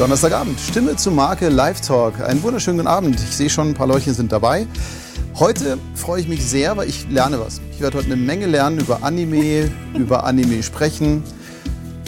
Donnerstagabend, Stimme zu Marke, Live Talk. Einen wunderschönen guten Abend. Ich sehe schon, ein paar Leute sind dabei. Heute freue ich mich sehr, weil ich lerne was. Ich werde heute eine Menge lernen über Anime, über Anime sprechen,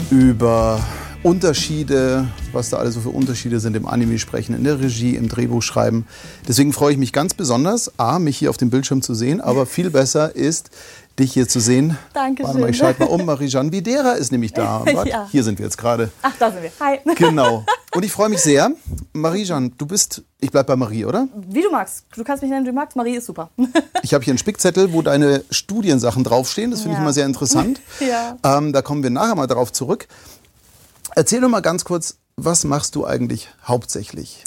über Unterschiede, was da alles so für Unterschiede sind im Anime sprechen, in der Regie, im Drehbuch schreiben. Deswegen freue ich mich ganz besonders, A, mich hier auf dem Bildschirm zu sehen, aber viel besser ist, dich hier zu sehen. Danke Warte mal, ich schalte mal um. Marie-Jeanne Videra ist nämlich da. Ja. Hier sind wir jetzt gerade. Ach, da sind wir. Hi. Genau. Und ich freue mich sehr. Marie-Jeanne, du bist, ich bleib bei Marie, oder? Wie du magst. Du kannst mich nennen, wie du magst. Marie ist super. Ich habe hier einen Spickzettel, wo deine Studiensachen draufstehen. Das finde ich Ja. immer sehr interessant. Ja. Ähm, da kommen wir nachher mal darauf zurück. Erzähl doch mal ganz kurz, was machst du eigentlich hauptsächlich?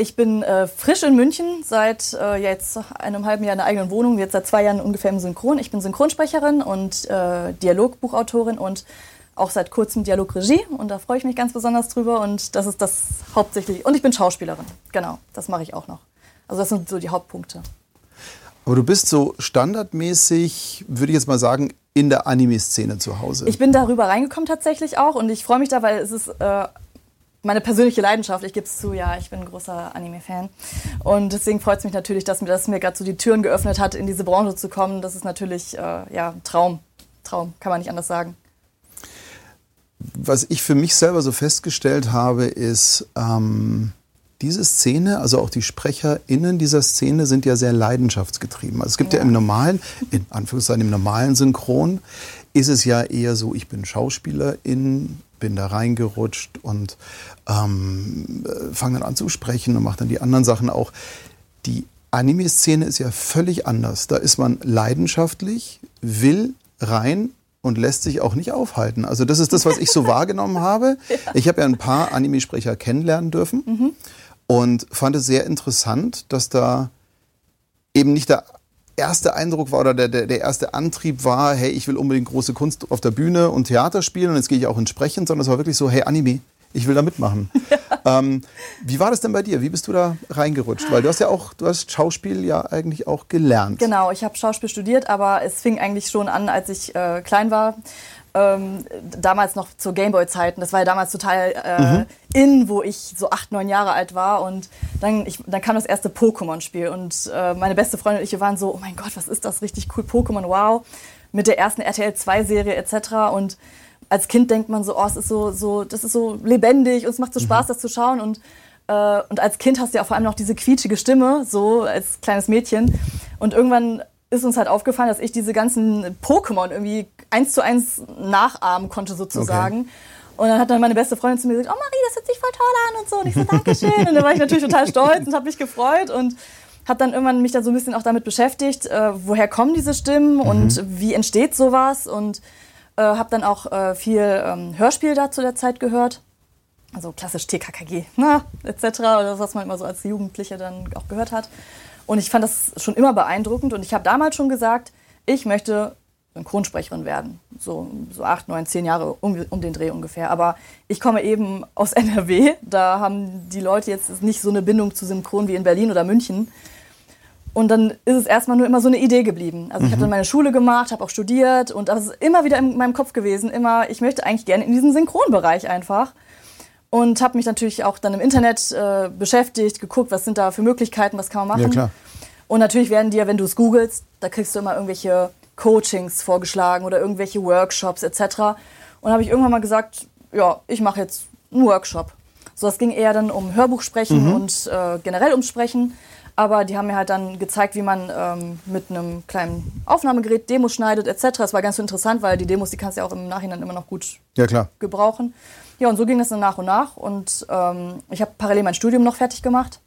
Ich bin äh, frisch in München, seit äh, jetzt einem halben Jahr in der eigenen Wohnung, jetzt seit zwei Jahren ungefähr im Synchron. Ich bin Synchronsprecherin und äh, Dialogbuchautorin und auch seit kurzem Dialogregie. Und da freue ich mich ganz besonders drüber. Und das ist das hauptsächlich. Und ich bin Schauspielerin. Genau, das mache ich auch noch. Also das sind so die Hauptpunkte. Aber du bist so standardmäßig, würde ich jetzt mal sagen, in der Anime-Szene zu Hause. Ich bin darüber reingekommen tatsächlich auch und ich freue mich da, weil es ist äh, meine persönliche Leidenschaft. Ich gebe es zu, ja, ich bin ein großer Anime-Fan. Und deswegen freut es mich natürlich, dass mir das mir gerade so die Türen geöffnet hat, in diese Branche zu kommen. Das ist natürlich äh, ja, ein Traum. Traum, kann man nicht anders sagen. was ich für mich selber so festgestellt habe, ist, ähm, diese Szene, also auch die SprecherInnen dieser Szene sind ja sehr leidenschaftsgetrieben. Also es gibt ja, Ja. im normalen, in Anführungszeichen im normalen Synchron, ist es ja eher so, ich bin Schauspielerin, bin da reingerutscht und ähm, äh, fange dann an zu sprechen und mache dann die anderen Sachen auch. Die Anime-Szene ist ja völlig anders. Da ist man leidenschaftlich, will rein und lässt sich auch nicht aufhalten. Also das ist das, was ich so wahrgenommen habe. Ich habe ja ein paar Anime-Sprecher kennenlernen dürfen und fand es sehr interessant, dass da eben nicht der erste Eindruck war oder der, der, erste Antrieb war, hey, ich will unbedingt große Kunst auf der Bühne und Theater spielen und jetzt gehe ich auch ins Sprechen, sondern es war wirklich so, hey, Anime, ich will da mitmachen. Ähm, wie war das denn bei dir? Wie bist du da reingerutscht? Weil du hast ja auch, du hast Schauspiel ja eigentlich auch gelernt. Genau, ich habe Schauspiel studiert, aber es fing eigentlich schon an, als ich äh, klein war. Ähm, damals noch zu Gameboy-Zeiten. Das war ja damals total äh, in, wo ich so acht, neun Jahre alt war. Und dann, ich, dann kam das erste Pokémon-Spiel. Und äh, meine beste Freundin und ich waren so, oh mein Gott, was ist das? Richtig cool, Pokémon, wow. Mit der ersten RTL 2-Serie etc. Und als Kind denkt man so, oh, es ist so, so, das ist so lebendig und es macht so Spaß, das zu schauen. Und äh, und als Kind hast du ja vor allem noch diese quietschige Stimme, so als kleines Mädchen. Und irgendwann ist uns halt aufgefallen, dass ich diese ganzen Pokémon irgendwie eins zu eins nachahmen konnte, sozusagen. Und dann hat dann meine beste Freundin zu mir gesagt, oh Marie, das hört sich voll toll an und so. Und ich so, Dankeschön. Und dann war ich natürlich total stolz und habe mich gefreut und habe dann irgendwann mich dann so ein bisschen auch damit beschäftigt, äh, woher kommen diese Stimmen und wie entsteht sowas. Und äh, habe dann auch äh, viel ähm, Hörspiel da zu der Zeit gehört also klassisch TKKG, na, etc. oder das, was man immer so als Jugendliche dann auch gehört hat. Und ich fand das schon immer beeindruckend und ich habe damals schon gesagt, ich möchte Synchronsprecherin werden. So, so acht, neun, zehn Jahre um, um den Dreh ungefähr. Aber ich komme eben aus NRW. Da haben die Leute jetzt nicht so eine Bindung zu Synchron wie in Berlin oder München. Und dann ist es erstmal nur immer so eine Idee geblieben. Also ich habe dann meine Schule gemacht, habe auch studiert und das ist immer wieder in meinem Kopf gewesen, immer, ich möchte eigentlich gerne in diesen Synchronbereich einfach. Und habe mich natürlich auch dann im Internet äh, beschäftigt, geguckt, was sind da für Möglichkeiten, was kann man machen. Ja, klar. Und natürlich werden dir, wenn du es googelst, da kriegst du immer irgendwelche Coachings vorgeschlagen oder irgendwelche Workshops etc. Und habe ich irgendwann mal gesagt, ja, ich mache jetzt einen Workshop. So, es ging eher dann um Hörbuchsprechen und äh, generell ums Sprechen. Aber die haben mir halt dann gezeigt, wie man ähm, mit einem kleinen Aufnahmegerät Demos schneidet etc. Das war ganz so interessant, weil die Demos, die kannst du ja auch im Nachhinein immer noch gut Ja, klar. gebrauchen. Ja, und so ging das dann nach und nach. Und ähm, ich habe parallel mein Studium noch fertig gemacht.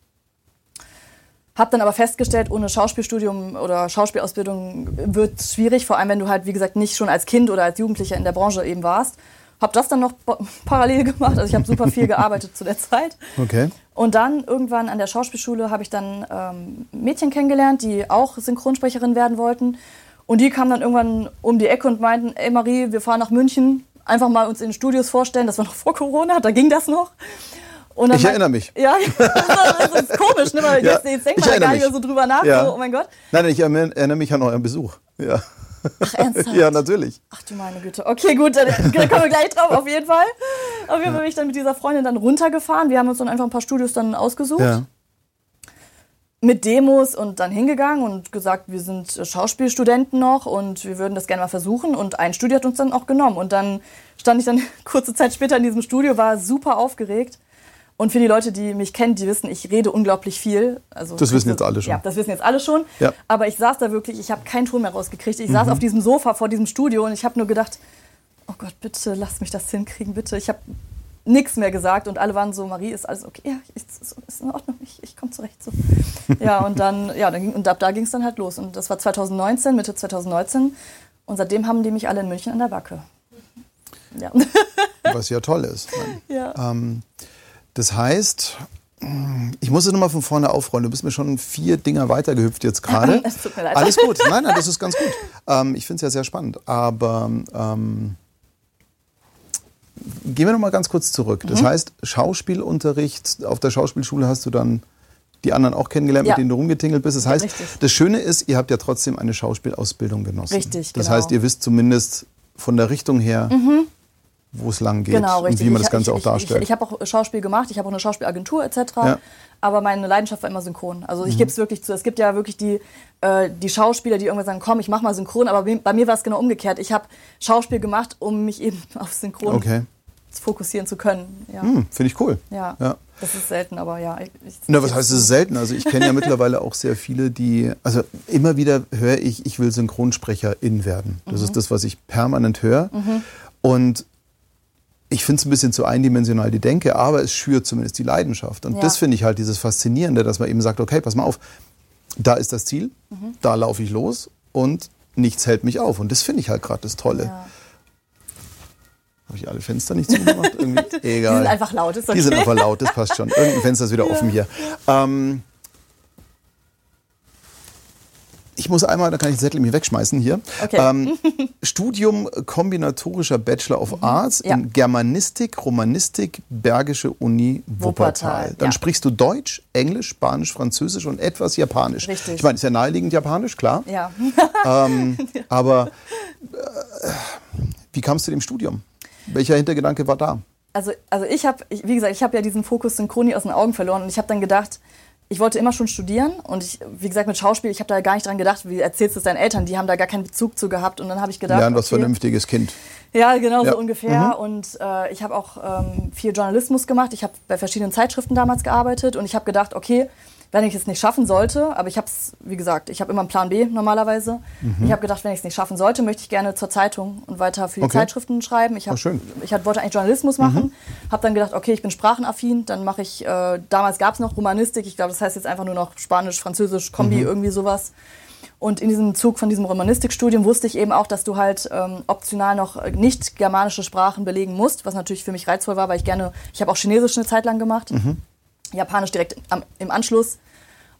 Habe dann aber festgestellt, ohne Schauspielstudium oder Schauspielausbildung wird es schwierig, vor allem wenn du halt, wie gesagt, nicht schon als Kind oder als Jugendlicher in der Branche eben warst. Habe das dann noch pa- parallel gemacht. Also ich habe super viel gearbeitet zu der Zeit. Okay. Und dann irgendwann an der Schauspielschule habe ich dann ähm, Mädchen kennengelernt, die auch Synchronsprecherin werden wollten. Und die kamen dann irgendwann um die Ecke und meinten, ey Marie, wir fahren nach München, einfach mal uns in den Studios vorstellen. Das war noch vor Corona, da ging das noch. Ich erinnere mich. Ja, das ist komisch, ne? weil Ja, jetzt, jetzt denkt man da gar nicht mehr so drüber nach. Ja. So, oh mein Gott. Nein, nein, ich erinnere mich an euren Besuch. Ja. Ach, ernsthaft? ja, natürlich. Ach du meine Güte. Okay, gut, dann kommen wir gleich drauf, auf jeden Fall. Auf jeden Fall bin ich dann mit dieser Freundin dann runtergefahren. Wir haben uns dann einfach ein paar Studios dann ausgesucht. Ja. Mit Demos und dann hingegangen und gesagt, wir sind Schauspielstudenten noch und wir würden das gerne mal versuchen. Und ein Studio hat uns dann auch genommen. Und dann stand ich dann kurze Zeit später in diesem Studio, war super aufgeregt. Und für die Leute, die mich kennen, die wissen, ich rede unglaublich viel. Also Das wissen jetzt alle schon. Ja, das wissen jetzt alle schon. Ja. Aber ich saß da wirklich, ich habe keinen Ton mehr rausgekriegt. Ich saß auf diesem Sofa vor diesem Studio und ich habe nur gedacht, oh Gott, bitte lass mich das hinkriegen, bitte. Ich habe nichts mehr gesagt und alle waren so, Marie, ist alles okay? Ja, ist, ist, ist in Ordnung, ich, ich komme zurecht. So. ja, und dann, ja, dann ging, und ab da ging es dann halt los. Und das war 2019, Mitte 2019. Und seitdem haben die mich alle in München an der Backe. Ja. Was ja toll ist. ja. Ähm, das heißt, ich muss es nochmal von vorne aufrollen. Du bist mir schon vier Dinger weitergehüpft jetzt gerade. Es tut mir leid. Alles gut. Nein, nein, das ist ganz gut. Ähm, ich finde es ja sehr spannend. Aber ähm, gehen wir nochmal ganz kurz zurück. Das Mhm. heißt, Schauspielunterricht, auf der Schauspielschule hast du dann die anderen auch kennengelernt, Ja. mit denen du rumgetingelt bist. Das heißt, Richtig. das Schöne ist, ihr habt ja trotzdem eine Schauspielausbildung genossen. Richtig, Das genau. heißt, ihr wisst zumindest von der Richtung her, wo es lang geht Genau, und wie man das Ganze ich, auch darstellt. Ich, ich, habe auch Schauspiel gemacht, ich habe auch eine Schauspielagentur etc. Ja. Aber meine Leidenschaft war immer synchron. Also Mhm. ich gebe es wirklich zu. Es gibt ja wirklich die, äh, die Schauspieler, die irgendwann sagen, komm, ich mach mal synchron. Aber bei- mir war es genau umgekehrt. Ich habe Schauspiel gemacht, um mich eben auf synchron okay. fokussieren zu können. Ja. Hm, Finde ich cool. ja. Ja. Das ist selten, aber ja. Na, was heißt es ist selten? Also ich kenne ja mittlerweile auch sehr viele, die, also immer wieder höre ich, ich will Synchronsprecherin werden. Das Mhm. ist das, was ich permanent höre. Und ich finde es ein bisschen zu eindimensional, die Denke, aber es schürt zumindest die Leidenschaft. Und Ja. das finde ich halt dieses Faszinierende, dass man eben sagt, okay, pass mal auf, da ist das Ziel, Mhm. da laufe ich los und nichts hält mich auf. Und das finde ich halt gerade das Tolle. Ja. Habe ich alle Fenster nicht zugemacht? Irgendwie? Die Egal. sind einfach laut, ist okay. Die sind einfach laut, das passt schon. Irgendein Fenster ist wieder offen hier. Ähm, ich muss einmal, da kann ich den Zettel mir wegschmeißen hier. Okay. Ähm, Studium kombinatorischer Bachelor of Arts Mhm. Ja. in Germanistik, Romanistik, Bergische Uni Wuppertal. Wuppertal, Dann ja. sprichst du Deutsch, Englisch, Spanisch, Französisch und etwas Japanisch. Richtig. Ich meine, ist ja naheliegend Japanisch, klar. Ja. Ähm, aber äh, wie kamst du dem Studium? Welcher Hintergedanke war da? Also, also ich habe, wie gesagt, ich habe ja diesen Fokus Synchronie aus den Augen verloren und ich habe dann gedacht, ich wollte immer schon studieren und ich, wie gesagt, mit Schauspiel, ich habe da gar nicht dran gedacht, wie erzählst du es deinen Eltern, die haben da gar keinen Bezug zu gehabt und dann habe ich gedacht, Lernen was okay, vernünftiges Kind. ja, genau Ja. so ungefähr. Und äh, ich habe auch ähm, viel Journalismus gemacht. Ich habe bei verschiedenen Zeitschriften damals gearbeitet und ich habe gedacht, okay, wenn ich es nicht schaffen sollte, aber ich habe es, wie gesagt, ich habe immer einen Plan B normalerweise. Mhm. Ich habe gedacht, wenn ich es nicht schaffen sollte, möchte ich gerne zur Zeitung und weiter für die Okay. Zeitschriften schreiben. Ich, hab, Oh, schön. ich hab, wollte eigentlich Journalismus machen, habe dann gedacht, okay, ich bin sprachenaffin, dann mache ich, äh, damals gab es noch Romanistik, ich glaube, das heißt jetzt einfach nur noch Spanisch, Französisch, Kombi, irgendwie sowas. Und in diesem Zug von diesem Romanistikstudium wusste ich eben auch, dass du halt ähm, optional noch äh, nicht germanische Sprachen belegen musst, was natürlich für mich reizvoll war, weil ich gerne, ich habe auch Chinesisch eine Zeit lang gemacht, Japanisch direkt am, im Anschluss.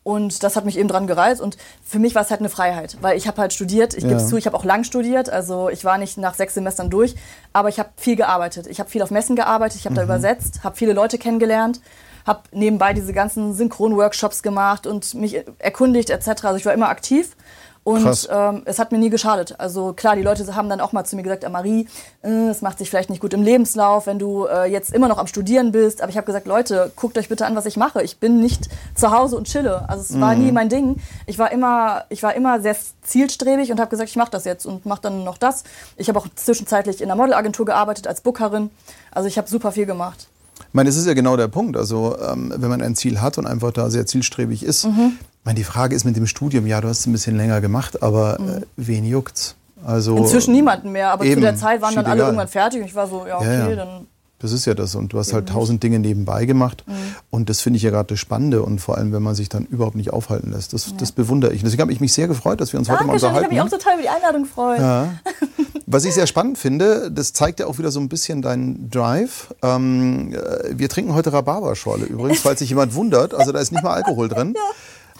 Und das hat mich eben dran gereizt. Und für mich war es halt eine Freiheit, weil ich habe halt studiert. Ich gebe es Ja. zu, ich habe auch lang studiert. Also ich war nicht nach sechs Semestern durch, aber ich habe viel gearbeitet. Ich habe viel auf Messen gearbeitet, ich habe da übersetzt, habe viele Leute kennengelernt, habe nebenbei diese ganzen Synchron-Workshops gemacht und mich erkundigt etc. Also ich war immer aktiv. Und ähm, es hat mir nie geschadet. Also klar, die Leute haben dann auch mal zu mir gesagt, ah, Marie, äh, es macht sich vielleicht nicht gut im Lebenslauf, wenn du äh, jetzt immer noch am Studieren bist. Aber ich habe gesagt, Leute, guckt euch bitte an, was ich mache. Ich bin nicht zu Hause und chille. Also es war nie mein Ding. Ich war immer, ich war immer sehr zielstrebig und habe gesagt, ich mache das jetzt und mache dann noch das. Ich habe auch zwischenzeitlich in einer Modelagentur gearbeitet als Bookerin. Also ich habe super viel gemacht. Ich meine, das ist ja genau der Punkt. Also, ähm, wenn man ein Ziel hat und einfach da sehr zielstrebig ist. Mhm. Ich meine, die Frage ist mit dem Studium, ja, du hast es ein bisschen länger gemacht, aber äh, wen juckt's? Also, Mhm. Inzwischen niemanden mehr, aber Eben, zu der Zeit waren dann alle egal. irgendwann fertig und ich war so, ja, okay, Ja, ja. dann Das ist ja das. Und du hast halt tausend Dinge nebenbei gemacht. Mhm. Und das finde ich ja gerade das Spannende. Und vor allem, wenn man sich dann überhaupt nicht aufhalten lässt. Das, das bewundere ich. Deswegen habe ich mich sehr gefreut, dass wir uns heute mal Dankeschön, ich habe unterhalten. mich auch total über die Einladung gefreut. Ja. Was ich sehr spannend finde, das zeigt ja auch wieder so ein bisschen deinen Drive. Ähm, äh, wir trinken heute Rhabarberschorle übrigens, falls sich jemand wundert. Also da ist nicht mal Alkohol drin.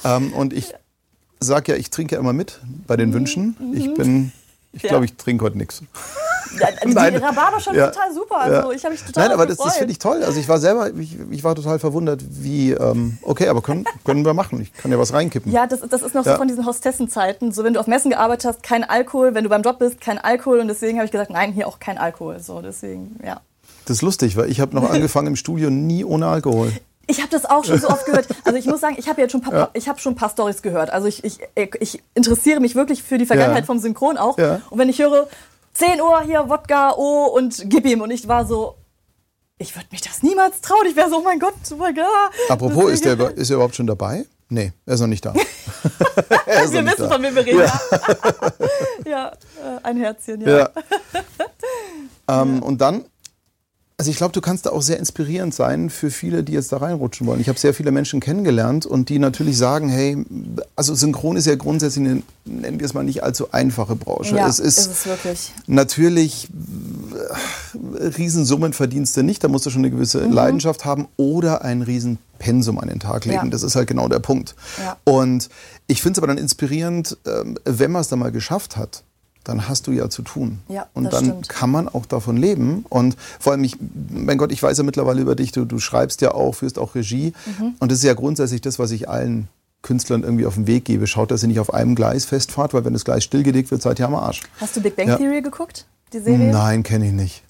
Ähm, und ich sage ja, ich trinke ja immer mit bei den Wünschen. Ich bin, ich Ja. glaube, ich trinke heute nichts. die. Rhabarber schon ja. total super. Also ich habe mich total Nein, aber das, das finde ich toll. Also ich war selber, ich, ich war total verwundert, wie, ähm, okay, aber können, können wir machen. Ich kann ja was reinkippen. Ja, das, das ist noch ja. so von diesen Hostessenzeiten. So, wenn du auf Messen gearbeitet hast, kein Alkohol. Wenn du beim Job bist, kein Alkohol. Und deswegen habe ich gesagt, nein, hier auch kein Alkohol. So, deswegen, ja. Das ist lustig, weil ich habe noch angefangen im Studio nie ohne Alkohol. Ich habe das auch schon so oft gehört. Also ich muss sagen, ich habe jetzt schon ein paar, ja. ich habe schon ein paar Stories gehört. Also ich, ich, ich interessiere mich wirklich für die Vergangenheit ja. vom Synchron auch. Ja. Und wenn ich höre 10 Uhr hier Wodka, oh und gib ihm und ich war so, ich würde mich das niemals trauen. Ich wäre so, oh mein Gott, oh mein Gott. Apropos, ist, der, ist er überhaupt schon dabei? Nee, er ist noch nicht da. wir wissen, da. von wem wir reden. Ja, ja äh, ein Herzchen, ja. ja. Ähm, und dann also ich glaube, du kannst da auch sehr inspirierend sein für viele, die jetzt da reinrutschen wollen. Ich habe sehr viele Menschen kennengelernt und die natürlich sagen, hey, also Synchron ist ja grundsätzlich eine, nennen wir es mal nicht allzu einfache Branche. Ja, es ist, ist es wirklich. natürlich äh, Riesensummenverdienste nicht, da musst du schon eine gewisse mhm. Leidenschaft haben oder ein Riesenpensum an den Tag legen. Ja. Das ist halt genau der Punkt. Ja. Und ich finde es aber dann inspirierend, ähm, wenn man es dann mal geschafft hat dann hast du ja zu tun. Ja, und dann stimmt. kann man auch davon leben. Und vor allem, ich, mein Gott, ich weiß ja mittlerweile über dich, du, du schreibst ja auch, führst auch Regie. Mhm. Und das ist ja grundsätzlich das, was ich allen Künstlern irgendwie auf den Weg gebe. Schaut, dass ihr nicht auf einem Gleis festfahrt, weil wenn das Gleis stillgelegt wird, seid ihr am Arsch. Hast du Big Bang ja. Theory geguckt, die Serie? Nein, kenne ich nicht.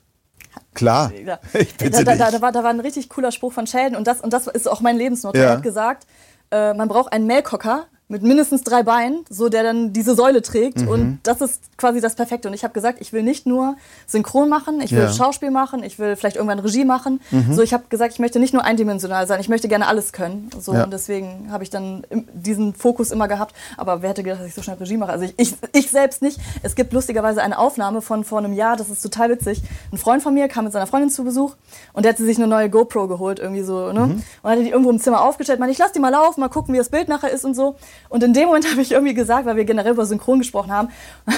Klar. Ich bitte da, da, da, war, da war ein richtig cooler Spruch von Sheldon und das, und das ist auch mein Lebensmotto. Ja. Er hat gesagt, äh, man braucht einen Melkhocker, mit mindestens drei Beinen, so der dann diese Säule trägt. Mhm. Und das ist quasi das Perfekte. Und ich habe gesagt, ich will nicht nur Synchron machen, ich will ja. Schauspiel machen, ich will vielleicht irgendwann Regie machen. Mhm. So, ich habe gesagt, ich möchte nicht nur eindimensional sein, ich möchte gerne alles können. So, ja. und deswegen habe ich dann diesen Fokus immer gehabt. Aber wer hätte gedacht, dass ich so schnell Regie mache? Also ich, ich, ich selbst nicht. Es gibt lustigerweise eine Aufnahme von vor einem Jahr, das ist total witzig. Ein Freund von mir kam mit seiner Freundin zu Besuch und der hat sich eine neue GoPro geholt, irgendwie so, ne? Mhm. Und hat die irgendwo im Zimmer aufgestellt. Man, ich lass die mal laufen, mal gucken, wie das Bild nachher ist und so. Und in dem Moment habe ich irgendwie gesagt, weil wir generell über Synchron gesprochen haben,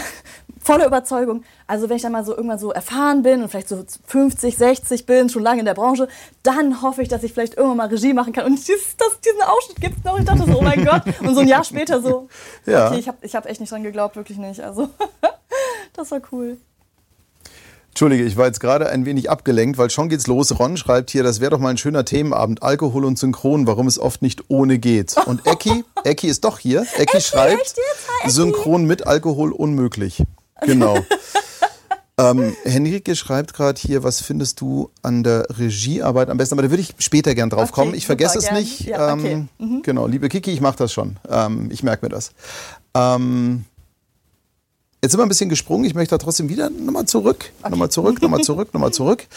voller Überzeugung. Also wenn ich dann mal so irgendwann so erfahren bin und vielleicht so 50, 60 bin, schon lange in der Branche, dann hoffe ich, dass ich vielleicht irgendwann mal Regie machen kann. Und dieses, das, diesen Ausschnitt gibt es noch. Ich dachte so, oh mein Gott. Und so ein Jahr später so, ja. okay, ich habe ich hab echt nicht dran geglaubt, wirklich nicht. Also das war cool. Entschuldige, ich war jetzt gerade ein wenig abgelenkt, weil schon geht's los. Ron schreibt hier, das wäre doch mal ein schöner Themenabend. Alkohol und Synchron, warum es oft nicht ohne geht. Und Ecki, Ecki ist doch hier. Ecki schreibt, Synchron mit Alkohol unmöglich. Genau. ähm, Henrike schreibt gerade hier, was findest du an der Regiearbeit am besten? Aber da würde ich später gern drauf okay, kommen. Ich vergesse es gern. nicht. Ja, okay. ähm, mhm. Genau, liebe Kiki, ich mache das schon. Ähm, ich merke mir das. Ähm, Jetzt sind wir ein bisschen gesprungen. Ich möchte da trotzdem wieder nochmal zurück, okay. nochmal zurück, nochmal zurück, nochmal zurück.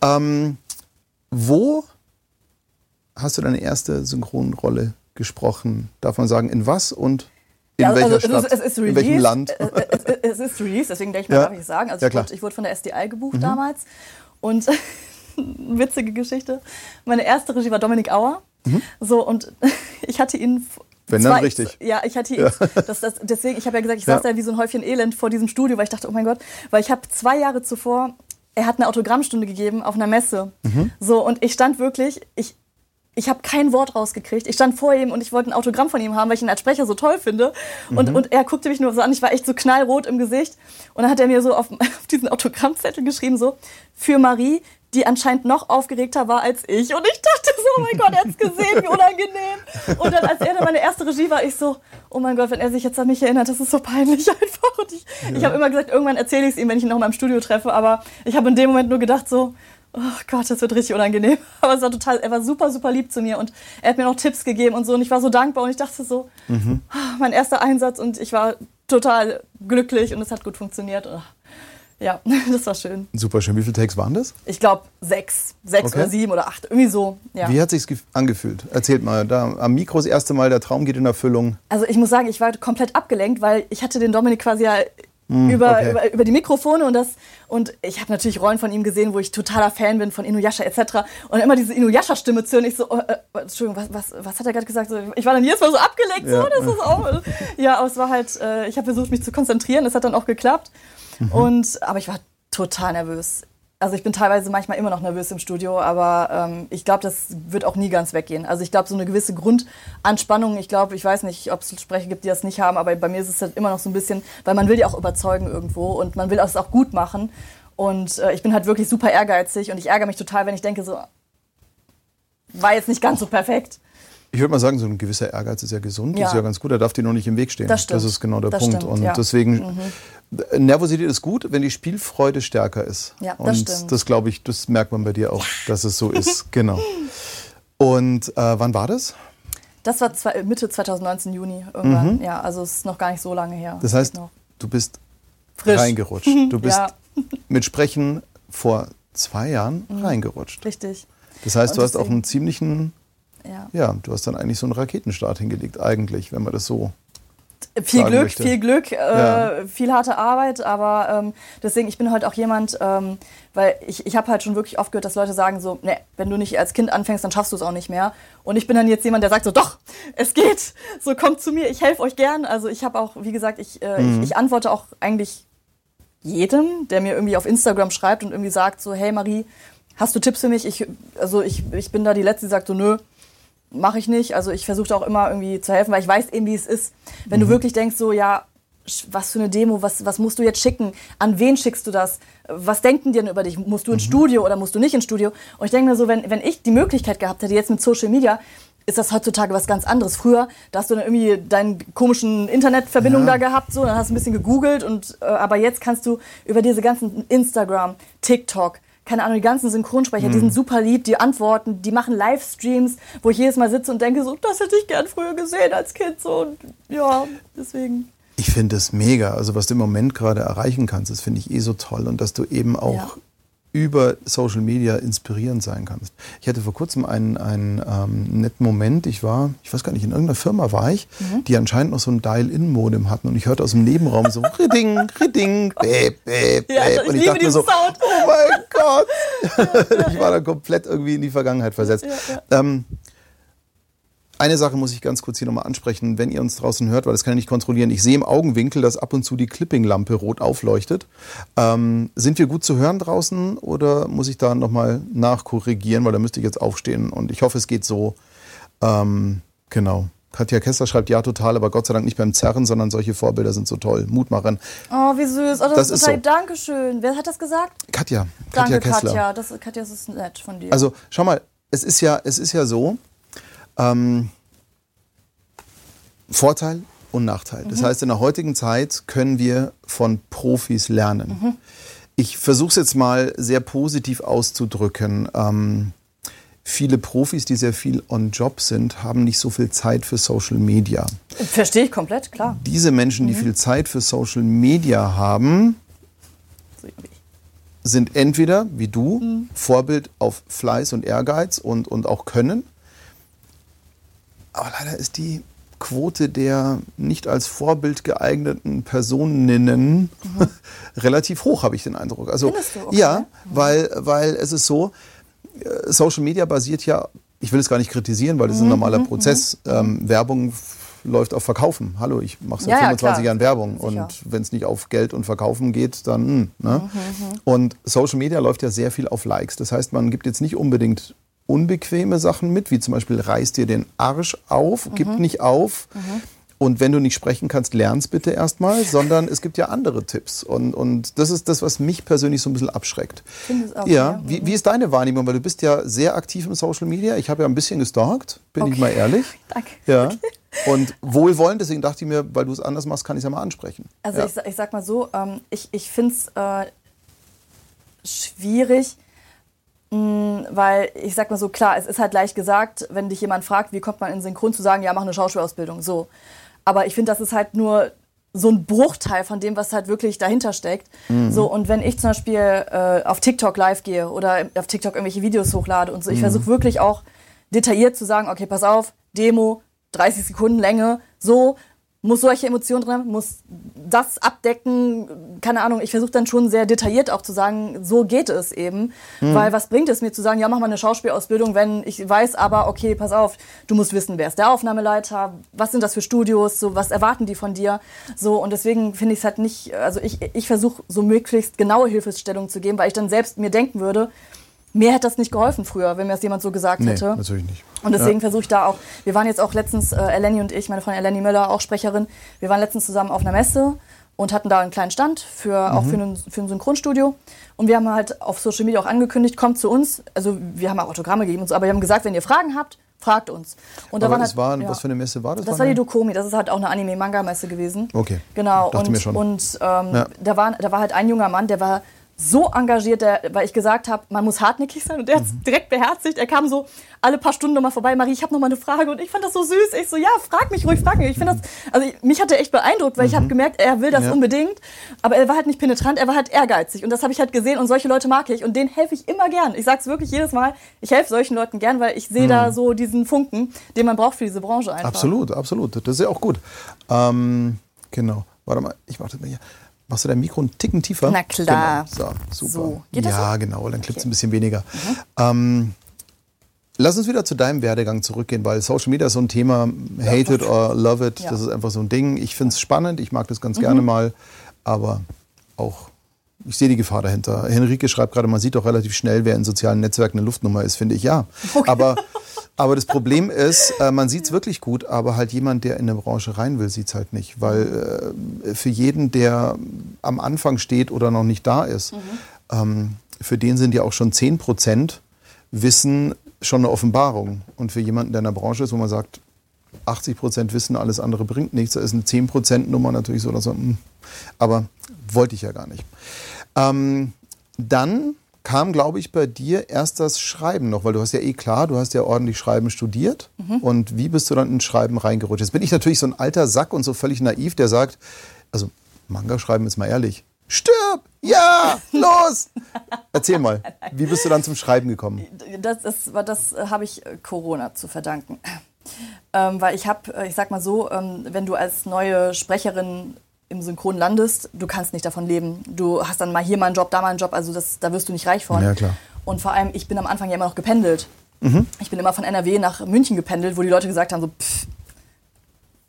Ähm, wo hast du deine erste Synchronrolle gesprochen? Darf man sagen, in was und in ja, welcher also, Stadt? Es ist released, in welchem Land? Es, es, ist released, deswegen denke ich mal, ja. darf ich sagen. Also ja, ich, wurde, ich, wurde, von der SDI gebucht mhm. damals und witzige Geschichte. Meine erste Regie war Dominik Auer. Mhm. So, und ich hatte ihn wenn dann richtig. Ja, ich hatte ja. das, das, deswegen, ich habe ja gesagt, ich saß ja. da wie so ein Häufchen Elend vor diesem Studio, weil ich dachte, oh mein Gott, weil ich habe zwei Jahre zuvor, er hat eine Autogrammstunde gegeben auf einer Messe. Mhm. So, und ich stand wirklich, ich, ich habe kein Wort rausgekriegt. Ich stand vor ihm und ich wollte ein Autogramm von ihm haben, weil ich ihn als Sprecher so toll finde. Und, mhm. und er guckte mich nur so an. Ich war echt so knallrot im Gesicht. Und dann hat er mir so auf, auf diesen Autogrammzettel geschrieben, so, für Marie, die anscheinend noch aufgeregter war als ich. Und ich dachte so, oh mein Gott, er hat's gesehen, wie unangenehm. Und dann, als er dann meine erste Regie war, ich so, oh mein Gott, wenn er sich jetzt an mich erinnert, das ist so peinlich einfach. Und ich, ja. ich habe immer gesagt, irgendwann erzähle ich es ihm, wenn ich ihn noch mal im Studio treffe. Aber ich habe in dem Moment nur gedacht so, oh Gott, das wird richtig unangenehm. Aber es war total, er war super, super lieb zu mir und er hat mir noch Tipps gegeben und so. Und ich war so dankbar und ich dachte so, mhm. oh, mein erster Einsatz und ich war total glücklich und es hat gut funktioniert. Oh. Ja, das war schön. Super schön. Wie viele Takes waren das? Ich glaube sechs. Sechs okay. oder sieben oder acht. Irgendwie so. Ja. Wie hat es sich angefühlt? Erzählt mal. Da am Mikro das erste Mal, der Traum geht in Erfüllung. Also ich muss sagen, ich war komplett abgelenkt, weil ich hatte den Dominik quasi ja hm, über, okay. über, über, die Mikrofone und das und ich habe natürlich Rollen von ihm gesehen, wo ich totaler Fan bin von Inuyasha etc. Und immer diese Inuyasha-Stimme zu hören, ich so, äh, äh, Entschuldigung, was, was, was hat er gerade gesagt? So, ich war dann jedes Mal so abgelenkt, ja. so, das ist auch, ja, aber es war halt, äh, ich habe versucht, mich zu konzentrieren, es hat dann auch geklappt. Mhm. Und, aber ich war total nervös. Also ich bin teilweise manchmal immer noch nervös im Studio, aber ähm, ich glaube, das wird auch nie ganz weggehen. Also ich glaube, so eine gewisse Grundanspannung, ich glaube, ich weiß nicht, ob es Sprecher gibt, die das nicht haben, aber bei mir ist es halt immer noch so ein bisschen, weil man will ja auch überzeugen irgendwo und man will das auch gut machen. Und äh, ich bin halt wirklich super ehrgeizig und ich ärgere mich total, wenn ich denke, so war jetzt nicht ganz so perfekt. Ich würde mal sagen, so ein gewisser Ehrgeiz ist ja gesund, Ja. das ist ja ganz gut, er darf dir noch nicht im Weg stehen. Das stimmt. ist genau der Das Punkt. stimmt, und ja. Mhm. deswegen, Nervosität ist gut, wenn die Spielfreude stärker ist. Ja, das und stimmt. das glaube ich, das merkt man bei dir auch, dass es so ist. genau. Und äh, wann war das? Das war zwei, Mitte 2019, Juni irgendwann. Ja, also es ist noch gar nicht so lange her. Mhm. Das heißt, noch du bist frisch. reingerutscht. Du bist Ja. mit Sprechen vor zwei Jahren reingerutscht. Richtig. Das heißt, Und du hast auch deswegen- einen ziemlichen, Ja. ja, du hast dann eigentlich so einen Raketenstart hingelegt, eigentlich, wenn man das so. Viel Glück, möchte. viel Glück, äh, Ja. viel harte Arbeit, aber ähm, deswegen, ich bin halt auch jemand, ähm, weil ich, ich habe halt schon wirklich oft gehört, dass Leute sagen so, ne, wenn du nicht als Kind anfängst, dann schaffst du es auch nicht mehr. Und ich bin dann jetzt jemand, der sagt so, doch, es geht, so kommt zu mir, ich helfe euch gern. Also ich habe auch, wie gesagt, ich, äh, Mhm. ich, ich antworte auch eigentlich jedem, der mir irgendwie auf Instagram schreibt und irgendwie sagt so, hey Marie, hast du Tipps für mich? Ich, also ich, ich bin da die Letzte, die sagt so, nö, mache ich nicht. Also ich versuche auch immer irgendwie zu helfen, weil ich weiß eben, wie es ist. Wenn du wirklich denkst, so, ja, was für eine Demo, was, was musst du jetzt schicken? An wen schickst du das? Was denken die denn über dich? Musst du ins Studio oder musst du nicht ins Studio? Und ich denke mir so, wenn, wenn ich die Möglichkeit gehabt hätte, jetzt mit Social Media, ist das heutzutage was ganz anderes. Früher, da hast du dann irgendwie deine komischen Internetverbindungen Ja. da gehabt, so, dann hast du ein bisschen gegoogelt und äh, aber jetzt kannst du über diese ganzen Instagram, TikTok, keine Ahnung, die ganzen Synchronsprecher, die sind super lieb, die antworten, die machen Livestreams, wo ich jedes Mal sitze und denke so, das hätte ich gern früher gesehen als Kind so und ja, deswegen. Ich finde es mega. Also was du im Moment gerade erreichen kannst, das finde ich eh so toll. Und dass du eben auch Ja. Über Social Media inspirierend sein kannst. Ich hatte vor kurzem einen, einen ähm, netten Moment. Ich war, ich weiß gar nicht, in irgendeiner Firma war ich, Mhm. die anscheinend noch so ein Dial-In-Modem hatten. Und ich hörte aus dem Nebenraum so Ridding, Ridding, bäb, bäb, Ja, bäb. ich Und ich dachte mir so, Sound. oh mein Gott. ich war da komplett irgendwie in die Vergangenheit versetzt. Ja, Ähm, eine Sache muss ich ganz kurz hier nochmal ansprechen, wenn ihr uns draußen hört, weil das kann ich nicht kontrollieren. Ich sehe im Augenwinkel, dass ab und zu die Clipping-Lampe rot aufleuchtet. Ähm, sind wir gut zu hören draußen oder muss ich da nochmal nachkorrigieren, weil da müsste ich jetzt aufstehen und ich hoffe, es geht so. Ähm, genau. Katja Kessler schreibt ja total, aber Gott sei Dank nicht beim Zerren, sondern solche Vorbilder sind so toll. Mut machen. Oh, wie süß. Oh, das, Das ist ist total, so. Dankeschön. Wer hat das gesagt? Katja, Katja Danke, Kessler. Katja. Das, Katja, das ist nett von dir. Also schau mal, es ist ja, es ist ja so, ähm, Vorteil und Nachteil. Das heißt, in der heutigen Zeit können wir von Profis lernen. Ich versuche es jetzt mal sehr positiv auszudrücken. Ähm, viele Profis, die sehr viel on Job sind, haben nicht so viel Zeit für Social Media. Verstehe ich komplett, klar. Diese Menschen, die viel Zeit für Social Media haben, sind entweder, wie du, Vorbild auf Fleiß und Ehrgeiz und, und auch Können. Aber leider ist die Quote der nicht als Vorbild geeigneten Personinnen relativ hoch, habe ich den Eindruck. Also? Okay. Ja, weil, weil es ist so, äh, Social Media basiert ja, ich will es gar nicht kritisieren, weil das ist Mhm, ein normaler Prozess. Ähm, Werbung läuft auf Verkaufen. Hallo, ich mache seit Ja, ja, 25 klar. Jahren Werbung Sicher. und wenn es nicht auf Geld und Verkaufen geht, dann. hm, Mhm, Ne? Und Social Media läuft ja sehr viel auf Likes. Das heißt, man gibt jetzt nicht unbedingt unbequeme Sachen mit, wie zum Beispiel reiß dir den Arsch auf, gib Mhm. nicht auf. Und wenn du nicht sprechen kannst, lern's bitte erstmal, sondern es gibt ja andere Tipps. Und, und das ist das, was mich persönlich so ein bisschen abschreckt. Auch, ja, ja. wie, wie ist deine Wahrnehmung? Weil du bist ja sehr aktiv im Social Media. Ich habe ja ein bisschen gestalkt, bin ich Okay. mal ehrlich. Danke. Ja. Und wohlwollend, deswegen dachte ich mir, weil du es anders machst, kann ich es ja mal ansprechen. Also ja. ich, ich sag mal so, ähm, ich, ich finde es äh, schwierig, weil ich sag mal so, klar, es ist halt leicht gesagt, wenn dich jemand fragt, wie kommt man in Synchron, zu sagen, ja, mach eine Schauspielausbildung, so. Aber ich finde, das ist halt nur so ein Bruchteil von dem, was halt wirklich dahinter steckt. So, und wenn ich zum Beispiel äh, auf TikTok live gehe oder auf TikTok irgendwelche Videos hochlade und so, ich versuche wirklich auch detailliert zu sagen, okay, pass auf, Demo, 30 Sekunden Länge, so, muss solche Emotionen drin haben, muss das abdecken, keine Ahnung, ich versuche dann schon sehr detailliert auch zu sagen, so geht es eben, weil was bringt es mir zu sagen, ja, mach mal eine Schauspielausbildung, wenn ich weiß aber, okay, pass auf, du musst wissen, wer ist der Aufnahmeleiter, was sind das für Studios, so, was erwarten die von dir, so, und deswegen finde ich es halt nicht, also ich, ich versuche so möglichst genaue Hilfestellung zu geben, weil ich dann selbst mir denken würde, mir hätte das nicht geholfen früher, wenn mir das jemand so gesagt nee, hätte. natürlich nicht. Und deswegen versuche ich da auch, wir waren jetzt auch letztens, äh, Eleni und ich, meine Freundin Eleni Müller, auch Sprecherin, wir waren letztens zusammen auf einer Messe und hatten da einen kleinen Stand für auch für ein, für ein Synchronstudio. Und wir haben halt auf Social Media auch angekündigt, kommt zu uns. Also wir haben auch Autogramme gegeben und so, aber wir haben gesagt, wenn ihr Fragen habt, fragt uns. Und Aber waren das halt- war, ja. was für eine Messe war das? Das war die Dokomi, das ist halt auch eine Anime-Manga-Messe gewesen. Okay. Genau. Dachte und mir schon. und ähm, Ja. da, war, da war halt ein junger Mann, der war so engagiert, der, weil ich gesagt habe, man muss hartnäckig sein. Und der hat Mhm. es direkt beherzigt. Er kam so alle paar Stunden nochmal vorbei. Marie, ich habe noch mal eine Frage. Und ich fand das so süß. Ich so, ja, frag mich ruhig, frag mich. Ich finde das, also ich, mich hat er echt beeindruckt, weil ich habe gemerkt, er will das Mhm. Ja. unbedingt. Aber er war halt nicht penetrant, er war halt ehrgeizig. Und das habe ich halt gesehen. Und solche Leute mag ich. Und denen helfe ich immer gern. Ich sage es wirklich jedes Mal. Ich helfe solchen Leuten gern, weil ich sehe da so diesen Funken, den man braucht für diese Branche einfach. Mhm. Absolut, absolut. Das ist ja auch gut. Ähm, genau. Warte mal, ich warte mal hier. Machst du dein Mikro einen Ticken tiefer? Na klar. Genau. So, super. So. Geht das ja, so? genau, dann klippt es Okay. Mhm. ein bisschen weniger. Ähm, lass uns wieder zu deinem Werdegang zurückgehen, weil Social Media ist so ein Thema, hate it or love it, Ja. Mhm. das ist einfach so ein Ding. Ich finde es spannend, ich mag das ganz gerne mal, aber auch, ich sehe die Gefahr dahinter. Henrike schreibt gerade, man sieht doch relativ schnell, wer in sozialen Netzwerken eine Luftnummer ist, finde ich, ja. Aber, aber das Problem ist, äh, man sieht es wirklich gut, aber halt jemand, der in eine Branche rein will, sieht es halt nicht. Weil äh, für jeden, der am Anfang steht oder noch nicht da ist, ähm, für den sind ja auch schon 10 Prozent Wissen schon eine Offenbarung. Und für jemanden, der in der Branche ist, wo man sagt, 80 Prozent Wissen, alles andere bringt nichts, da ist eine 10 Prozent Nummer natürlich so oder so. hm. Aber wollte ich ja gar nicht. Ähm, dann kam, glaube ich, bei dir erst das Schreiben noch, weil du hast ja eh klar, du hast ja ordentlich Schreiben studiert. Und wie bist du dann ins Schreiben reingerutscht? Jetzt bin ich natürlich so ein alter Sack und so völlig naiv, der sagt, also Manga schreiben ist mal ehrlich. Stirb! Ja! Los! Erzähl mal, wie bist du dann zum Schreiben gekommen? Das, war- das äh, habe ich äh, Corona zu verdanken. Ähm, weil ich habe, äh, ich sag mal so, ähm, wenn du als neue Sprecherin im Synchron landest, du kannst nicht davon leben. Du hast dann mal hier mal einen Job, da mal einen Job, also das, da wirst du nicht reich von. Ja, klar. Und vor allem, ich bin am Anfang ja immer noch gependelt. Mhm. Ich bin immer von NRW nach München gependelt, wo die Leute gesagt haben, so, pff,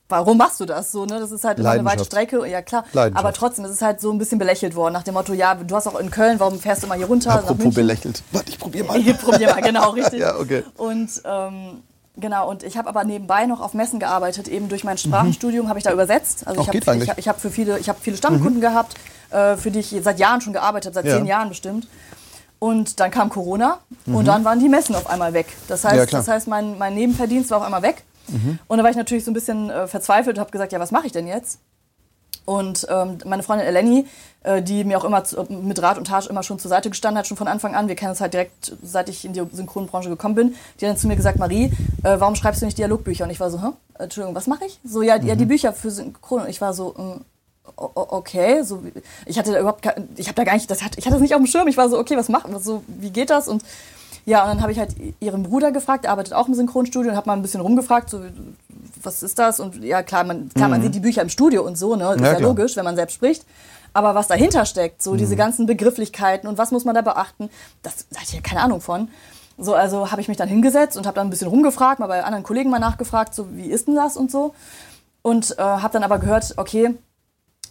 warum machst du das so? Ne? Das ist halt eine weite. Strecke, ja klar. Aber trotzdem, es ist halt so ein bisschen belächelt worden, nach dem Motto, ja, du hast auch in Köln, warum fährst du immer hier runter? Apropos belächelt. Warte, ich probiere mal. Ich probier mal, genau, richtig. Ja, okay. Und ähm, genau, und ich habe aber nebenbei noch auf Messen gearbeitet, eben durch mein Sprachenstudium habe ich da übersetzt. Also Auch ich habe ich ich hab für viele, ich habe viele Stammkunden gehabt, äh, für die ich seit Jahren schon gearbeitet habe, seit Ja. zehn Jahren bestimmt. Und dann kam Corona und dann waren die Messen auf einmal weg. Das heißt, Ja, das heißt mein, mein Nebenverdienst war auf einmal weg. Und da war ich natürlich so ein bisschen äh, verzweifelt und habe gesagt, ja, was mache ich denn jetzt? Und ähm, meine Freundin Eleni, äh, die mir auch immer zu, mit Rat und Tat immer schon zur Seite gestanden hat, schon von Anfang an, wir kennen uns halt direkt, seit ich in die Synchronbranche gekommen bin, die hat dann zu mir gesagt, Marie, äh, warum schreibst du nicht Dialogbücher? Und ich war so, Hä? Entschuldigung, was mache ich? So, ja, ja, die Bücher für Synchron. Und ich war so, o- o- okay, so, ich hatte da überhaupt, ich habe da gar nicht, das hat, ich hatte das nicht auf dem Schirm. Ich war so, okay, was machen wir so, wie geht das? Und ja, und dann habe ich halt ihren Bruder gefragt, der arbeitet auch im Synchronstudio und habe mal ein bisschen rumgefragt, so, was ist das? Und ja, klar, man, klar, man sieht die Bücher im Studio und so, ne? Das ist Mhm. Ja, ja, klar. logisch, wenn man selbst spricht. Aber was dahinter steckt, so Mhm. diese ganzen Begrifflichkeiten und was muss man da beachten, das da hatte ich ja keine Ahnung von. So, also habe ich mich dann hingesetzt und habe dann ein bisschen rumgefragt, mal bei anderen Kollegen mal nachgefragt, so wie ist denn das und so. Und äh, habe dann aber gehört, okay,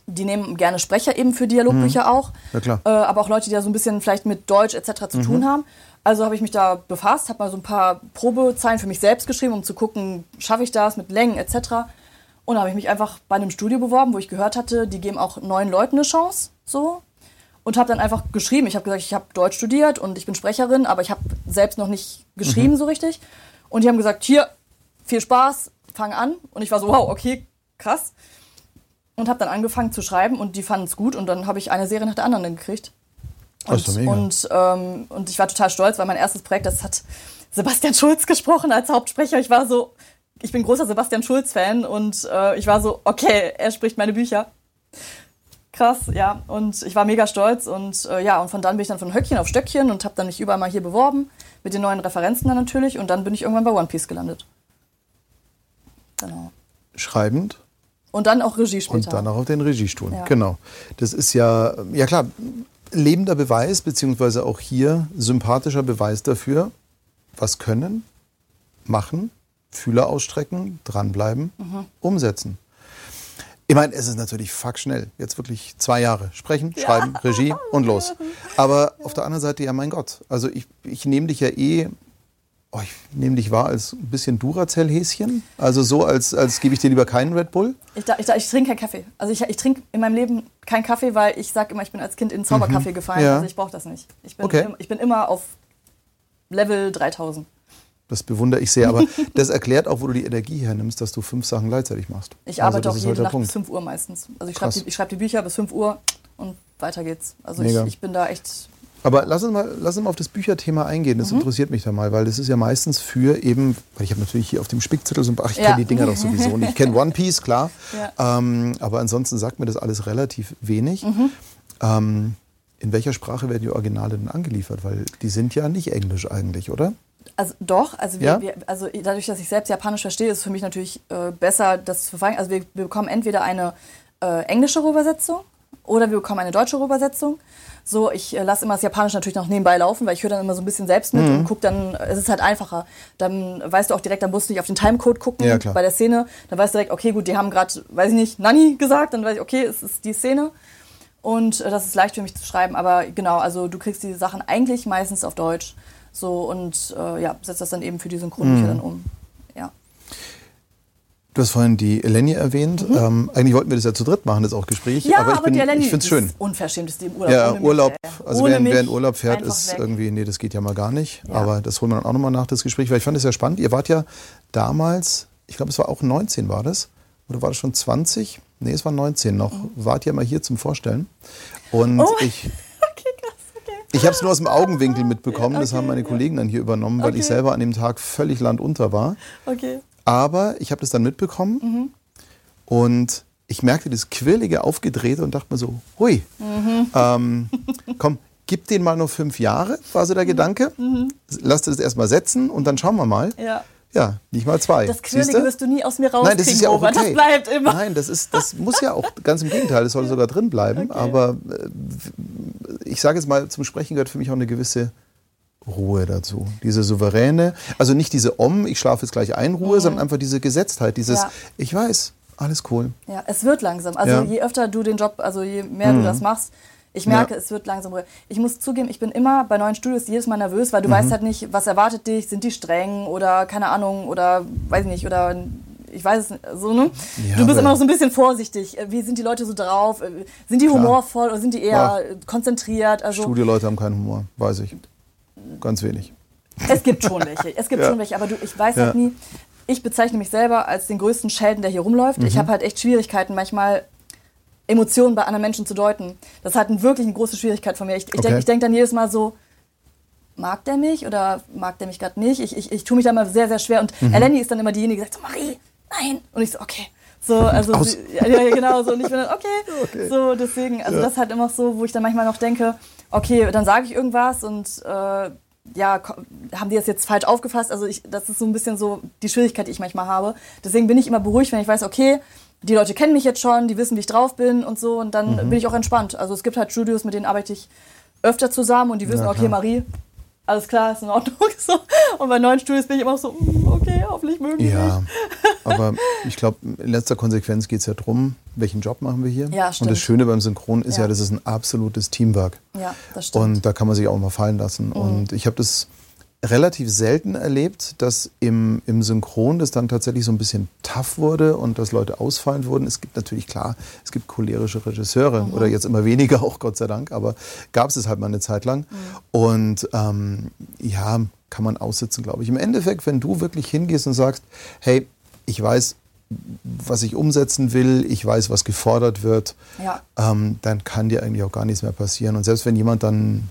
die nehmen gerne Sprecher eben für Dialogbücher auch. Mhm. Ja, klar. Äh, aber auch Leute, die da so ein bisschen vielleicht mit Deutsch etc. zu tun haben. Also habe ich mich da befasst, habe mal so ein paar Probezeilen für mich selbst geschrieben, um zu gucken, schaffe ich das mit Längen etc. Und da habe ich mich einfach bei einem Studio beworben, wo ich gehört hatte, die geben auch neuen Leuten eine Chance. So. Und habe dann einfach geschrieben. Ich habe gesagt, ich habe Deutsch studiert und ich bin Sprecherin, aber ich habe selbst noch nicht geschrieben so richtig. Und die haben gesagt, hier, viel Spaß, fang an. Und ich war so, wow, okay, krass. Und habe dann angefangen zu schreiben und die fanden es gut. Und dann habe ich eine Serie nach der anderen gekriegt. Mega. Und, ähm, und ich war total stolz, weil mein erstes Projekt, das hat Sebastian Schulz gesprochen als Hauptsprecher. Ich war so, ich bin großer Sebastian Schulz-Fan und äh, ich war so, okay, er spricht meine Bücher. Krass, ja. Und ich war mega stolz und äh, ja, und von dann bin ich dann von Höckchen auf Stöckchen und habe dann mich überall mal hier beworben, mit den neuen Referenzen dann natürlich und dann bin ich irgendwann bei One Piece gelandet. Genau. Schreibend Und dann auch Regie später. und dann auch auf den Regiestuhl. Ja. Genau. Das ist ja, ja klar, lebender Beweis, beziehungsweise auch hier sympathischer Beweis dafür, was können, machen, Fühler ausstrecken, dranbleiben, Mhm. umsetzen. Ich meine, es ist natürlich fuck schnell. Jetzt wirklich zwei Jahre. Sprechen, schreiben, Regie und los. Aber auf der anderen Seite, ja, mein Gott. Also ich, ich nehme dich ja eh oh, ich nehme dich wahr als ein bisschen Duracell-Häschen. Also so, als, als gebe ich dir lieber keinen Red Bull. Ich, ich, ich trinke keinen Kaffee. Also ich, ich trinke in meinem Leben keinen Kaffee, weil ich sage immer, ich bin als Kind in Zauberkaffee mhm. gefallen. Ja. Also ich brauche das nicht. Ich bin, okay. ich bin immer auf Level 3000. Das bewundere ich sehr, aber das erklärt auch, wo du die Energie hernimmst, dass du fünf Sachen gleichzeitig machst. Ich also arbeite auch jede halt Nacht Punkt. bis 5 Uhr meistens. Also ich schreibe die, schreib die, Bücher bis 5 Uhr und weiter geht's. Also ich, ich, bin da echt aber lass uns mal, lass uns mal auf das Bücherthema eingehen. Das mhm. interessiert mich da mal, weil das ist ja meistens für eben, weil ich habe natürlich hier auf dem Spickzettel so ein ach, ich ja. kenne die Dinger doch sowieso nicht. Ich kenne One Piece, klar. Ja. Ähm, aber ansonsten sagt mir das alles relativ wenig. Mhm. Ähm, in welcher Sprache werden die Originale denn angeliefert? Weil die sind ja nicht Englisch eigentlich, oder? Also doch, also, wir, ja? wir, also dadurch, dass ich selbst Japanisch verstehe, ist es für mich natürlich äh, besser, das zu verfolgen. Also wir, wir bekommen entweder eine äh, englische Übersetzung oder wir bekommen eine deutsche Übersetzung. So, ich äh, lasse immer das Japanisch natürlich noch nebenbei laufen, weil ich höre dann immer so ein bisschen selbst mit mhm. und gucke dann, es ist halt einfacher. Dann weißt du auch direkt, dann musst du nicht auf den Timecode gucken ja, bei der Szene. Dann weißt du direkt, okay, gut, die haben gerade, weiß ich nicht, Nani gesagt, dann weiß ich, okay, es ist die Szene. Und äh, das ist leicht für mich zu schreiben. Aber genau, also du kriegst die Sachen eigentlich meistens auf Deutsch. So und äh, ja, setzt das dann eben für die Synchronbücher mhm. dann um. Du hast vorhin die Eleni erwähnt. Mhm. Ähm, eigentlich wollten wir das ja zu dritt machen, das auch Gespräch. Ja, aber ich, aber ich finde es schön. Unverschämt ist die im Urlaub. Ja, Urlaub. Also wer, wer, in Urlaub fährt, ist weg. irgendwie, nee, das geht ja mal gar nicht. Ja. Aber das holen wir dann auch nochmal nach, das Gespräch, weil ich fand es ja spannend. Ihr wart ja damals, ich glaube, es war auch 19 war das. Oder war das schon 20? Nee, es war 19 noch. Mhm. Wart ja mal hier zum Vorstellen. Und oh. ich. Ich habe es nur aus dem Augenwinkel mitbekommen. Okay, das haben meine Kollegen dann hier übernommen, weil okay. ich selber an dem Tag völlig landunter war. Okay. Aber ich habe das dann mitbekommen mhm. und ich merkte das quirlige Aufgedrehte und dachte mir so, hui, mhm. ähm, komm, gib den mal nur fünf Jahre, war so der mhm. Gedanke. Mhm. Lass das erstmal setzen und dann schauen wir mal. Ja. Ja, nicht mal zwei. Das Quirlige wirst du nie aus mir rauskriegen, Nein, das ist ja auch okay. Das bleibt immer. Nein, das, ist, das muss ja auch, ganz im Gegenteil, das soll sogar drin bleiben. Okay. Aber äh, ich sage jetzt mal, zum Sprechen gehört für mich auch eine gewisse Ruhe dazu. Diese souveräne, also nicht diese Om, ich schlafe jetzt gleich ein, Ruhe, mhm. sondern einfach diese Gesetztheit, dieses, ja. ich weiß, alles cool. Ja, es wird langsam. Also ja. je öfter du den Job, also je mehr mhm. du das machst, ich merke, ja. es wird langsam ruhig. Ich muss zugeben, ich bin immer bei neuen Studios jedes Mal nervös, weil du mhm. weißt halt nicht, was erwartet dich, sind die streng oder keine Ahnung oder weiß nicht oder ich weiß es nicht, so, ne? Ja, du bist immer noch so ein bisschen vorsichtig. Wie sind die Leute so drauf? Sind die humorvoll oder sind die eher ja. konzentriert? Also, Studioleute haben keinen Humor, weiß ich. Ganz wenig. Es gibt schon welche. Es gibt ja. schon welche, aber du, ich weiß ja. halt nie. Ich bezeichne mich selber als den größten Schelden, der hier rumläuft. Mhm. Ich habe halt echt Schwierigkeiten, manchmal Emotionen bei anderen Menschen zu deuten. Das ist halt wirklich eine große Schwierigkeit von mir. Ich, ich okay. denke denk dann jedes Mal so, mag der mich oder mag der mich gerade nicht? Ich, ich, ich tue mich da mal sehr, sehr schwer. Und mhm. Eleni ist dann immer diejenige, die sagt so, Marie, nein. Und ich so, okay. So, also, sie, ja, genau, so. Und ich bin dann, okay. okay. So, deswegen, also ja. das ist halt immer so, wo ich dann manchmal noch denke, okay, dann sage ich irgendwas und äh, ja, haben die das jetzt falsch aufgefasst? Also ich, das ist so ein bisschen so die Schwierigkeit, die ich manchmal habe. Deswegen bin ich immer beruhigt, wenn ich weiß, okay, die Leute kennen mich jetzt schon, die wissen, wie ich drauf bin und so und dann mhm. bin ich auch entspannt. Also es gibt halt Studios, mit denen arbeite ich öfter zusammen und die wissen, ja, okay, Marie, alles klar, ist in Ordnung. So. Und bei neuen Studios bin ich immer so, mm, okay, hoffentlich mögen die Ja, aber ich glaube, in letzter Konsequenz geht es ja darum, welchen Job machen wir hier. Ja, stimmt. Und das Schöne beim Synchron ist ja, ja das ist ein absolutes Teamwork. Ja, das stimmt. Und da kann man sich auch mal fallen lassen. Mhm. Und ich habe das relativ selten erlebt, dass im, im Synchron das dann tatsächlich so ein bisschen tough wurde und dass Leute ausfallend wurden. Es gibt natürlich, klar, es gibt cholerische Regisseure mhm. oder jetzt immer weniger auch, Gott sei Dank, aber gab es es halt mal eine Zeit lang. Mhm. Und ähm, ja, kann man aussitzen, glaube ich. Im Endeffekt, wenn du wirklich hingehst und sagst, hey, ich weiß, was ich umsetzen will, ich weiß, was gefordert wird, ja. ähm, dann kann dir eigentlich auch gar nichts mehr passieren. Und selbst wenn jemand dann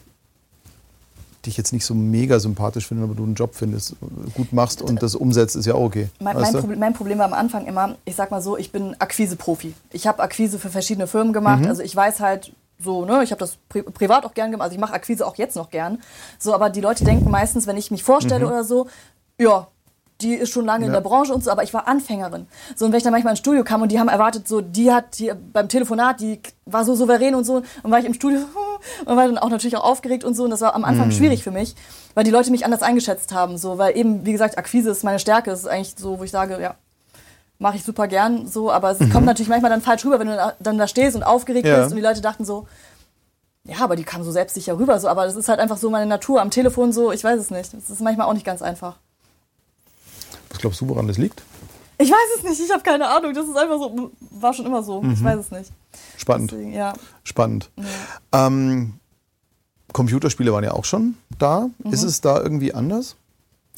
dich jetzt nicht so mega sympathisch finden, aber du einen Job findest, gut machst und das umsetzt, ist ja auch okay. Mein, mein, Problem, mein, Problem, war am Anfang immer, ich sag mal so, ich bin Akquise-Profi. Ich habe Akquise für verschiedene Firmen gemacht. Mhm. Also ich weiß halt, so, ne, ich habe das pri privat auch gern gemacht, also ich mache Akquise auch jetzt noch gern. So, aber die Leute denken meistens, wenn ich mich vorstelle mhm. oder so, ja, die ist schon lange ja. in der Branche und so, aber ich war Anfängerin. So, und wenn ich dann manchmal ins Studio kam und die haben erwartet, so, die hat die, beim Telefonat, die war so souverän und so, und war ich im Studio und war dann auch natürlich auch aufgeregt und so, und das war am Anfang mm. schwierig für mich, weil die Leute mich anders eingeschätzt haben, so, weil eben, wie gesagt, Akquise ist meine Stärke, das ist eigentlich so, wo ich sage, ja, mache ich super gern, so, aber es mhm. kommt natürlich manchmal dann falsch rüber, wenn du dann da stehst und aufgeregt ja. bist und die Leute dachten so, ja, aber die kam so selbstsicher rüber, so, aber das ist halt einfach so meine Natur am Telefon so, ich weiß es nicht. Das ist manchmal auch nicht ganz einfach. Was glaubst du, woran das liegt? Ich weiß es nicht, ich habe keine Ahnung. Das ist einfach so, war schon immer so. Ich weiß es nicht. Spannend. Deswegen, ja. Spannend. Ähm, Computerspiele waren ja auch schon da. Ist es da irgendwie anders?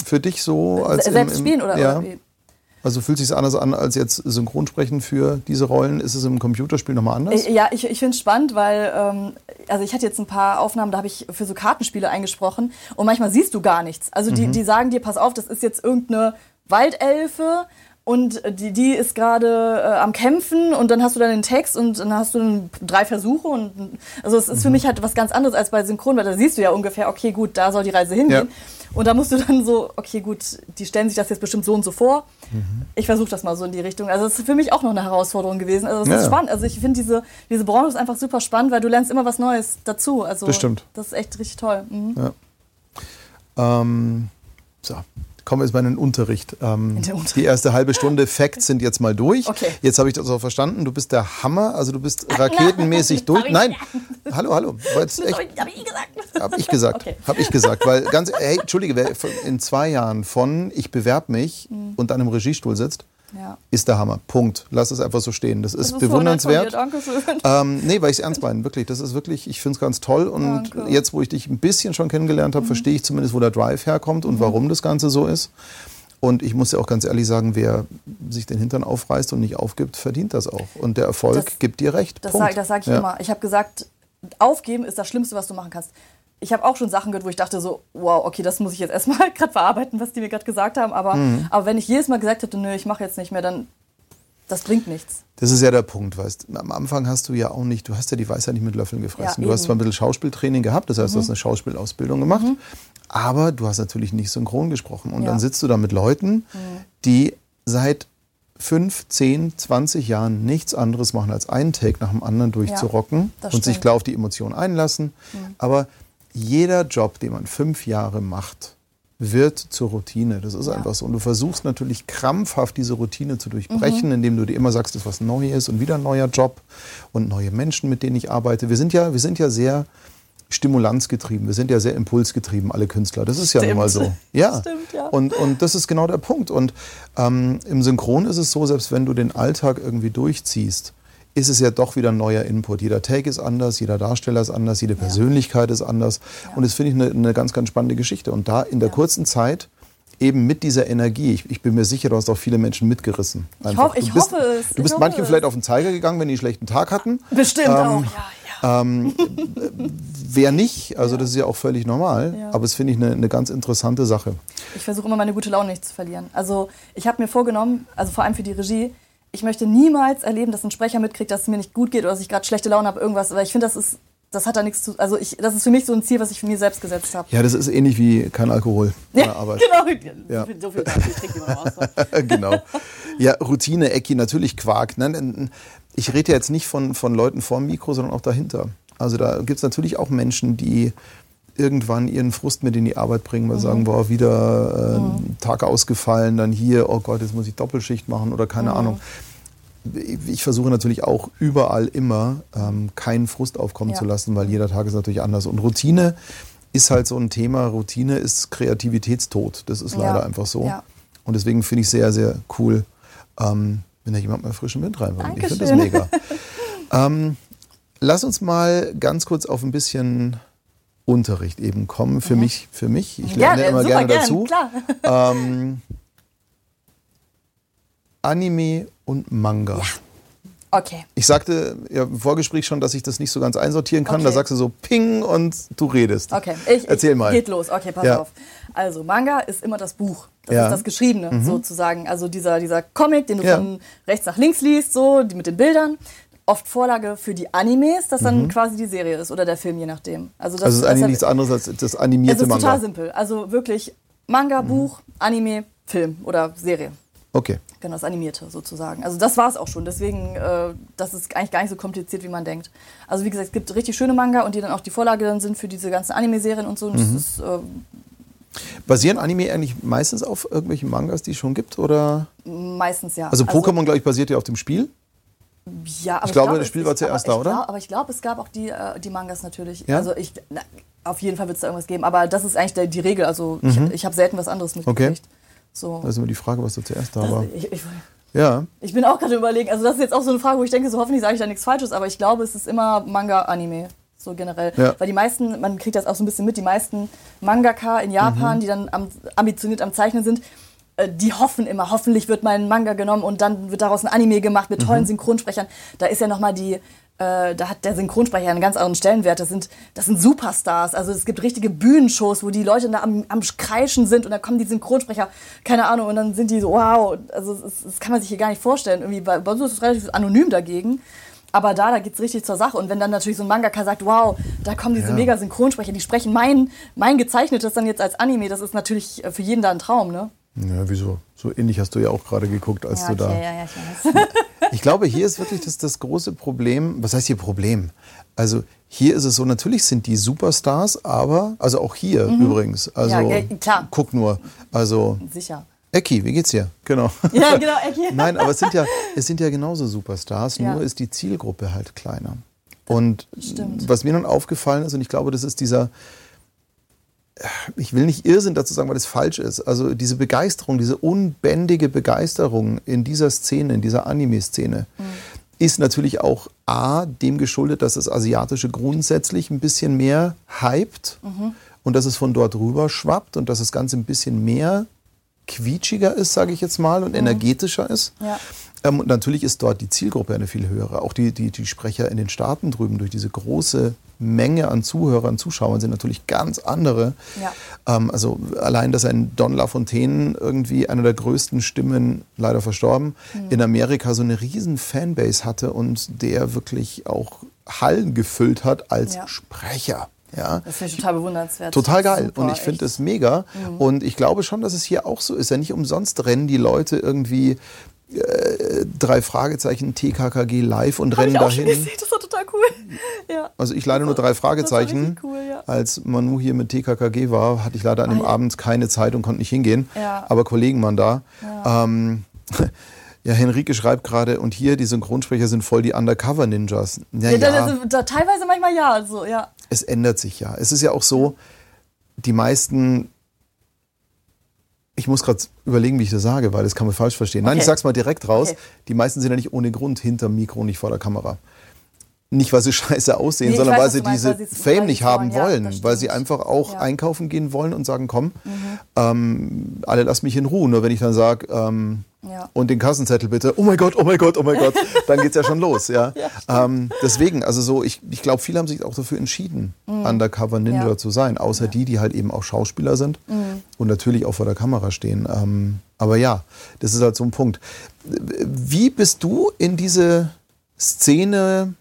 Für dich so als im- Selbst im, spielen oder, ja. oder? Also fühlt sich anders an als jetzt Synchronsprechen für diese Rollen? Ist es im Computerspiel nochmal anders? Äh, Ja, ich, ich finde es spannend, weil ähm, also ich hatte jetzt ein paar Aufnahmen, da habe ich für so Kartenspiele eingesprochen und manchmal siehst du gar nichts. Also die, die sagen dir, pass auf, das ist jetzt irgendeine Waldelfe und die, die ist gerade äh, am Kämpfen und dann hast du dann den Text und dann hast du dann drei Versuche und also es ist für mich halt was ganz anderes als bei Synchron, weil da siehst du ja ungefähr, okay, gut, da soll die Reise hingehen. Ja. Und da musst du dann so, okay, gut, die stellen sich das jetzt bestimmt so und so vor. Ich versuche das mal so in die Richtung. Also es ist für mich auch noch eine Herausforderung gewesen. Also es Ja. ist spannend. Also ich finde diese, diese Branche ist einfach super spannend, weil du lernst immer was Neues dazu. Also Das stimmt. Das ist echt richtig toll. Mhm. Ähm, so, kommen wir jetzt mal in den Unterricht. Ähm, In den Unterricht. Die erste halbe Stunde Facts sind jetzt mal durch. Okay. Jetzt habe ich das auch verstanden. Du bist der Hammer, also du bist raketenmäßig durch. Nein, hallo, hallo. War jetzt echt, Hab ich, gesagt. Hab ich gesagt. Okay. Hab ich gesagt. Weil ganz, hey, Entschuldige, wer in zwei Jahren von ich bewerbe mich Mhm. und dann im Regiestuhl sitzt, Ja. ist der Hammer. Punkt. Lass es einfach so stehen. Das ist, Das ist so bewundernswert. Ähm, nee, weil ich es ernst meine, wirklich. Das ist wirklich, ich finde es ganz toll. Und Danke. jetzt, wo ich dich ein bisschen schon kennengelernt habe, verstehe ich zumindest, wo der Drive herkommt und warum das Ganze so ist. Und ich muss ja auch ganz ehrlich sagen, wer sich den Hintern aufreißt und nicht aufgibt, verdient das auch. Und der Erfolg Das- gibt dir recht. Das sage sag ich Ja. immer. Ich habe gesagt, aufgeben ist das Schlimmste, was du machen kannst. Ich habe auch schon Sachen gehört, wo ich dachte so, wow, okay, das muss ich jetzt erstmal gerade verarbeiten, was die mir gerade gesagt haben. Aber, Mhm. aber wenn ich jedes Mal gesagt hätte, nö, ich mache jetzt nicht mehr, dann das bringt nichts. Das ist ja der Punkt, weißt Am Anfang hast du ja auch nicht, du hast ja die Weisheit nicht mit Löffeln gefressen. Ja, du hast. Mhm. zwar ein bisschen Schauspieltraining gehabt, das heißt, du hast eine Schauspielausbildung gemacht, aber du hast natürlich nicht synchron gesprochen. Und Ja. Mhm. dann sitzt du da mit Leuten, die seit fünf, zehn, 20 Jahren nichts anderes machen, als einen Take nach dem anderen durchzurocken das und sich stimmt. klar auf die Emotionen einlassen. Aber jeder Job, den man fünf Jahre macht, wird zur Routine. Das ist Ja. einfach so. Und du versuchst natürlich krampfhaft diese Routine zu Mhm. durchbrechen, indem du dir immer sagst, dass was neu ist und wieder ein neuer Job und neue Menschen, mit denen ich arbeite. Wir sind ja, wir sind ja sehr stimulanzgetrieben, wir sind ja sehr impulsgetrieben, alle Künstler. Das ist ja nun mal so. Stimmt. Ja. Stimmt, ja. Und, und das ist genau der Punkt. Und ähm, im Synchron ist es so, selbst wenn du den Alltag irgendwie durchziehst, ist es ja doch wieder ein neuer Input. Jeder Take ist anders, jeder Darsteller ist anders, jede Persönlichkeit ist anders. Und das finde ich eine, eine ganz, ganz spannende Geschichte. Und da in der Ja. kurzen Zeit eben mit dieser Energie, ich, ich bin mir sicher, du hast auch viele Menschen mitgerissen. Einfach. ich du bist, hoffe es, Du ich bist manchen es. vielleicht auf den Zeiger gegangen, wenn die einen schlechten Tag hatten. Bestimmt Ähm, auch, ja, ja. Wer nicht, also das ist ja auch völlig normal. Ja. Aber das finde ich eine, eine ganz interessante Sache. Ich versuche immer meine gute Laune nicht zu verlieren. Also ich habe mir vorgenommen, also vor allem für die Regie, ich möchte niemals erleben, dass ein Sprecher mitkriegt, dass es mir nicht gut geht oder dass ich gerade schlechte Laune habe, irgendwas. Weil ich finde, das ist, das hat da nichts zu. Also ich, das ist für mich so ein Ziel, was ich für mir selbst gesetzt habe. Ja, das ist ähnlich wie kein Alkohol bei der Arbeit. genau. Ja. So viel, so viel ich trinke mal raus. genau. Ja, Routine, Ecki, natürlich Quark. Nein, ich rede ja jetzt nicht von, von Leuten vor dem Mikro, sondern auch dahinter. Also da gibt es natürlich auch Menschen, die irgendwann ihren Frust mit in die Arbeit bringen, weil sie sagen, boah, wieder äh, ein Tag ausgefallen, dann hier, oh Gott, jetzt muss ich Doppelschicht machen oder keine Ahnung. Ich versuche natürlich auch überall immer ähm, keinen Frust aufkommen Ja. zu lassen, weil jeder Tag ist natürlich anders. Und Routine ist halt so ein Thema. Routine ist Kreativitätstod. Das ist Ja. leider einfach so. Ja. Und deswegen finde ich sehr, sehr cool, ähm, wenn da jemand mal frischen Wind reinbringt. Ich finde das mega. ähm, lass uns mal ganz kurz auf ein bisschen Unterricht eben kommen. Für mich, für mich. Ich lerne Gerne, immer super, gerne gern, dazu. klar. Ähm, Anime und Manga. Okay. Ich sagte ja, im Vorgespräch schon, dass ich das nicht so ganz einsortieren kann. Da Okay. sagst du so Ping und du redest. Okay, ich, Erzähl ich, mal. Geht los, okay, pass Ja. auf. Also, Manga ist immer das Buch. Das Ja. Mhm. ist das Geschriebene, sozusagen. Also dieser, dieser Comic, den du Ja. von rechts nach links liest, so, die mit den Bildern. Oft Vorlage für die Animes, das dann quasi die Serie ist oder der Film, je nachdem. Also, das, Mhm. Also es ist eigentlich nichts anderes als das Es animierte ist Manga. total simpel. Also wirklich Manga, Buch, Anime, Film oder Serie. Okay. Genau, das Animierte sozusagen. Also das war es auch schon. Deswegen, äh, das ist eigentlich gar nicht so kompliziert, wie man denkt. Also wie gesagt, es gibt richtig schöne Manga und die dann auch die Vorlage dann sind für diese ganzen Anime-Serien und so. Und Mhm. ist, äh, Basieren Anime eigentlich meistens auf irgendwelchen Mangas, die es schon gibt? Oder? meistens ja. Also Pokémon, glaube ich, basiert ja auf dem Spiel. Ja, aber ich glaube, glaub, das Spiel war zuerst da, oder? Glaub, aber ich glaube, es gab auch die, äh, die Mangas natürlich. Ja? Also ich, na, auf jeden Fall wird es da irgendwas geben. Aber das ist eigentlich der, die Regel. Also ich, ich habe selten was anderes Mhm. Okay. mitgekriegt. So. Das ist immer die Frage, was du zuerst da war. Ich, ich, ja. Ich bin auch gerade überlegen, also das ist jetzt auch so eine Frage, wo ich denke, so hoffentlich sage ich da nichts Falsches, aber ich glaube, es ist immer Manga, Anime so generell. Ja. Weil die meisten, man kriegt das auch so ein bisschen mit, die meisten Mangaka in Japan, mhm. die dann am, ambitioniert am Zeichnen sind, die hoffen immer, hoffentlich wird mein Manga genommen und dann wird daraus ein Anime gemacht mit tollen mhm. Synchronsprechern. Da ist ja nochmal die, äh, da hat der Synchronsprecher einen ganz anderen Stellenwert. Das sind, das sind Superstars. Also es gibt richtige Bühnenshows, wo die Leute da am, am Kreischen sind und dann kommen die Synchronsprecher, keine Ahnung, und dann sind die so, wow, also das, das kann man sich hier gar nicht vorstellen. Irgendwie, bei, bei uns ist es relativ anonym dagegen. Aber da, da geht es richtig zur Sache. Und wenn dann natürlich so ein Mangaka sagt, wow, da kommen diese ja. mega Synchronsprecher, die sprechen mein, mein gezeichnetes dann jetzt als Anime, das ist natürlich äh, für jeden da ein Traum, ne? Ja, wieso? So ähnlich hast du ja auch gerade geguckt, als ja, du da. Ja, ja, ich, weiß. ich glaube, hier ist wirklich das, das große Problem. Was heißt hier Problem? Also hier ist es so, natürlich sind die Superstars, aber, also auch hier mhm. übrigens. Also ja, klar. guck nur. Also. Sicher. Ecki, wie geht's dir? Genau. Ja, genau, Ecki. Nein, aber es sind ja, es sind ja genauso Superstars, ja. nur ist die Zielgruppe halt kleiner. Und Stimmt. was mir nun aufgefallen ist, und ich glaube, das ist dieser, ich will nicht Irrsinn dazu sagen, weil das falsch ist. Also diese Begeisterung, diese unbändige Begeisterung in dieser Szene, in dieser Anime-Szene, mhm. ist natürlich auch A, dem geschuldet, dass das Asiatische grundsätzlich ein bisschen mehr hypt mhm. und dass es von dort rüber schwappt und dass das Ganze ein bisschen mehr quietschiger ist, sage ich jetzt mal, und mhm. energetischer ist. Ja. Ähm, und natürlich ist dort die Zielgruppe eine viel höhere. Auch die, die, die Sprecher in den Staaten drüben durch diese große Menge an Zuhörern, Zuschauern sind natürlich ganz andere. Ja. Ähm, also allein, dass ein Don LaFontaine irgendwie einer der größten Stimmen, leider verstorben, mhm. in Amerika so eine riesen Fanbase hatte und der wirklich auch Hallen gefüllt hat als ja. Sprecher. Ja. Das finde ich total bewundernswert. Total geil. Super, und ich finde es mega. Mhm. Und ich glaube schon, dass es hier auch so ist. Ja, nicht umsonst rennen die Leute irgendwie äh, drei Fragezeichen TKKG live und Hab rennen ich auch dahin. Schon gesehen. Das war total cool. Ja. Also ich leider nur drei Fragezeichen. Cool, ja. Als Manu hier mit TKKG war, hatte ich leider an dem ah, Abend keine Zeit und konnte nicht hingehen. Ja. Aber Kollegen waren da. Ja. Ähm, ja, Henrike schreibt gerade, und hier die Synchronsprecher sind voll die Undercover-Ninjas. Ja, ja, ja. Da, teilweise manchmal ja, also, ja. Es ändert sich ja. Es ist ja auch so, die meisten ich muss gerade überlegen, wie ich das sage, weil das kann man falsch verstehen. Okay. Nein, ich sag's mal direkt raus. Okay. Die meisten sind ja nicht ohne Grund hinterm Mikro und nicht vor der Kamera. Nicht, weil sie scheiße aussehen, nee, sondern weiß, weil sie diese meinst, Fame nicht haben wollen, ja, weil sie einfach auch ja. einkaufen gehen wollen und sagen, komm, mhm. ähm, alle lass mich in Ruhe. Nur wenn ich dann sage, ähm, ja. und den Kassenzettel bitte, oh mein Gott, oh mein Gott, oh mein Gott, dann geht's ja schon los. Ja? ähm, deswegen, also so, ich, ich glaube, viele haben sich auch dafür entschieden, mhm. Undercover Ninja zu sein, außer die, die halt eben auch Schauspieler sind mhm. und natürlich auch vor der Kamera stehen. Ähm, aber ja, das ist halt so ein Punkt. Wie bist du in diese Szene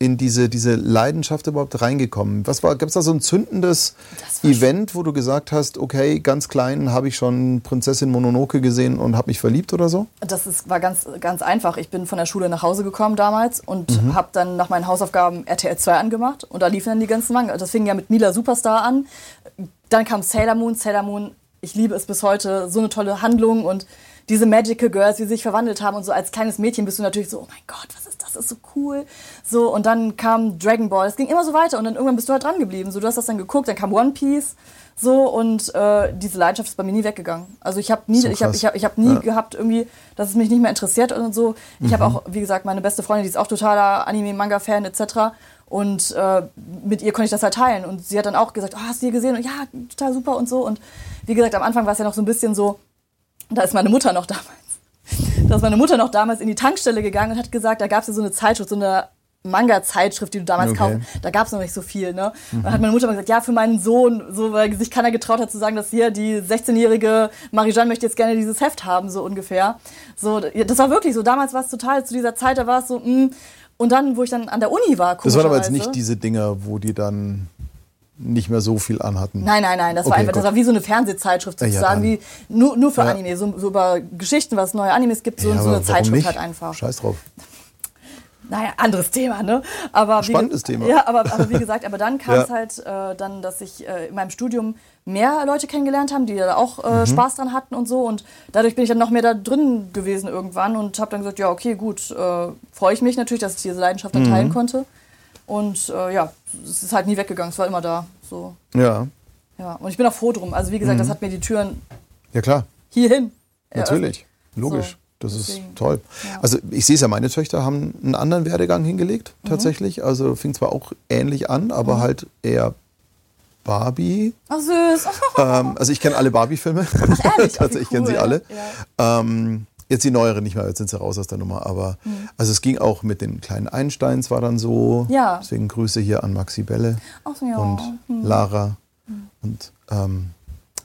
in diese, diese Leidenschaft überhaupt reingekommen? Was war, gab es da so ein zündendes Event, wo du gesagt hast, okay, ganz klein habe ich schon Prinzessin Mononoke gesehen und habe mich verliebt oder so? Das ist, war ganz, ganz einfach. Ich bin von der Schule nach Hause gekommen damals und mhm. habe dann nach meinen Hausaufgaben RTL 2 angemacht und da liefen dann die ganzen Manga. Das fing ja mit Mila Superstar an. Dann kam Sailor Moon. Sailor Moon, ich liebe es bis heute, so eine tolle Handlung und diese Magical Girls, die sich verwandelt haben und so als kleines Mädchen bist du natürlich so, oh mein Gott, was ist das, das ist so cool. So, und dann kam Dragon Ball, es ging immer so weiter und dann irgendwann bist du halt dran geblieben. So, du hast das dann geguckt, dann kam One Piece, so, und äh, diese Leidenschaft ist bei mir nie weggegangen. Also ich habe nie, so ich habe ich hab, ich hab nie ja. gehabt irgendwie, dass es mich nicht mehr interessiert und so. Ich mhm. habe auch, wie gesagt, meine beste Freundin, die ist auch totaler Anime-Manga-Fan etc., und äh, mit ihr konnte ich das halt teilen. Und sie hat dann auch gesagt, oh, hast du die gesehen? Und ja, total super und so. Und wie gesagt, am Anfang war es ja noch so ein bisschen so, da ist meine Mutter noch damals. Da ist meine Mutter noch damals in die Tankstelle gegangen und hat gesagt, da gab es ja so eine Zeitschrift, so eine Manga-Zeitschrift, die du damals okay. kaufst. Da gab es noch nicht so viel. Ne? Mhm. Dann hat meine Mutter mal gesagt, ja, für meinen Sohn, so, weil sich keiner getraut hat zu sagen, dass hier die 16-jährige Marijanne möchte jetzt gerne dieses Heft haben, so ungefähr. So, das war wirklich so. Damals war es total, zu dieser Zeit, da war es so, mh. Mm. Und dann, wo ich dann an der Uni war, Das waren aber jetzt nicht diese Dinger, wo die dann nicht mehr so viel anhatten. Nein, nein, nein, das okay, war einfach, das war wie so eine Fernsehzeitschrift sozusagen, ja, wie nur, nur für ja. Anime, so, so, über Geschichten, was neue Animes gibt, so, ja, so eine Zeitschrift nicht? halt einfach. Scheiß drauf. Naja, anderes Thema, ne? Aber Spannendes wie, Thema. Ja, aber, aber wie gesagt, aber dann kam es halt äh, dann, dass ich äh, in meinem Studium mehr Leute kennengelernt haben, die da auch äh, mhm. Spaß dran hatten und so. Und dadurch bin ich dann noch mehr da drin gewesen irgendwann und habe dann gesagt, ja, okay, gut, äh, freue ich mich natürlich, dass ich diese Leidenschaft dann mhm. teilen konnte. Und äh, ja, es ist halt nie weggegangen, es war immer da. So. Ja. Ja, und ich bin auch froh drum. Also wie gesagt, mhm. das hat mir die Türen ja, klar. hierhin. Natürlich, logisch. So. Das Deswegen. ist toll. Ja. Also ich sehe es ja, meine Töchter haben einen anderen Werdegang hingelegt, mhm. tatsächlich. Also fing zwar auch ähnlich an, aber mhm. halt eher Barbie. Ach süß. Ähm, also ich kenne alle Barbie-Filme. Tatsächlich, ich kenne sie alle. Ja. Ähm, jetzt die neueren nicht mehr, jetzt sind sie raus aus der Nummer. Aber mhm. also es ging auch mit den kleinen Einsteins war dann so. Ja. Deswegen Grüße hier an Maxi Belle Ach, ja. und mhm. Lara. Mhm. Und ähm,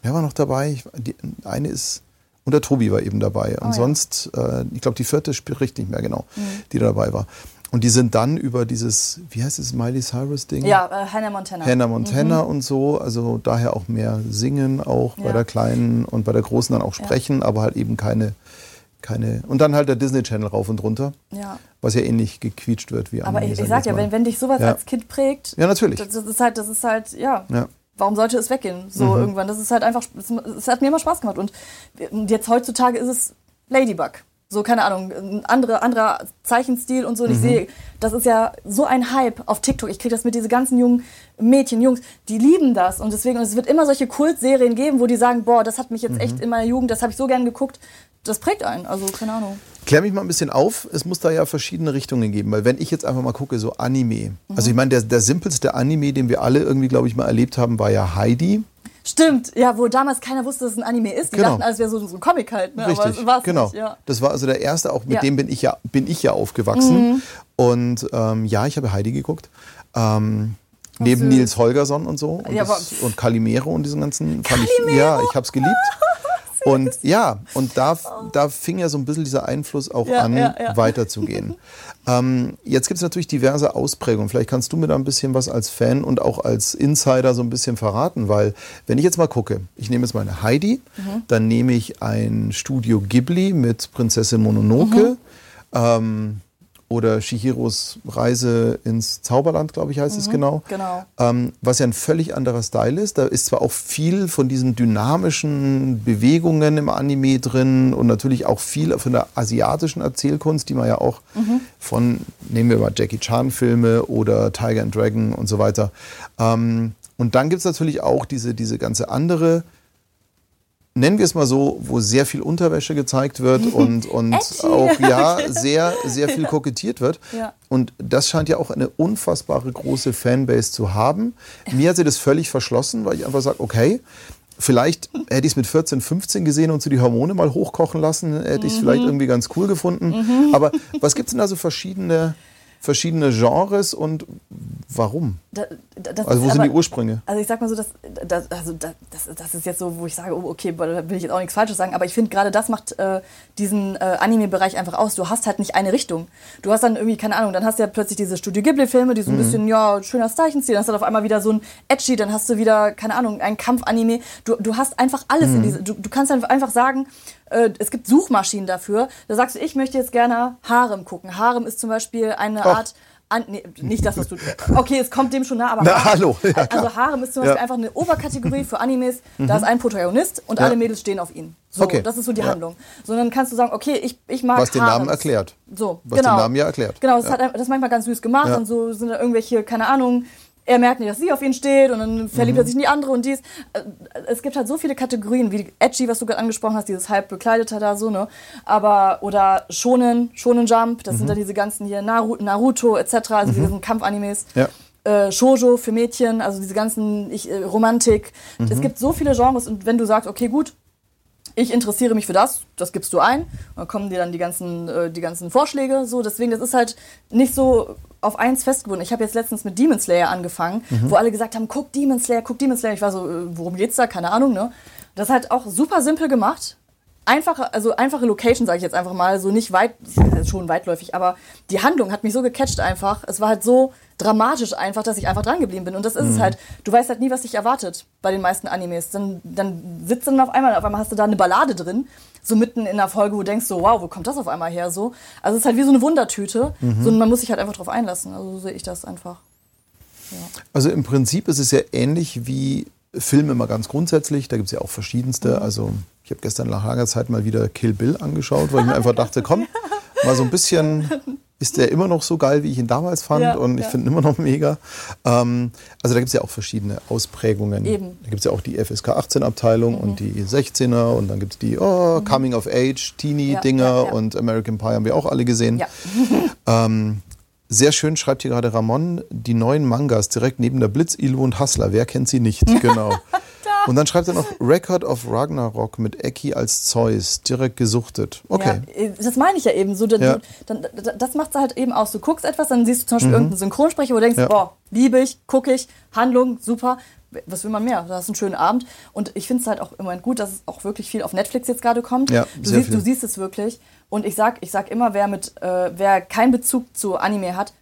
wer war noch dabei? Ich, die, eine ist und der Tobi war eben dabei. Und oh, sonst, ja. äh, ich glaube, die vierte spricht nicht mehr genau, mhm. die da dabei war. Und die sind dann über dieses, wie heißt es, Miley Cyrus Ding? Ja, äh, Hannah Montana. Hannah Montana mhm. und so. Also daher auch mehr singen, auch ja. bei der Kleinen und bei der Großen dann auch sprechen, ja. aber halt eben keine, keine. Und dann halt der Disney Channel rauf und runter. Ja. Was ja ähnlich gequietscht wird wie Aber ich, ich sag ja, wenn, wenn dich sowas als Kind prägt. Ja, natürlich. Das, das, ist halt, das ist halt, ja. ja warum sollte es weggehen? So mhm. irgendwann. Das ist halt einfach, es hat mir immer Spaß gemacht. Und jetzt heutzutage ist es Ladybug. So, keine Ahnung, ein andere, anderer Zeichenstil und so. Und mhm. ich sehe, das ist ja so ein Hype auf TikTok. Ich kriege das mit diesen ganzen jungen Mädchen, Jungs, die lieben das. Und deswegen, und es wird immer solche Kultserien geben, wo die sagen, boah, das hat mich jetzt mhm. echt in meiner Jugend, das habe ich so gern geguckt. Das prägt einen. Also, keine Ahnung. Klär mich mal ein bisschen auf. Es muss da ja verschiedene Richtungen geben. Weil wenn ich jetzt einfach mal gucke, so Anime. Mhm. Also ich meine, der, der simpelste Anime, den wir alle irgendwie, glaube ich, mal erlebt haben, war ja Heidi. Stimmt, ja, wo damals keiner wusste, dass es ein Anime ist. Die genau. dachten, es wäre so, so ein Comic halt. Ne? Richtig, Aber genau. Nicht, ja. Das war also der erste, auch mit ja. dem bin ich ja, bin ich ja aufgewachsen. Mhm. Und ähm, ja, ich habe Heidi geguckt. Ähm, neben. Nils Holgersson und so. Und, ja, das, und Calimero und diesen ganzen. Calimero? Ich, ja, ich habe es geliebt. Und ja, und da, da fing ja so ein bisschen dieser Einfluss auch ja, an, ja, ja. weiterzugehen. ähm, jetzt gibt es natürlich diverse Ausprägungen. Vielleicht kannst du mir da ein bisschen was als Fan und auch als Insider so ein bisschen verraten, weil wenn ich jetzt mal gucke, ich nehme jetzt meine Heidi, mhm. dann nehme ich ein Studio Ghibli mit Prinzessin Mononoke. Mhm. Ähm, oder Shihiros Reise ins Zauberland, glaube ich, heißt mhm, es genau. genau. Ähm, was ja ein völlig anderer Style ist. Da ist zwar auch viel von diesen dynamischen Bewegungen im Anime drin und natürlich auch viel von der asiatischen Erzählkunst, die man ja auch mhm. von, nehmen wir mal Jackie Chan-Filme oder Tiger and Dragon und so weiter. Ähm, und dann gibt es natürlich auch diese, diese ganze andere nennen wir es mal so, wo sehr viel Unterwäsche gezeigt wird und, und auch ja sehr, sehr viel kokettiert wird. Ja. Und das scheint ja auch eine unfassbare große Fanbase zu haben. Mir hat sie das völlig verschlossen, weil ich einfach sage, okay, vielleicht hätte ich es mit 14, 15 gesehen und so die Hormone mal hochkochen lassen, hätte ich es mhm. vielleicht irgendwie ganz cool gefunden. Mhm. Aber was gibt es denn da so verschiedene verschiedene Genres und warum? Da, also wo sind aber, die Ursprünge? Also ich sag mal so, das, das, also das, das ist jetzt so, wo ich sage, oh, okay, da will ich jetzt auch nichts Falsches sagen, aber ich finde gerade das macht äh, diesen äh, Anime-Bereich einfach aus. Du hast halt nicht eine Richtung. Du hast dann irgendwie, keine Ahnung, dann hast du ja plötzlich diese Studio Ghibli-Filme, die so ein mhm. bisschen, ja, schöner Zeichenstil, dann hast du auf einmal wieder so ein Edgy, dann hast du wieder, keine Ahnung, ein Kampf-Anime. Du, du hast einfach alles mhm. in diese, du, du kannst dann einfach sagen, äh, es gibt Suchmaschinen dafür. Da sagst du, ich möchte jetzt gerne Harem gucken. Harem ist zum Beispiel eine Och. Art. An, nee, nicht das, was du. Okay, es kommt dem schon nah, aber. Na, hallo. Ja, also Harem ist zum Beispiel ja. einfach eine Oberkategorie für Animes. Mhm. Da ist ein Protagonist und ja. alle Mädels stehen auf ihn. So, okay. das ist so die Handlung. So, dann kannst du sagen, okay, ich, ich mag Was den Namen erklärt. So, Was genau. den Namen ja erklärt. Genau, das, hat, das manchmal ganz süß gemacht und so sind da irgendwelche, keine Ahnung, er merkt nicht, dass sie auf ihn steht und dann verliebt mhm. er sich in die andere und dies. Äh, es gibt halt so viele Kategorien, wie Edgy, was du gerade angesprochen hast, dieses halb bekleidete da so, ne? Aber, oder Shonen, Shonen Jump, das mhm. sind dann diese ganzen hier Naruto etc., also mhm. diesen Kampfanimes. Ja. Äh, Shoujo für Mädchen, also diese ganzen ich, äh, Romantik. Mhm. Es gibt so viele Genres und wenn du sagst, okay, gut, ich interessiere mich für das, das gibst du ein, und dann kommen dir dann die ganzen, äh, die ganzen Vorschläge, so, deswegen, das ist halt nicht so auf eins festgebunden. Ich habe jetzt letztens mit Demon Slayer angefangen, mhm. wo alle gesagt haben, guck Demon Slayer, guck Demon Slayer. Ich war so, äh, worum geht's da? Keine Ahnung, ne? Das ist halt auch super simpel gemacht. Einfache, also einfache Location, sage ich jetzt einfach mal, so nicht weit, schon weitläufig, aber die Handlung hat mich so gecatcht einfach. Es war halt so dramatisch einfach, dass ich einfach dran geblieben bin. Und das ist mhm. es halt. Du weißt halt nie, was dich erwartet bei den meisten Animes. Dann, dann sitzt du dann auf einmal, auf einmal hast du da eine Ballade drin so mitten in der Folge, wo du denkst so, wow, wo kommt das auf einmal her so? Also es ist halt wie so eine Wundertüte. Mhm. So, man muss sich halt einfach drauf einlassen. Also so sehe ich das einfach. Ja. Also im Prinzip ist es ja ähnlich wie Filme mal ganz grundsätzlich. Da gibt es ja auch verschiedenste. Mhm. Also ich habe gestern nach langer Zeit mal wieder Kill Bill angeschaut, weil ich mir einfach dachte, komm, mal so ein bisschen ist der immer noch so geil, wie ich ihn damals fand Ja, und ich ja. finde ihn immer noch mega. Ähm, also da gibt es ja auch verschiedene Ausprägungen. Eben. Mhm. Da gibt es ja auch die FSK 18 Abteilung und die 16er und dann gibt es die oh, Coming of Age, Teenie-Dinger Ja, und American Pie haben wir auch alle gesehen. Ja. Ähm, sehr schön schreibt hier gerade Ramon, die neuen Mangas direkt neben der Blitz, Ilu und Hustler. Wer kennt sie nicht? Genau. und dann schreibt er noch Record of Ragnarok mit Eki als Zeus, direkt gesuchtet. Okay. Ja, das meine ich ja eben so. Du, Ja. dann, das macht es halt eben aus. Du guckst etwas, dann siehst du zum Beispiel irgendeinen Synchronsprecher, wo du denkst, Mhm. Ja. boah, liebe ich, gucke ich, Handlung, super. Was will man mehr? Du hast einen schönen Abend. Und ich finde es halt auch im Moment gut, dass es auch wirklich viel auf Netflix jetzt gerade kommt. Ja, du, siehst, viel. du siehst es wirklich. Und ich sag, ich sag immer, wer mit, äh, wer keinen Bezug zu Anime hat,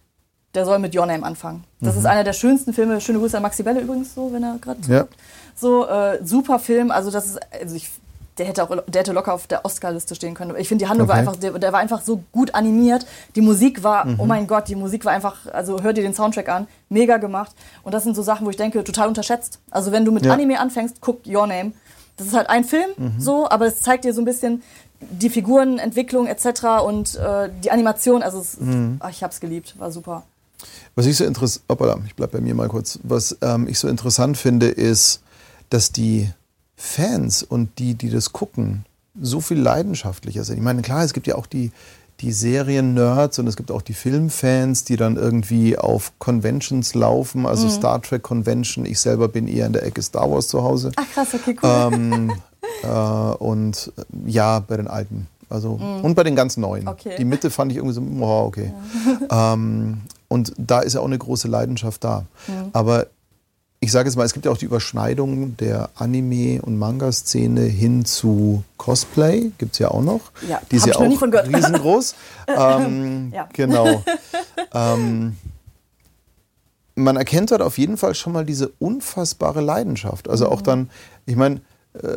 der soll mit Your Name anfangen. Das Mhm. ist einer der schönsten Filme. Schöne Grüße an Maxi Belle übrigens, so, wenn er gerade Ja. So, äh, super Film. Also, das ist, also ich, der hätte auch, der hätte locker auf der Oscar-Liste stehen können. Ich finde, die Handlung war Okay. einfach, der, der war einfach so gut animiert. Die Musik war, Mhm. oh mein Gott, die Musik war einfach, also hör dir den Soundtrack an, mega gemacht. Und das sind so Sachen, wo ich denke, total unterschätzt. Also, wenn du mit Ja. Anime anfängst, guck Your Name. Das ist halt ein Film, Mhm. so, aber es zeigt dir so ein bisschen die Figurenentwicklung etc. und äh, die Animation. Also, es, Mhm. ach, ich hab's geliebt, war super. Was ich so interessant, ich bleib bei mir mal kurz. Was ähm, ich so interessant finde, ist, dass die Fans und die, die das gucken, so viel leidenschaftlicher sind. Ich meine, klar, es gibt ja auch die, die Serien-Nerds und es gibt auch die Filmfans, die dann irgendwie auf Conventions laufen, also Star Trek Convention. Ich selber bin eher in der Ecke Star Wars zu Hause. Ach krass, okay, cool. Ähm, äh, und äh, ja, bei den alten. Also, Und bei den ganz neuen. Mhm. Okay. Die Mitte fand ich irgendwie so, oh, okay. Ähm, und da ist ja auch eine große Leidenschaft da. Mhm. Aber ich sage jetzt mal, es gibt ja auch die Überschneidung der Anime- und Manga-Szene hin zu Cosplay. Gibt es ja auch noch. Ja, die ist ja auch riesengroß. ähm, Ja. Genau. ähm, man erkennt dort auf jeden Fall schon mal diese unfassbare Leidenschaft. Also Mhm. auch dann, ich meine, äh,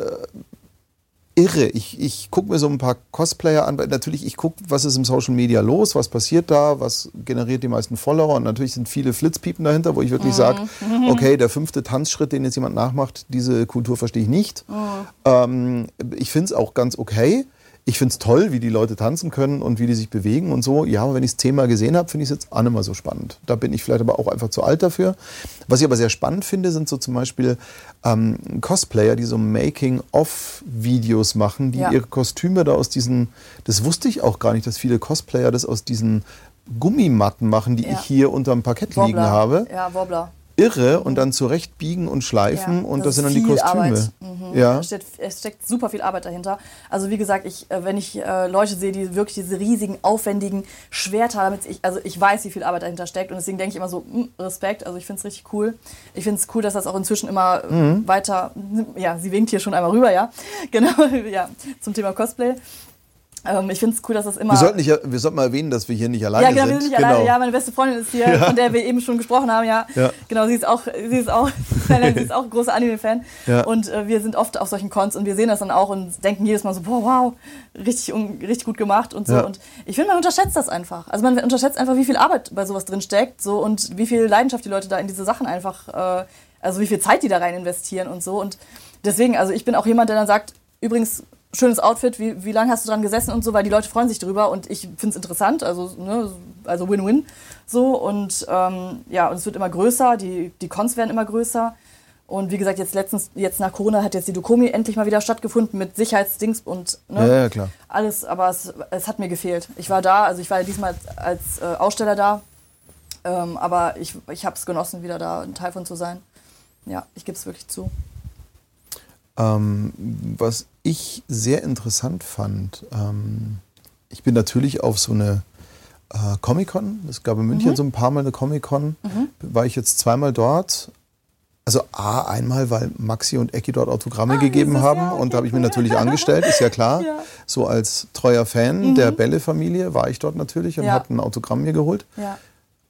irre. Ich, ich gucke mir so ein paar Cosplayer an. weil Natürlich, ich gucke, was ist im Social Media los, was passiert da, was generiert die meisten Follower. Und natürlich sind viele Flitzpiepen dahinter, wo ich wirklich sage, okay, der fünfte Tanzschritt, den jetzt jemand nachmacht, diese Kultur verstehe ich nicht. Ähm, ich finde es auch ganz okay. Ich finde es toll, wie die Leute tanzen können und wie die sich bewegen und so. Ja, aber wenn ich es zehnmal gesehen habe, finde ich es jetzt auch nicht mehr so spannend. Da bin ich vielleicht aber auch einfach zu alt dafür. Was ich aber sehr spannend finde, sind so zum Beispiel ähm, Cosplayer, die so Making-of-Videos machen, die Ja. ihre Kostüme da aus diesen, das wusste ich auch gar nicht, dass viele Cosplayer das aus diesen Gummimatten machen, die Ja. ich hier unterm Parkett liegen Wobbler. habe. Ja, Wobbler. Irre und dann zurecht biegen und schleifen Ja, und das das sind dann die Kostüme. Arbeit. Mhm. Ja. Es, steckt, es steckt super viel Arbeit dahinter. Also wie gesagt, ich, äh, wenn ich äh, Leute sehe, die wirklich diese riesigen, aufwendigen Schwerter, damit ich, also ich weiß, wie viel Arbeit dahinter steckt und deswegen denke ich immer so, mh, Respekt, also ich finde es richtig cool. Ich finde es cool, dass das auch inzwischen immer äh, Mhm. weiter, ja, sie winkt hier schon einmal rüber, ja, genau, ja, zum Thema Cosplay. Ähm, ich finde es cool, dass das immer... Wir sollten, nicht, wir sollten mal erwähnen, dass wir hier nicht alleine Ja, genau, sind. wir sind nicht alleine. Ja, meine beste Freundin ist hier, von der wir eben schon gesprochen haben. Ja, Ja. genau. Sie ist auch, sie ist auch, sie ist auch ein großer Anime-Fan. Ja. Und äh, wir sind oft auf solchen Cons und wir sehen das dann auch und denken jedes Mal so, boah, wow, richtig, un- richtig gut gemacht und so. Ja. Und ich finde, man unterschätzt das einfach. Also man unterschätzt einfach, wie viel Arbeit bei sowas drin steckt, so und wie viel Leidenschaft die Leute da in diese Sachen einfach, äh, also wie viel Zeit die da rein investieren und so. Und deswegen, also ich bin auch jemand, der dann sagt, übrigens schönes Outfit, wie, wie lange hast du dran gesessen und so, weil die Leute freuen sich drüber und ich finde es interessant, also, ne, also Win-Win. So und ähm, ja, und es wird immer größer, die, die Cons werden immer größer. Und wie gesagt, jetzt letztens, jetzt nach Corona hat jetzt die Dokomi endlich mal wieder stattgefunden mit Sicherheitsdings und ne, Ja, ja, klar. alles, aber es, es hat mir gefehlt. Ich war da, also ich war diesmal als, als äh, Aussteller da, ähm, aber ich, ich habe es genossen, wieder da ein Teil von zu sein. Ja, ich gebe es wirklich zu. Ähm, was ich sehr interessant fand, ähm, ich bin natürlich auf so eine äh, Comic-Con, es gab in München so ein paar Mal eine Comic-Con, war ich jetzt zweimal dort. Also A, einmal, weil Maxi und Ecki dort Autogramme gegeben süß, haben ja, und okay, da habe ich mir natürlich angestellt, ist ja klar. Ja. So als treuer Fan der Bälle-Familie war ich dort natürlich und Ja. habe ein Autogramm mir geholt.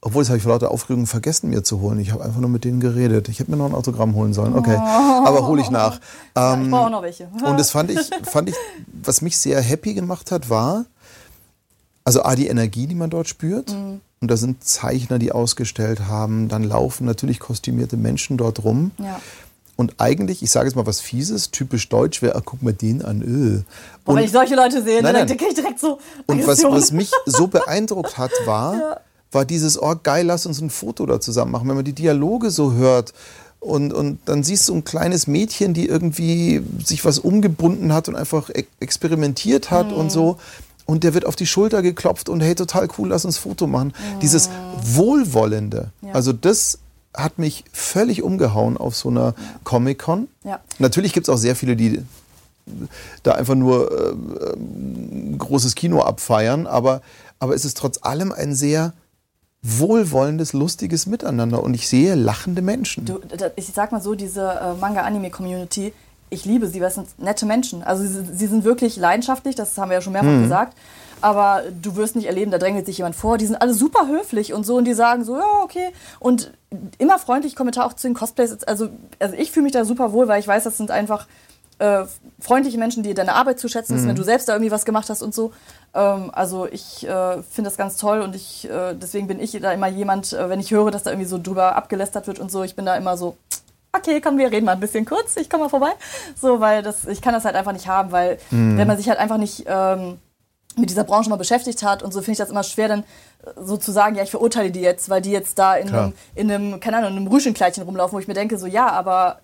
Obwohl, das habe ich vor lauter Aufregung vergessen, mir zu holen. Ich habe einfach nur mit denen geredet. Ich hätte mir noch ein Autogramm holen sollen. Okay, aber hole ich nach. Ähm, ich brauche auch noch welche. und das fand ich, fand ich, was mich sehr happy gemacht hat, war, also A, die Energie, die man dort spürt. Mhm. Und da sind Zeichner, die ausgestellt haben. Dann laufen natürlich kostümierte Menschen dort rum. ja. und eigentlich, ich sage jetzt mal was Fieses, typisch deutsch wäre, ah, guck mal den an. Öh. Und wenn ich solche Leute sehe, nein, dann kriege ich direkt so. Und was, Aggression. was mich so beeindruckt hat, war, Ja. War dieses, oh geil, lass uns ein Foto da zusammen machen. Wenn man die Dialoge so hört und, und dann siehst du ein kleines Mädchen, die irgendwie sich was umgebunden hat und einfach e experimentiert hat und so. Und der wird auf die Schulter geklopft und hey, total cool, lass uns ein Foto machen. Dieses Wohlwollende, Ja. also das hat mich völlig umgehauen auf so einer Comic-Con. Ja. Natürlich gibt es auch sehr viele, die da einfach nur äh, äh, großes Kino abfeiern, aber, aber es ist trotz allem ein sehr wohlwollendes, lustiges Miteinander und ich sehe lachende Menschen. Du, ich sag mal so, diese äh, Manga-Anime-Community, ich liebe sie, weil es sind nette Menschen. Also sie, sie sind wirklich leidenschaftlich, das haben wir ja schon mehrfach gesagt. Aber du wirst nicht erleben, da drängelt sich jemand vor. Die sind alle super höflich und so und die sagen so, ja, okay. Und immer freundlich Kommentar auch zu den Cosplays. Also, also ich fühle mich da super wohl, weil ich weiß, das sind einfach äh, freundliche Menschen, die deine Arbeit zu schätzen wissen, wenn du selbst da irgendwie was gemacht hast und so. Ähm, also ich äh, finde das ganz toll und ich äh, deswegen bin ich da immer jemand, äh, wenn ich höre, dass da irgendwie so drüber abgelästert wird und so, ich bin da immer so, okay, komm, wir reden mal ein bisschen kurz, ich komme mal vorbei. So, weil das, ich kann das halt einfach nicht haben, weil wenn man sich halt einfach nicht ähm, mit dieser Branche mal beschäftigt hat und so finde ich das immer schwer, dann äh, so zu sagen, ja, ich verurteile die jetzt, weil die jetzt da in Klar. einem, in einem, keine Ahnung, in einem Rüschenkleidchen rumlaufen, wo ich mir denke, so, ja, aber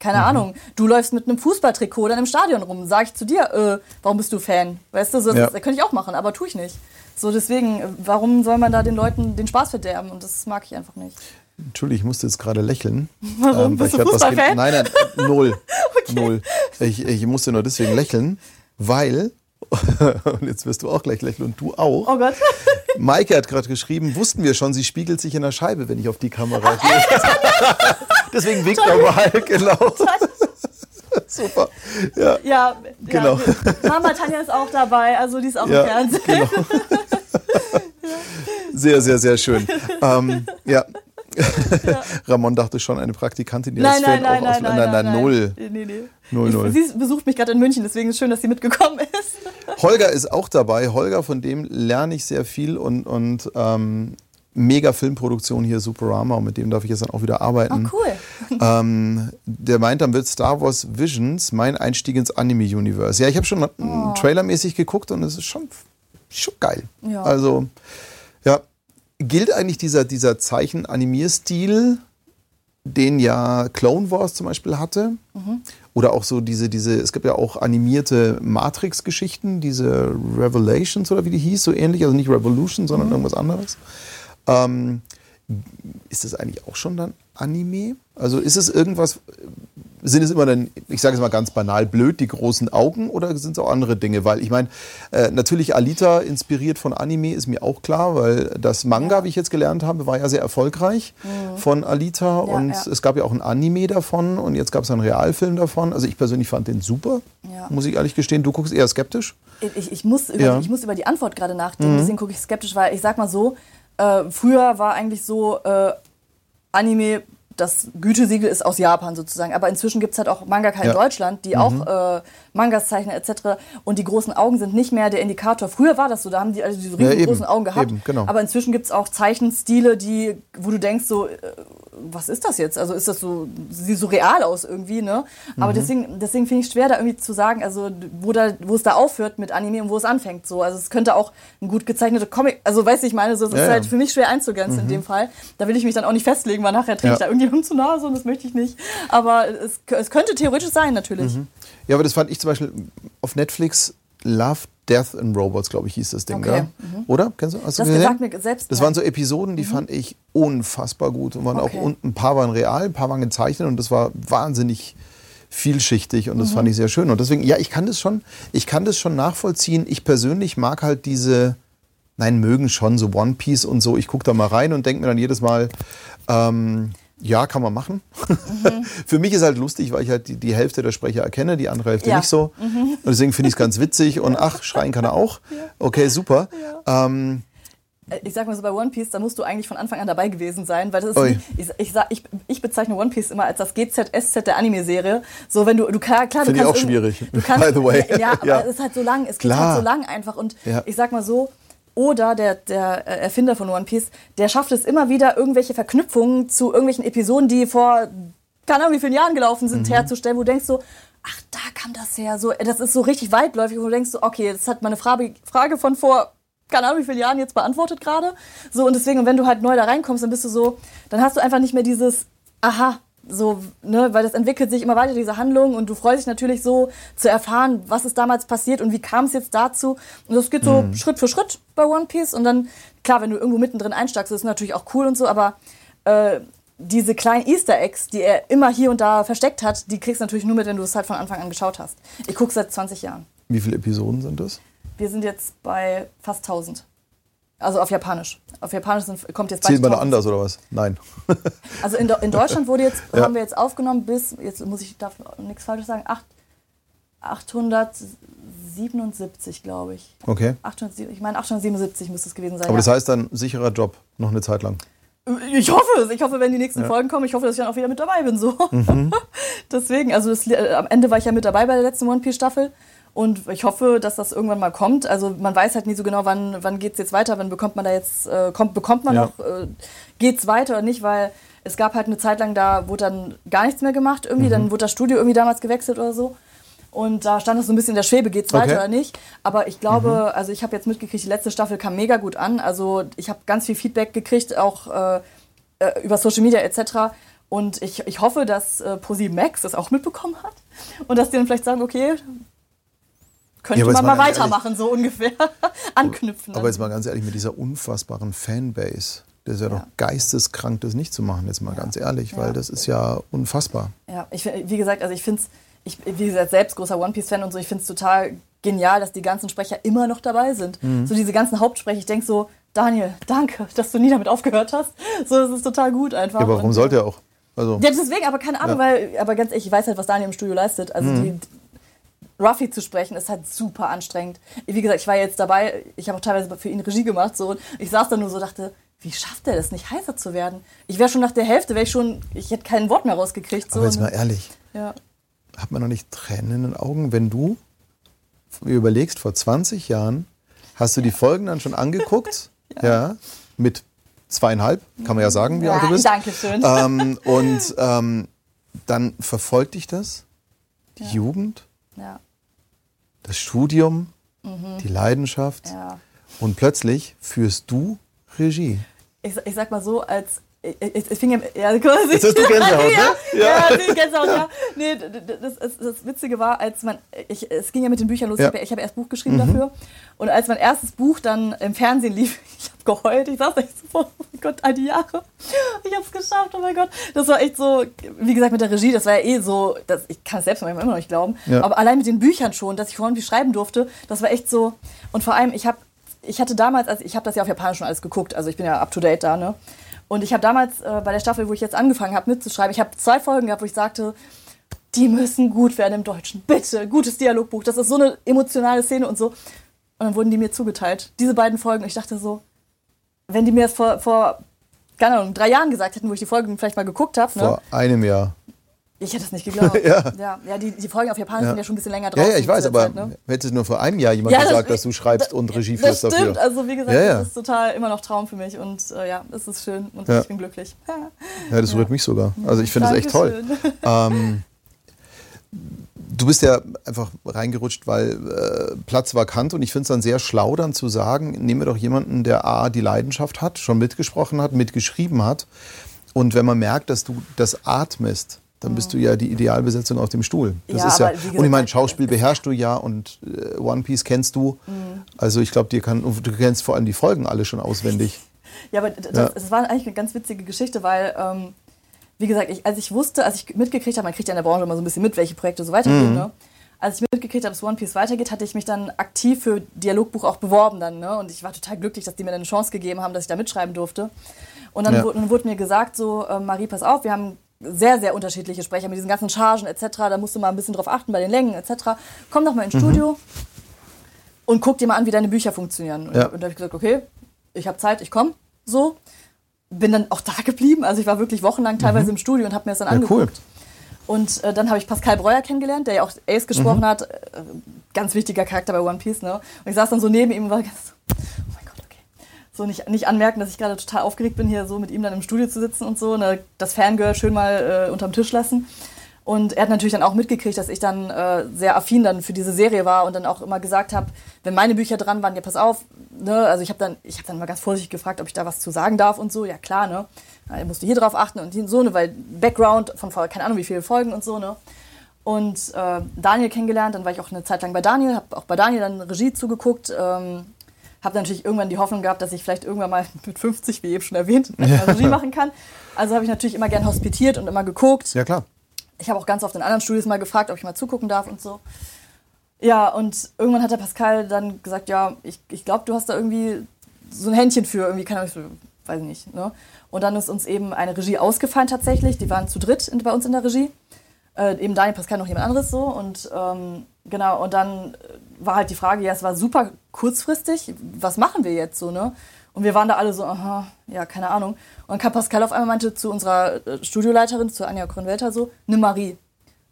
keine Ahnung, du läufst mit einem Fußballtrikot dann im Stadion rum, sag ich zu dir, äh, warum bist du Fan? Weißt du, so, Ja. das, das könnte ich auch machen, aber tue ich nicht. So, deswegen, äh, warum soll man da den Leuten den Spaß verderben? Und das mag ich einfach nicht. Entschuldigung, ich musste jetzt gerade lächeln. Warum? weil Bist ich du Fußballfan? Nein, nein, null. Null. Ich, ich musste nur deswegen lächeln, weil, und jetzt wirst du auch gleich lächeln und du auch. Oh Gott. Maike hat gerade geschrieben, wussten wir schon, sie spiegelt sich in der Scheibe, wenn ich auf die Kamera gehe. Deswegen winkt nochmal, genau. Super. Ja, Ja, Genau. ja, Mama Tanja ist auch dabei, also die ist auch Ja, im Fernsehen. genau. Sehr, sehr, sehr schön. Ähm, ja. Ramon dachte schon, eine Praktikantin, die Nein, als nein, Fan nein, auch nein, aus. nein, nein, nein, null. Nee, nee. Null, null. Sie besucht mich gerade in München, deswegen ist es schön, dass sie mitgekommen ist. Holger ist auch dabei. Holger, von dem lerne ich sehr viel und, und ähm, mega Filmproduktion hier, Superama, und mit dem darf ich jetzt dann auch wieder Oh, arbeiten. cool. Ähm, der meint, dann wird Star Wars Visions mein Einstieg ins Anime-Universe. Ja, ich habe schon Oh. trailermäßig geguckt und es ist schon, schon geil. Ja. Also, ja, gilt eigentlich dieser, dieser Zeichen-Animierstil, den ja Clone Wars zum Beispiel hatte? Mhm. Oder auch so diese, diese, es gibt ja auch animierte Matrix-Geschichten, diese Revelations oder wie die hieß, so ähnlich, also nicht Revolution, Mhm. sondern irgendwas anderes. Ähm, ist das eigentlich auch schon dann Anime? Also ist es irgendwas, sind es immer dann, ich sage es mal ganz banal, blöd, die großen Augen oder sind es auch andere Dinge? Weil ich meine, äh, natürlich Alita inspiriert von Anime ist mir auch klar, weil das Manga, wie ich jetzt gelernt habe, war ja sehr erfolgreich von Alita und Mhm. ja. es gab ja auch ein Anime davon und jetzt gab es einen Realfilm davon. Also ich persönlich fand den super, Ja. muss ich ehrlich gestehen. Du guckst eher skeptisch. Ich, ich, muss über, Ja. Mhm. ich muss über die Antwort gerade nachdenken, deswegen gucke ich skeptisch, weil ich sag mal so, äh, früher war eigentlich so äh, Anime, das Gütesiegel ist aus Japan sozusagen, aber inzwischen gibt es halt auch Mangaka in Ja. Mhm. Deutschland, die auch äh, Mangas zeichnen etc. Und die großen Augen sind nicht mehr der Indikator. Früher war das so, da haben die also diese Ja, riesengroßen eben. Augen gehabt. Eben, genau. Aber inzwischen gibt es auch Zeichenstile, die, wo du denkst so, äh, was ist das jetzt? Also ist das so, sieht so real aus irgendwie, ne? Aber Mhm. deswegen, deswegen finde ich schwer, da irgendwie zu sagen, also wo, da, wo es da aufhört mit Anime und wo es anfängt. So. Also es könnte auch ein gut gezeichneter Comic, also weiß ich meine, so, das Ja, ist ja. halt für mich schwer einzugrenzen in dem Fall. Da will ich mich dann auch nicht festlegen, weil nachher trinke ich Ja. da irgendjemandem zu Nase und das möchte ich nicht. Aber es, es könnte theoretisch sein, natürlich. Ja, aber das fand ich zum Beispiel auf Netflix Love, Death and Robots, glaube ich, hieß das Ding. Okay. Ja? Oder? Kennst du? Hast du Das gesehen? gesagt mir selbst. Das waren so Episoden, die fand ich unfassbar gut. Und waren Okay. auch und ein paar waren real, ein paar waren gezeichnet und das war wahnsinnig vielschichtig und das Mhm. fand ich sehr schön. Und deswegen, ja, ich kann das schon, ich kann das schon nachvollziehen. Ich persönlich mag halt diese, nein, mögen schon so One Piece und so. Ich gucke da mal rein und denke mir dann jedes Mal, ähm, ja, kann man machen. Mhm. Für mich ist halt lustig, weil ich halt die, die Hälfte der Sprecher erkenne, die andere Hälfte Ja. Mhm. nicht so. Und deswegen finde ich es ganz witzig und ach, schreien kann er auch. Okay, super. Ähm, Äh, ich sag mal so bei One Piece, da musst du eigentlich von Anfang an dabei gewesen sein, weil das ist, ich, ich, sag, ich, ich bezeichne One Piece immer als das GZSZ der Anime-Serie. So, wenn du, du klar, klar, Finde ich auch schwierig, Du kannst, by the way. Ja, aber Ja. es ist halt so lang, es geht Klar. halt so lang einfach und Ja. ich sag mal so, oder der, der äh, Erfinder von One Piece, der schafft es immer wieder, irgendwelche Verknüpfungen zu irgendwelchen Episoden, die vor keine Ahnung, wie vielen Jahren gelaufen sind, mhm. herzustellen, wo du denkst so, ach, da kam das her. So, das ist so richtig weitläufig, wo du denkst so, okay, das hat meine Frage, Frage von vor keine Ahnung, wie viele Jahren jetzt beantwortet gerade. So, und deswegen, wenn du halt neu da reinkommst, dann bist du so, dann hast du einfach nicht mehr dieses, aha, so, ne, weil das entwickelt sich immer weiter, diese Handlung, und du freust dich natürlich so zu erfahren, was ist damals passiert und wie kam es jetzt dazu. Und das geht so mhm. Schritt für Schritt bei One Piece. Und dann, klar, wenn du irgendwo mittendrin einsteigst, ist natürlich auch cool und so, aber äh, diese kleinen Easter Eggs, die er immer hier und da versteckt hat, die kriegst du natürlich nur mit, wenn du es halt von Anfang an geschaut hast. Ich gucke seit 20 Jahren. Wie viele Episoden sind das? Wir sind jetzt bei fast 1000. Also auf Japanisch. Auf Japanisch sind, kommt jetzt. Zählt man da anders oder was? Nein. also in, in Deutschland wurde jetzt, ja. haben wir jetzt aufgenommen bis, jetzt muss ich, darf nichts Falsches sagen, 8, 877, glaube ich. Okay. 800, ich meine 877 müsste es gewesen sein. Aber ja. das heißt dann sicherer Job, noch eine Zeit lang. Ich hoffe es. Ich hoffe, wenn die nächsten ja. Folgen kommen, ich hoffe, dass ich dann auch wieder mit dabei bin. So. Mhm. Deswegen, also das, äh, am Ende war ich ja mit dabei bei der letzten One Piece Staffel. Und ich hoffe, dass das irgendwann mal kommt. Also man weiß halt nie so genau, wann, wann geht es jetzt weiter, wann bekommt man da jetzt, äh, kommt, bekommt man ja. noch, äh, geht es weiter oder nicht, weil es gab halt eine Zeit lang, da wurde dann gar nichts mehr gemacht irgendwie, mhm. dann wurde das Studio irgendwie damals gewechselt oder so. Und da stand es so ein bisschen in der Schwebe, geht es weiter okay. oder nicht. Aber ich glaube, mhm. also ich habe jetzt mitgekriegt, die letzte Staffel kam mega gut an. Also ich habe ganz viel Feedback gekriegt, auch äh, äh über Social Media etc. Und ich, ich hoffe, dass äh, Posi Max das auch mitbekommen hat. Und dass die dann vielleicht sagen, okay, könnte ja, man mal weitermachen, ehrlich, so ungefähr. Anknüpfen. Aber jetzt mal ganz ehrlich, mit dieser unfassbaren Fanbase, das ist ja, ja. doch geisteskrank, das nicht zu machen, jetzt mal ja. ganz ehrlich, weil das ist ja unfassbar. Ja, ich, wie gesagt, also ich finde es, ich, wie gesagt, selbst großer One Piece-Fan und so, ich finde es total genial, dass die ganzen Sprecher immer noch dabei sind. Mhm. So diese ganzen Hauptsprecher, ich denke so, Daniel, danke, dass du nie damit aufgehört hast. So, das ist total gut einfach. Ja, aber warum und, sollte er auch? Also, ja, deswegen, aber keine Ahnung, weil, aber ganz ehrlich, ich weiß halt, was Daniel im Studio leistet. Also mhm. die, Ruffy zu sprechen, ist halt super anstrengend. Wie gesagt, ich war jetzt dabei, ich habe auch teilweise für ihn Regie gemacht, so, und ich saß da nur so, dachte, wie schafft er das nicht, heißer zu werden? Ich wäre schon nach der Hälfte, wäre ich schon, ich hätte kein Wort mehr rausgekriegt. So, Aber jetzt mal ehrlich, ja. hat man noch nicht Tränen in den Augen, wenn du überlegst, vor 20 Jahren hast du die Folgen dann schon angeguckt, ja. ja. mit zweieinhalb, kann man ja sagen, wie ja, alt du bist. Danke schön. Ähm, und ähm, dann verfolgt dich das, die ja. Jugend, ja das Studium, mhm. die Leidenschaft ja. und plötzlich führst du Regie. Ich, ich sag mal so, als es, es fing ja, ja quasi. Jetzt hast du Gänsehaut, ja, ne? Ja, ja nee, Gänsehaut, ja. Nee, das, das, das, Witzige war, als man, ich, es ging ja mit den Büchern los, ja. ich habe erst Buch geschrieben mhm. dafür. Und als mein erstes Buch dann im Fernsehen lief, ich habe geheult, ich saß echt so, oh mein Gott, all die Jahre, ich habe es geschafft, oh mein Gott. Das war echt so, wie gesagt, mit der Regie, das war ja eh so, das, ich kann es selbst immer noch nicht glauben, ja. aber allein mit den Büchern schon, dass ich vorhin wie schreiben durfte, das war echt so, und vor allem, ich habe ich hatte damals, also ich habe das ja auf Japanisch schon alles geguckt, also ich bin ja up to date da, ne? Und ich habe damals äh, bei der Staffel, wo ich jetzt angefangen habe mitzuschreiben, ich habe zwei Folgen gehabt, wo ich sagte, die müssen gut werden im Deutschen. Bitte, gutes Dialogbuch. Das ist so eine emotionale Szene und so. Und dann wurden die mir zugeteilt. Diese beiden Folgen. Ich dachte so, wenn die mir das vor, vor keine Ahnung, drei Jahren gesagt hätten, wo ich die Folgen vielleicht mal geguckt habe. Ne? Vor einem Jahr. Ich hätte es nicht geglaubt. ja. ja. Ja, die, die Folgen auf Japanisch ja. sind ja schon ein bisschen länger drauf. Ja, ja, ich weiß, aber Zeit, ne? hättest nur vor einem Jahr jemand ja, gesagt, das, dass du schreibst das, und Regie führst dafür. Das stimmt, also wie gesagt, das ist total immer noch Traum für mich und äh, ja, es ist schön und ich bin glücklich. ja, das rührt mich sogar. Also ich finde das echt toll. Ähm, du bist ja einfach reingerutscht, weil äh, Platz vakant und ich finde es dann sehr schlau, dann zu sagen, nehmen wir doch jemanden, der A, die Leidenschaft hat, schon mitgesprochen hat, mitgeschrieben hat und wenn man merkt, dass du das atmest, dann bist du ja die Idealbesetzung auf dem Stuhl. Das ja, ist ja. Gesagt, und ich meine, Schauspiel beherrschst du ja und äh, One Piece kennst du. Mhm. Also ich glaube, dir kann du kennst vor allem die Folgen alle schon auswendig. Ja, aber das, ja. das war eigentlich eine ganz witzige Geschichte, weil ähm, wie gesagt, ich, als ich wusste, als ich mitgekriegt habe, man kriegt ja in der Branche immer so ein bisschen mit, welche Projekte so weitergehen. Mhm. Ne? Als ich mitgekriegt habe, dass One Piece weitergeht, hatte ich mich dann aktiv für Dialogbuch auch beworben dann. Ne? Und ich war total glücklich, dass die mir dann eine Chance gegeben haben, dass ich da mitschreiben durfte. Und dann, ja. wurde, dann wurde mir gesagt, so, äh, Marie, pass auf, wir haben sehr, sehr unterschiedliche Sprecher mit diesen ganzen Chargen etc. Da musst du mal ein bisschen drauf achten bei den Längen etc. Komm doch mal ins mhm. Studio und guck dir mal an, wie deine Bücher funktionieren. Ja. Und da habe ich gesagt, okay, ich habe Zeit, ich komme. So. Bin dann auch da geblieben. Also ich war wirklich wochenlang teilweise mhm. im Studio und habe mir das dann ja, angeguckt. Cool. Und äh, dann habe ich Pascal Breuer kennengelernt, der ja auch Ace gesprochen mhm. hat. Äh, ganz wichtiger Charakter bei One Piece. Ne? Und ich saß dann so neben ihm und war ganz so, nicht, nicht anmerken, dass ich gerade total aufgeregt bin, hier so mit ihm dann im Studio zu sitzen und so, ne, das Fangirl schön mal äh, unterm Tisch lassen. Und er hat natürlich dann auch mitgekriegt, dass ich dann äh, sehr affin dann für diese Serie war und dann auch immer gesagt habe, wenn meine Bücher dran waren, ja pass auf, ne, also ich habe dann, ich dann mal ganz vorsichtig gefragt, ob ich da was zu sagen darf und so, ja klar, ne, er musste hier drauf achten und so, ne, weil Background von keine Ahnung wie viele Folgen und so, ne. Und äh, Daniel kennengelernt, dann war ich auch eine Zeit lang bei Daniel, habe auch bei Daniel dann Regie zugeguckt, ähm, habe natürlich irgendwann die Hoffnung gehabt, dass ich vielleicht irgendwann mal mit 50, wie eben schon erwähnt, Regie machen kann. Also habe ich natürlich immer gern hospitiert und immer geguckt. Ja klar. Ich habe auch ganz oft in anderen Studios mal gefragt, ob ich mal zugucken darf und so. Ja, und irgendwann hat der Pascal dann gesagt, ja, ich, ich glaube, du hast da irgendwie so ein Händchen für, irgendwie, kann ich, weiß ich nicht. Ne? Und dann ist uns eben eine Regie ausgefallen tatsächlich. Die waren zu dritt in, bei uns in der Regie. Äh, eben Daniel Pascal noch jemand anderes so. Und ähm, genau, und dann war halt die Frage, ja, es war super kurzfristig, was machen wir jetzt so, ne? Und wir waren da alle so, aha, ja, keine Ahnung. Und dann kam Pascal auf einmal meinte zu unserer äh, Studioleiterin, zu Anja Kronwelter so, ne Marie.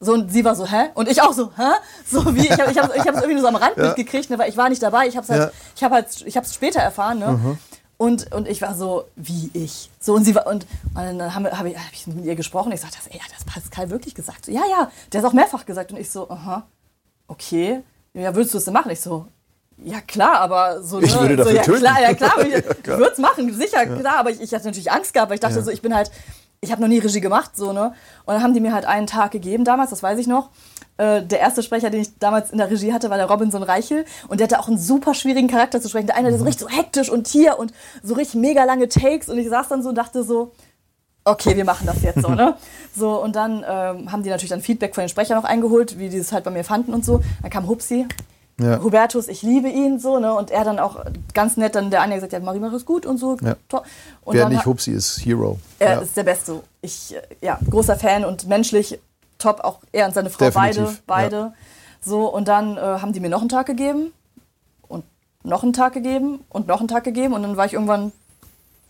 So, und sie war so, hä? Und ich auch so, hä? So wie, ich habe ich hab, ich irgendwie nur so am Rand ja. mitgekriegt, ne, weil ich war nicht dabei. Ich habe es halt, ja. ich hab halt, ich hab's später erfahren, ne? Mhm. Und, und ich war so, wie ich. So, und sie war, und, und dann habe hab ich, hab ich mit ihr gesprochen. Ich sagte, ey, hat das Pascal wirklich gesagt? So, ja, ja, der hat auch mehrfach gesagt. Und ich so, aha, okay. Ja, würdest du es denn machen? Ich so, ja klar, aber so. Ich ne, würde dafür so, ja, töten. Klar, ja klar, ich, ich würde es machen, sicher, ja. klar, aber ich, ich hatte natürlich Angst gehabt, weil ich dachte ja. so, ich bin halt, ich habe noch nie Regie gemacht, so, ne? Und dann haben die mir halt einen Tag gegeben damals, das weiß ich noch. Äh, der erste Sprecher, den ich damals in der Regie hatte, war der Robinson Reichel. Und der hatte auch einen super schwierigen Charakter zu sprechen. Der eine, der so mhm. richtig so hektisch und hier und so richtig mega lange Takes. Und ich saß dann so und dachte so, okay, wir machen das jetzt so, ne? So, und dann ähm, haben die natürlich dann Feedback von den Sprechern noch eingeholt, wie die es halt bei mir fanden und so. Dann kam Hupsi, ja. Hubertus, ich liebe ihn so, ne? Und er dann auch ganz nett, dann der eine gesagt, ja, Marie macht es gut und so. Ja. Und Wer nicht Hupsi ist Hero. Er ja. ist der Beste. Ich, äh, ja, großer Fan und menschlich top, auch er und seine Frau Definitiv. beide, beide. So, und dann äh, haben die mir noch einen Tag gegeben und noch einen Tag gegeben und noch einen Tag gegeben und dann war ich irgendwann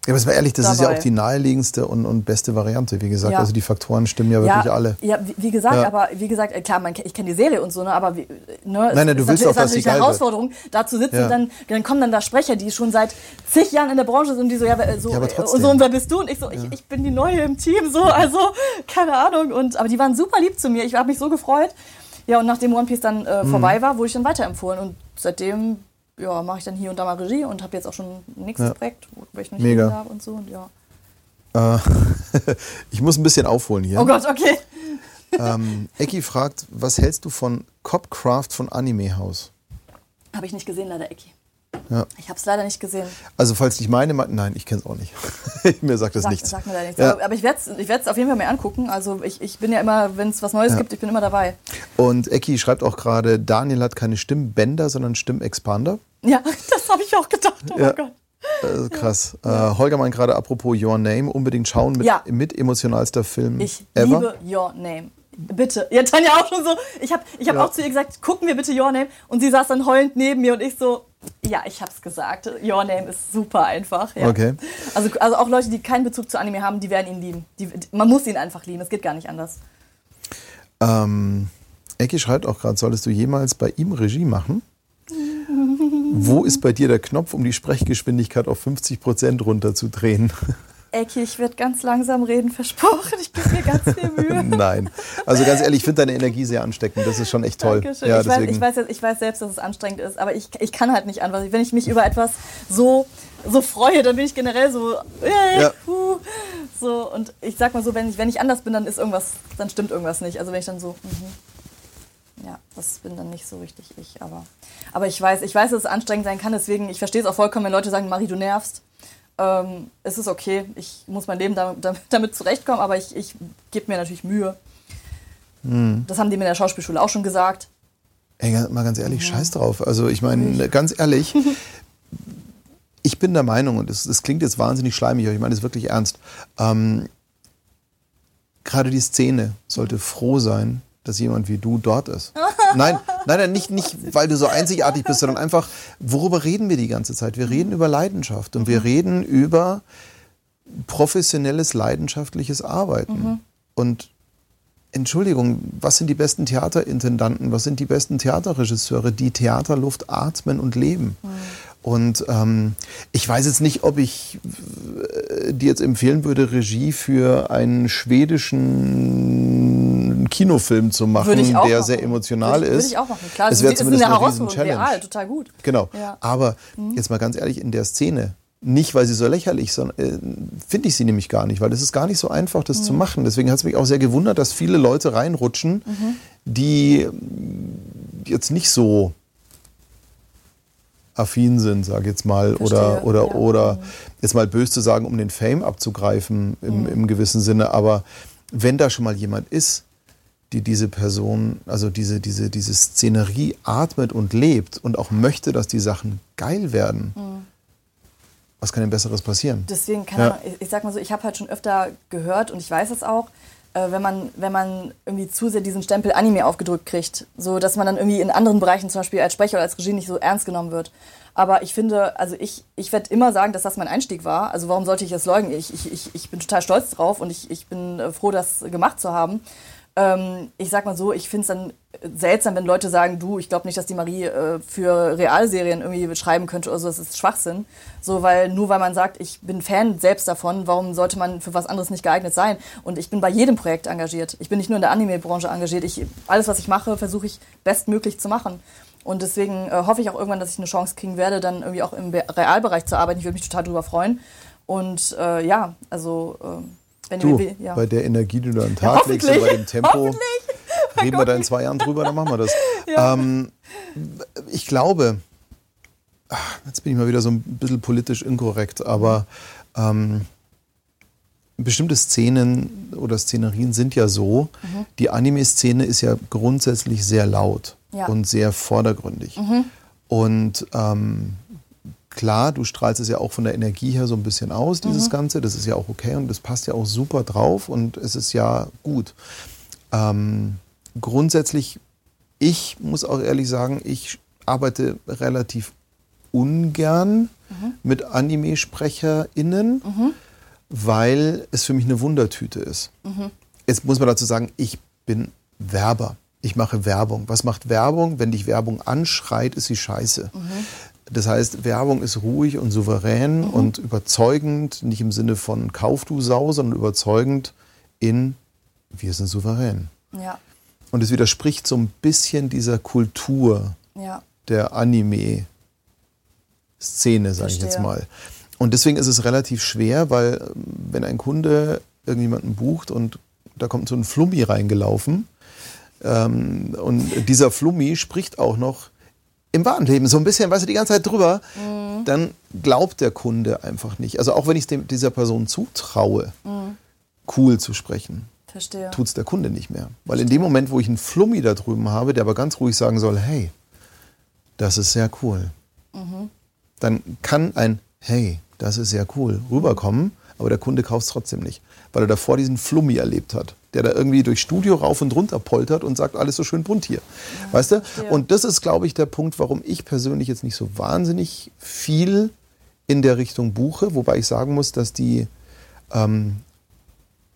ja, aber es war ehrlich, das dabei. ist ja auch die naheliegendste und, und beste Variante, wie gesagt. Ja. Also die Faktoren stimmen ja wirklich ja, alle. Ja, wie, wie gesagt, ja. aber wie gesagt, äh, klar, man, ich kenne die Serie und so, ne, aber wie, ne, nein, nein, du willst auch, dass sie geil Herausforderung, wird. da zu sitzen, dann, dann kommen dann da Sprecher, die schon seit zig Jahren in der Branche sind, die so, ja, so, ja, aber trotzdem. und so, und wer bist du? Und ich so, ich, ich bin die Neue im Team, so, also, keine Ahnung. Und, aber die waren super lieb zu mir, ich habe mich so gefreut. Ja, und nachdem One Piece dann äh, mhm. vorbei war, wurde ich dann weiterempfohlen und seitdem ja, mache ich dann hier und da mal Regie und habe jetzt auch schon ein nächstes ja. Projekt, wo ich noch nicht habe und so. Und ja. Äh, ich muss ein bisschen aufholen hier. Oh Gott, okay. ähm, Eki fragt, was hältst du von Copcraft von Anime House? Habe ich nicht gesehen, leider, Eki. Ja. Ich habe es leider nicht gesehen. Also falls dich meine, nein, ich kenne es auch nicht. mir sagt das sag, nichts. Sagt mir da nichts. Ja. Aber ich werde es ich auf jeden Fall mal angucken. Also ich, ich bin ja immer, wenn es was Neues ja. gibt, ich bin immer dabei. Und Eki schreibt auch gerade, Daniel hat keine Stimmbänder, sondern Stimmexpander. Ja, das habe ich auch gedacht. Oh mein Gott. Äh, krass. Ja. Äh, Holger meint gerade, apropos Your Name, unbedingt schauen mit, ja. mit emotionalster Film ich ever. Ich liebe Your Name. Bitte. Ja, Tanja auch schon so. Ich habe ich hab ja. auch zu ihr gesagt, gucken wir bitte Your Name. Und sie saß dann heulend neben mir und ich so, ja, ich hab's gesagt. Your Name ist super einfach. Ja. Okay. Also, also auch Leute, die keinen Bezug zu Anime haben, die werden ihn lieben. Die, man muss ihn einfach lieben. Es geht gar nicht anders. Ähm, Ecki schreibt auch gerade, solltest du jemals bei ihm Regie machen? Wo ist bei dir der Knopf, um die Sprechgeschwindigkeit auf 50 Prozent runterzudrehen? Ecki, ich werde ganz langsam reden, versprochen. Ich gebe mir ganz viel Mühe. Nein. Also ganz ehrlich, ich finde deine Energie sehr ansteckend. Das ist schon echt toll. Dankeschön. Ja, ich, weiß, ich, weiß, ich weiß selbst, dass es anstrengend ist, aber ich, ich kann halt nicht anders. Wenn ich mich über etwas so, so freue, dann bin ich generell so, äh, ja. uh, so. Und ich sag mal so, wenn ich, wenn ich anders bin, dann ist irgendwas, dann stimmt irgendwas nicht. Also wenn ich dann so, mhm. ja, das bin dann nicht so richtig ich. Aber, aber ich weiß, ich weiß, dass es anstrengend sein kann. Deswegen, ich verstehe es auch vollkommen, wenn Leute sagen, Marie, du nervst ähm, es ist okay, ich muss mein Leben damit, damit zurechtkommen, aber ich, ich gebe mir natürlich Mühe. Mhm. Das haben die mir in der Schauspielschule auch schon gesagt. Ey, mal ganz ehrlich, ja. scheiß drauf. Also ich meine, ganz ehrlich, ich bin der Meinung, und das, klingt jetzt wahnsinnig schleimig, aber ich meine es wirklich ernst, ähm, gerade die Szene sollte froh sein, dass jemand wie du dort ist. Nein, nein, nein, nicht, nicht, weil du so einzigartig bist, sondern einfach, worüber reden wir die ganze Zeit? Wir reden über Leidenschaft und wir mhm. reden über professionelles, leidenschaftliches Arbeiten. Mhm. Und Entschuldigung, was sind die besten Theaterintendanten, was sind die besten Theaterregisseure, die Theaterluft atmen und leben? Mhm. Und ähm, ich weiß jetzt nicht, ob ich äh, dir jetzt empfehlen würde, Regie für einen schwedischen Kinofilm zu machen, der machen. sehr emotional würde, ist. Würde ich auch machen. Klar, es wäre zumindest eine, eine Herausforderung, real, total gut. Genau. Ja. Aber mhm. jetzt mal ganz ehrlich, in der Szene, nicht, weil sie so lächerlich, sondern äh, finde ich sie nämlich gar nicht, weil es ist gar nicht so einfach, das mhm. zu machen. Deswegen hat es mich auch sehr gewundert, dass viele Leute reinrutschen, mhm. die jetzt nicht so affin sind, sage ich jetzt mal, Verstehe, oder, oder, ja. oder jetzt mal böse zu sagen, um den Fame abzugreifen im, mhm. im gewissen Sinne. Aber wenn da schon mal jemand ist, die diese Person, also diese, diese, diese Szenerie atmet und lebt und auch möchte, dass die Sachen geil werden, mhm. was kann denn Besseres passieren? Deswegen kann ja. ich, ich sag mal so, ich habe halt schon öfter gehört und ich weiß es auch, äh, wenn man, wenn man irgendwie zu sehr diesen Stempel Anime aufgedrückt kriegt. So, dass man dann irgendwie in anderen Bereichen zum Beispiel als Sprecher oder als Regie nicht so ernst genommen wird. Aber ich finde, also ich, ich werde immer sagen, dass das mein Einstieg war. Also warum sollte ich es leugnen? Ich, ich, ich, ich bin total stolz drauf und ich, ich bin äh, froh, das gemacht zu haben. Ähm, ich sag mal so, ich finde es dann seltsam, wenn Leute sagen, du, ich glaube nicht, dass die Marie äh, für Realserien irgendwie schreiben könnte oder so, das ist Schwachsinn. So, weil nur weil man sagt, ich bin Fan selbst davon, warum sollte man für was anderes nicht geeignet sein? Und ich bin bei jedem Projekt engagiert. Ich bin nicht nur in der Anime-Branche engagiert. Ich, alles, was ich mache, versuche ich bestmöglich zu machen. Und deswegen äh, hoffe ich auch irgendwann, dass ich eine Chance kriegen werde, dann irgendwie auch im Realbereich zu arbeiten. Ich würde mich total darüber freuen. Und äh, ja, also äh, wenn du, will, ja. bei der Energie, die du an den Tag ja, legst und bei dem Tempo, reden wir da in zwei Jahren drüber, dann machen wir das. Ja. Ähm, ich glaube, ach, jetzt bin ich mal wieder so ein bisschen politisch inkorrekt, aber ähm, bestimmte Szenen oder Szenerien sind ja so, mhm. die Anime-Szene ist ja grundsätzlich sehr laut und sehr vordergründig. Mhm. Und ähm, klar, du strahlst es ja auch von der Energie her so ein bisschen aus, dieses mhm. Ganze. Das ist ja auch okay und das passt ja auch super drauf und es ist ja gut. Ähm, grundsätzlich, ich muss auch ehrlich sagen, ich arbeite relativ ungern mhm. mit Anime-SprecherInnen, mhm. weil es für mich eine Wundertüte ist. Mhm. Jetzt muss man dazu sagen, ich bin Werber. Ich mache Werbung. Was macht Werbung? Wenn dich Werbung anschreit, ist sie scheiße. Das heißt, Werbung ist ruhig und souverän mhm. und überzeugend, nicht im Sinne von Kauf du Sau, sondern überzeugend in wir sind souverän. Ja. Und es widerspricht so ein bisschen dieser Kultur ja. der Anime-Szene, sage ich jetzt mal. Und deswegen ist es relativ schwer, weil wenn ein Kunde irgendjemanden bucht und da kommt so ein Flummi reingelaufen ähm, und dieser Flummi spricht auch noch im wahren Leben so ein bisschen, weißt du, die ganze Zeit drüber, mhm. dann glaubt der Kunde einfach nicht. Also auch wenn ich es dieser Person zutraue, mhm. cool zu sprechen, tut es der Kunde nicht mehr. Weil in dem Moment, wo ich einen Flummi da drüben habe, der aber ganz ruhig sagen soll, hey, das ist sehr cool, mhm. dann kann ein Hey, das ist sehr cool rüberkommen, aber der Kunde kauft es trotzdem nicht, weil er davor diesen Flummi erlebt hat der da irgendwie durchs Studio rauf und runter poltert und sagt, alles so schön bunt hier. Ja, weißt du? Ja. Und das ist, glaube ich, der Punkt, warum ich persönlich jetzt nicht so wahnsinnig viel in der Richtung buche, wobei ich sagen muss, dass die ähm,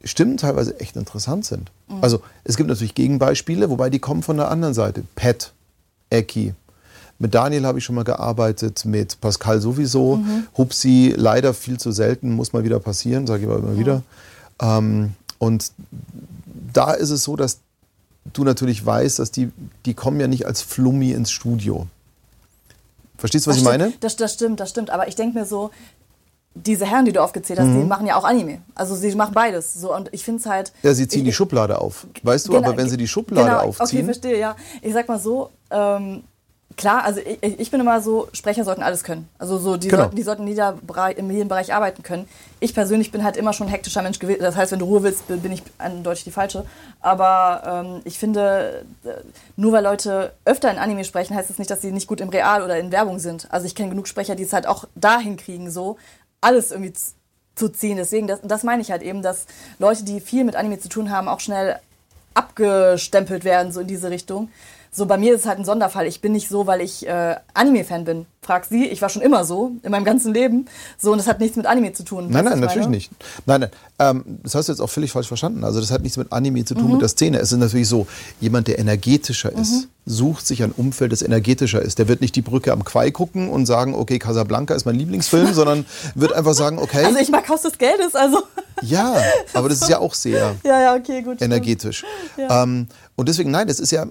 Stimmen teilweise echt interessant sind. Mhm. Also es gibt natürlich Gegenbeispiele, wobei die kommen von der anderen Seite. Pat, Eki. Mit Daniel habe ich schon mal gearbeitet, mit Pascal sowieso. Mhm. Hupsi leider viel zu selten, muss mal wieder passieren, sage ich aber immer mhm. wieder. Ähm, und da ist es so, dass du natürlich weißt, dass die, die kommen ja nicht als Flummi ins Studio. Verstehst du, was das ich stimmt, meine? Das, das stimmt, das stimmt. Aber ich denke mir so, diese Herren, die du aufgezählt hast, mhm. die machen ja auch Anime. Also sie machen beides. So, und ich finde es halt. Ja, sie ziehen ich, die Schublade auf. Weißt du, genau, aber wenn sie die Schublade genau, aufziehen. Okay, verstehe, ja. Ich sag mal so, ähm, Klar, also ich, ich, bin immer so, Sprecher sollten alles können. Also so, die, genau. sollten, die sollten in, jeder Bereich, in jedem Bereich arbeiten können. Ich persönlich bin halt immer schon ein hektischer Mensch gewesen. Das heißt, wenn du Ruhe willst, bin ich eindeutig die Falsche. Aber ähm, ich finde, äh, nur weil Leute öfter in Anime sprechen, heißt das nicht, dass sie nicht gut im Real oder in Werbung sind. Also ich kenne genug Sprecher, die es halt auch dahin kriegen, so alles irgendwie zu ziehen. Deswegen, das, das meine ich halt eben, dass Leute, die viel mit Anime zu tun haben, auch schnell abgestempelt werden, so in diese Richtung. So bei mir ist es halt ein Sonderfall. Ich bin nicht so, weil ich äh, Anime-Fan bin. Frag sie, ich war schon immer so, in meinem ganzen Leben. So, und das hat nichts mit Anime zu tun. Nein, nein, natürlich nicht. Nein, nein. Ähm, das hast du jetzt auch völlig falsch verstanden. Also das hat nichts mit Anime zu Mhm. tun, mit der Szene. Es ist natürlich so, jemand, der energetischer ist, sucht sich ein Umfeld, das energetischer ist. Der wird nicht die Brücke am Quai gucken und sagen, okay, Casablanca ist mein Lieblingsfilm, sondern wird einfach sagen, okay, Also ich mag Haus des Geldes, also. ja, aber das ist ja auch sehr ja, ja, okay, gut. energetisch. Ja. Ähm, und deswegen, nein, das ist ja,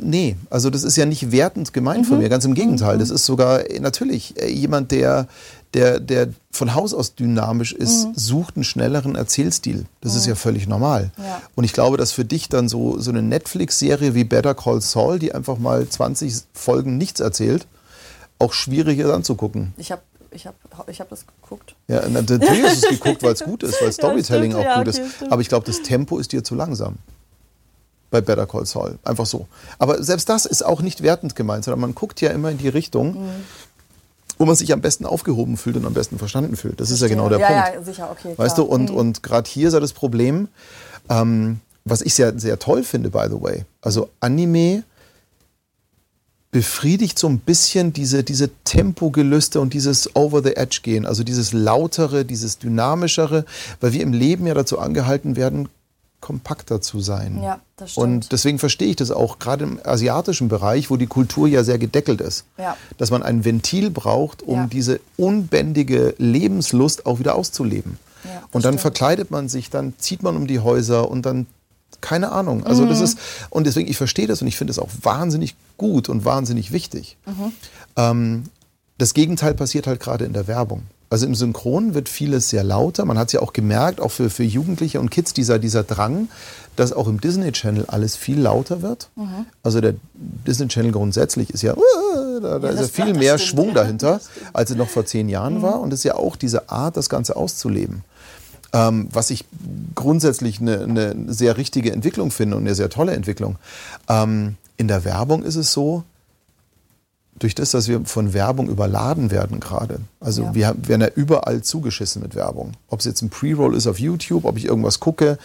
nee, also das ist ja nicht wertend gemeint von mir, ganz im Gegenteil. Das ist sogar äh, natürlich äh, jemand, der, der, der von Haus aus dynamisch ist, sucht einen schnelleren Erzählstil. Das ist ja völlig normal. Ja. Und ich glaube, dass für dich dann so, so eine Netflix-Serie wie Better Call Saul, die einfach mal 20 Folgen nichts erzählt, auch schwierig ist anzugucken. Ich habe ich hab, ich hab das geguckt. Ja, na, natürlich hast du es geguckt, weil es gut ist, weil Storytelling stimmt, auch ja, gut okay, ist. stimmt. Aber ich glaube, das Tempo ist dir zu langsam. Bei Better Call Saul. Einfach so. Aber selbst das ist auch nicht wertend gemeint, sondern man guckt ja immer in die Richtung, Mhm. wo man sich am besten aufgehoben fühlt und am besten verstanden fühlt. Das ist ja genau der ja, Punkt. Ja, sicher, okay. Weißt klar. du, und, Mhm. und gerade hier ist ja das Problem, ähm, was ich sehr, sehr toll finde, by the way. Also Anime befriedigt so ein bisschen diese, diese Tempogelüste und dieses Over the Edge gehen, also dieses lautere, dieses dynamischere, weil wir im Leben ja dazu angehalten werden, kompakter zu sein. Ja, das stimmt. Und deswegen verstehe ich das auch, gerade im asiatischen Bereich, wo die Kultur ja sehr gedeckelt ist, Ja. dass man ein Ventil braucht, um Ja. diese unbändige Lebenslust auch wieder auszuleben. Ja, und dann stimmt. verkleidet man sich, dann zieht man um die Häuser und dann keine Ahnung. Also Mhm. das ist und deswegen ich verstehe das und ich finde es auch wahnsinnig gut und wahnsinnig wichtig. Mhm. Ähm, das Gegenteil passiert halt gerade in der Werbung. Also im Synchron wird vieles sehr lauter. Man hat es ja auch gemerkt, auch für, für Jugendliche und Kids, dieser, dieser Drang, dass auch im Disney Channel alles viel lauter wird. Mhm. Also der Disney Channel grundsätzlich ist ja, uh, da, da ist ja viel mehr stimmt, Schwung ja, dahinter, als es noch vor zehn Jahren war. Und es ist ja auch diese Art, das Ganze auszuleben. Ähm, was ich grundsätzlich eine, eine sehr richtige Entwicklung finde und eine sehr tolle Entwicklung. Ähm, in der Werbung ist es so, durch das, dass wir von Werbung überladen werden gerade. Also Ja. wir werden ja überall zugeschissen mit Werbung. Ob es jetzt ein Pre-Roll ist auf YouTube, ob ich irgendwas gucke.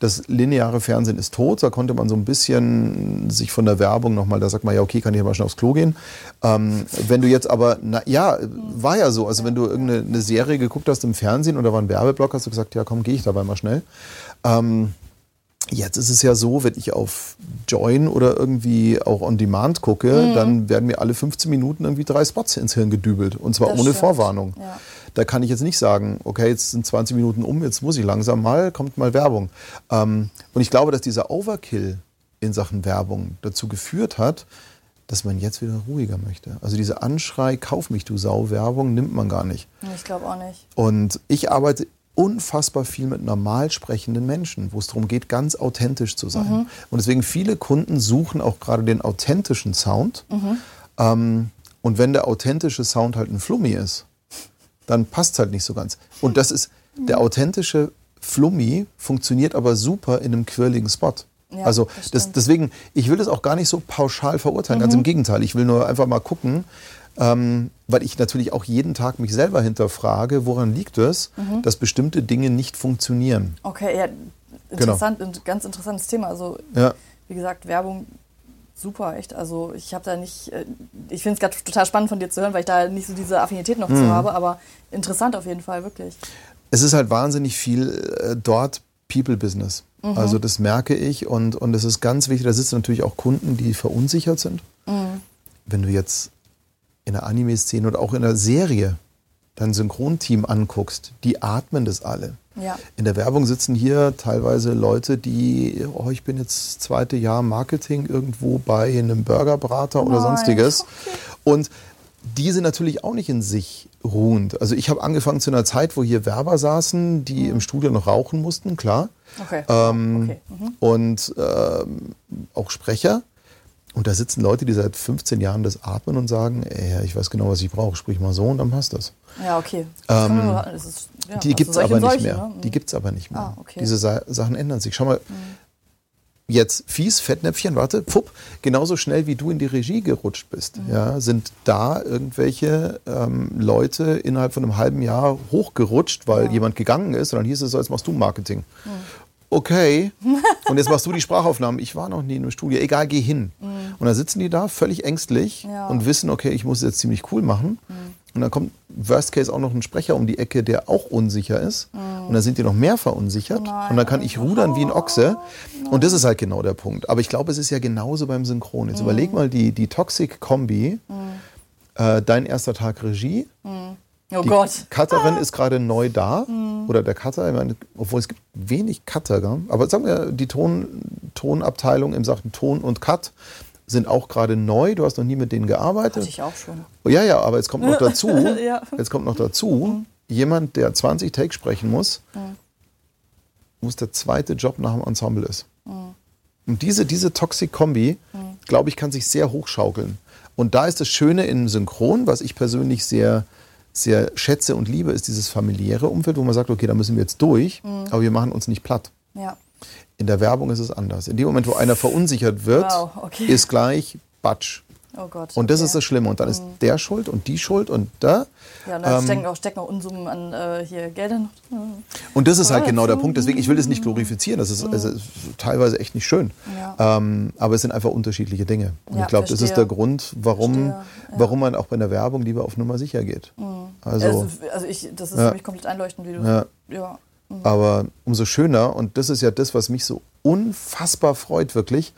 Das lineare Fernsehen ist tot. Da konnte man so ein bisschen sich von der Werbung nochmal, da sagt man ja, okay, kann ich aber schnell aufs Klo gehen. Ähm, wenn du jetzt aber, na, ja, war ja so. Also wenn du irgendeine eine Serie geguckt hast im Fernsehen und da war ein Werbeblock, hast du gesagt, ja komm, gehe ich dabei mal schnell. Ähm, Jetzt ist es ja so, wenn ich auf Join oder irgendwie auch on Demand gucke, Mhm. dann werden mir alle 15 Minuten irgendwie drei Spots ins Hirn gedübelt. Und zwar Das ohne stimmt. Vorwarnung. Ja. Da kann ich jetzt nicht sagen, okay, jetzt sind 20 Minuten um, jetzt muss ich langsam mal, kommt mal Werbung. Ähm, und ich glaube, dass dieser Overkill in Sachen Werbung dazu geführt hat, dass man jetzt wieder ruhiger möchte. Also diese Anschrei, kauf mich du Sau, Werbung nimmt man gar nicht. Ich glaube auch nicht. Und ich arbeite unfassbar viel mit normal sprechenden Menschen, wo es darum geht, ganz authentisch zu sein. Und deswegen viele Kunden suchen auch gerade den authentischen Sound. Ähm, und wenn der authentische Sound halt ein Flummi ist, dann passt es halt nicht so ganz. Und das ist, der authentische Flummi funktioniert aber super in einem quirligen Spot. Ja, also das das, deswegen, ich will das auch gar nicht so pauschal verurteilen, ganz im Gegenteil. Ich will nur einfach mal gucken, ähm, weil ich natürlich auch jeden Tag mich selber hinterfrage, woran liegt es, dass bestimmte Dinge nicht funktionieren. Okay, ja, interessant, ein ganz interessantes Thema. Also, Genau. Ja. wie gesagt, Werbung super, echt. Also, ich habe da nicht, äh, ich finde es gerade total spannend von dir zu hören, weil ich da nicht so diese Affinität noch Mhm. zu habe, aber interessant auf jeden Fall, wirklich. es ist halt wahnsinnig viel äh, dort People-Business. Mhm. Also das merke ich und, und es ist ganz wichtig, da sitzen natürlich auch Kunden, die verunsichert sind. Mhm. Wenn du jetzt in der Anime-Szene oder auch in der Serie dein Synchronteam anguckst, die atmen das alle. Ja. In der Werbung sitzen hier teilweise Leute, die, oh, ich bin jetzt zweite Jahr Marketing irgendwo bei einem Burgerbrater oder sonstiges. okay. Und die sind natürlich auch nicht in sich ruhend. Also ich habe angefangen zu einer Zeit, wo hier Werber saßen, die im Studio noch rauchen mussten, klar. Okay. Ähm, okay. Mhm. Und ähm, auch Sprecher. Und da sitzen Leute, die seit 15 Jahren das atmen und sagen, ey, ich weiß genau, was ich brauche, sprich mal so und dann passt das. Ja, okay. Ähm, Das kann man- das ist, ja, Die also gibt es aber und nicht solche, mehr. ne? Mhm. Die gibt es aber nicht mehr. Diese Sa Sachen ändern sich. Schau mal, jetzt fies, Fettnäpfchen, warte, pupp, genauso schnell wie du in die Regie gerutscht bist, Mhm. ja, sind da irgendwelche ähm, Leute innerhalb von einem halben Jahr hochgerutscht, weil Ja. jemand gegangen ist und dann hieß es so, jetzt machst du Marketing. Mhm. okay, und jetzt machst du die Sprachaufnahmen. Ich war noch nie in einem Studio. Egal, geh hin. Und dann sitzen die da völlig ängstlich Mhm. Ja. und wissen, okay, ich muss es jetzt ziemlich cool machen. Und dann kommt Worst Case auch noch ein Sprecher um die Ecke, der auch unsicher ist. Und dann sind die noch mehr verunsichert. Mhm. Nein. Und dann kann ich rudern wie ein Ochse. Und das ist halt genau der Punkt. Aber ich glaube, es ist ja genauso beim Synchron. Mhm. Jetzt überleg mal die, die Toxic-Kombi. Äh, dein erster Tag Regie. Oh Die Gott. Cutterin ist gerade neu da. Oder der Cutter, ich meine, obwohl es gibt wenig Cutter. Gell? Aber sagen wir, die Ton, Tonabteilung im Sachen Ton und Cut sind auch gerade neu. Du hast noch nie mit denen gearbeitet. Hatte ich auch schon. Ja, ja, aber jetzt kommt noch dazu, Ja. jetzt kommt noch dazu, jemand, der 20 Takes sprechen muss, wo es der zweite Job nach dem Ensemble ist. Und diese, diese Toxic-Kombi, glaube ich, kann sich sehr hochschaukeln. Und da ist das Schöne im Synchron, was ich persönlich sehr, sehr schätze und liebe, ist dieses familiäre Umfeld, wo man sagt, okay, da müssen wir jetzt durch, aber wir machen uns nicht platt. Ja. In der Werbung ist es anders. In dem Moment, wo einer verunsichert wird, Wow, okay. ist gleich Batsch. Oh Gott. Und das okay. ist das Schlimme. Und dann ist der schuld und die schuld und da. Ja, und da ähm, stecken auch, stecken auch Unsummen an äh, hier Geldern noch. Und das ist halt genau der Punkt. Deswegen, ich will das nicht glorifizieren. Das ist, es ist teilweise echt nicht schön. Ja. Ähm, aber es sind einfach unterschiedliche Dinge. Und Ja, ich glaube, das ist der Grund, warum, ja. warum man auch bei der Werbung lieber auf Nummer sicher geht. Also, Also, also ich, das ist für mich komplett einleuchtend, wie du Ja. ja. aber umso schöner, und das ist ja das, was mich so unfassbar freut, wirklich,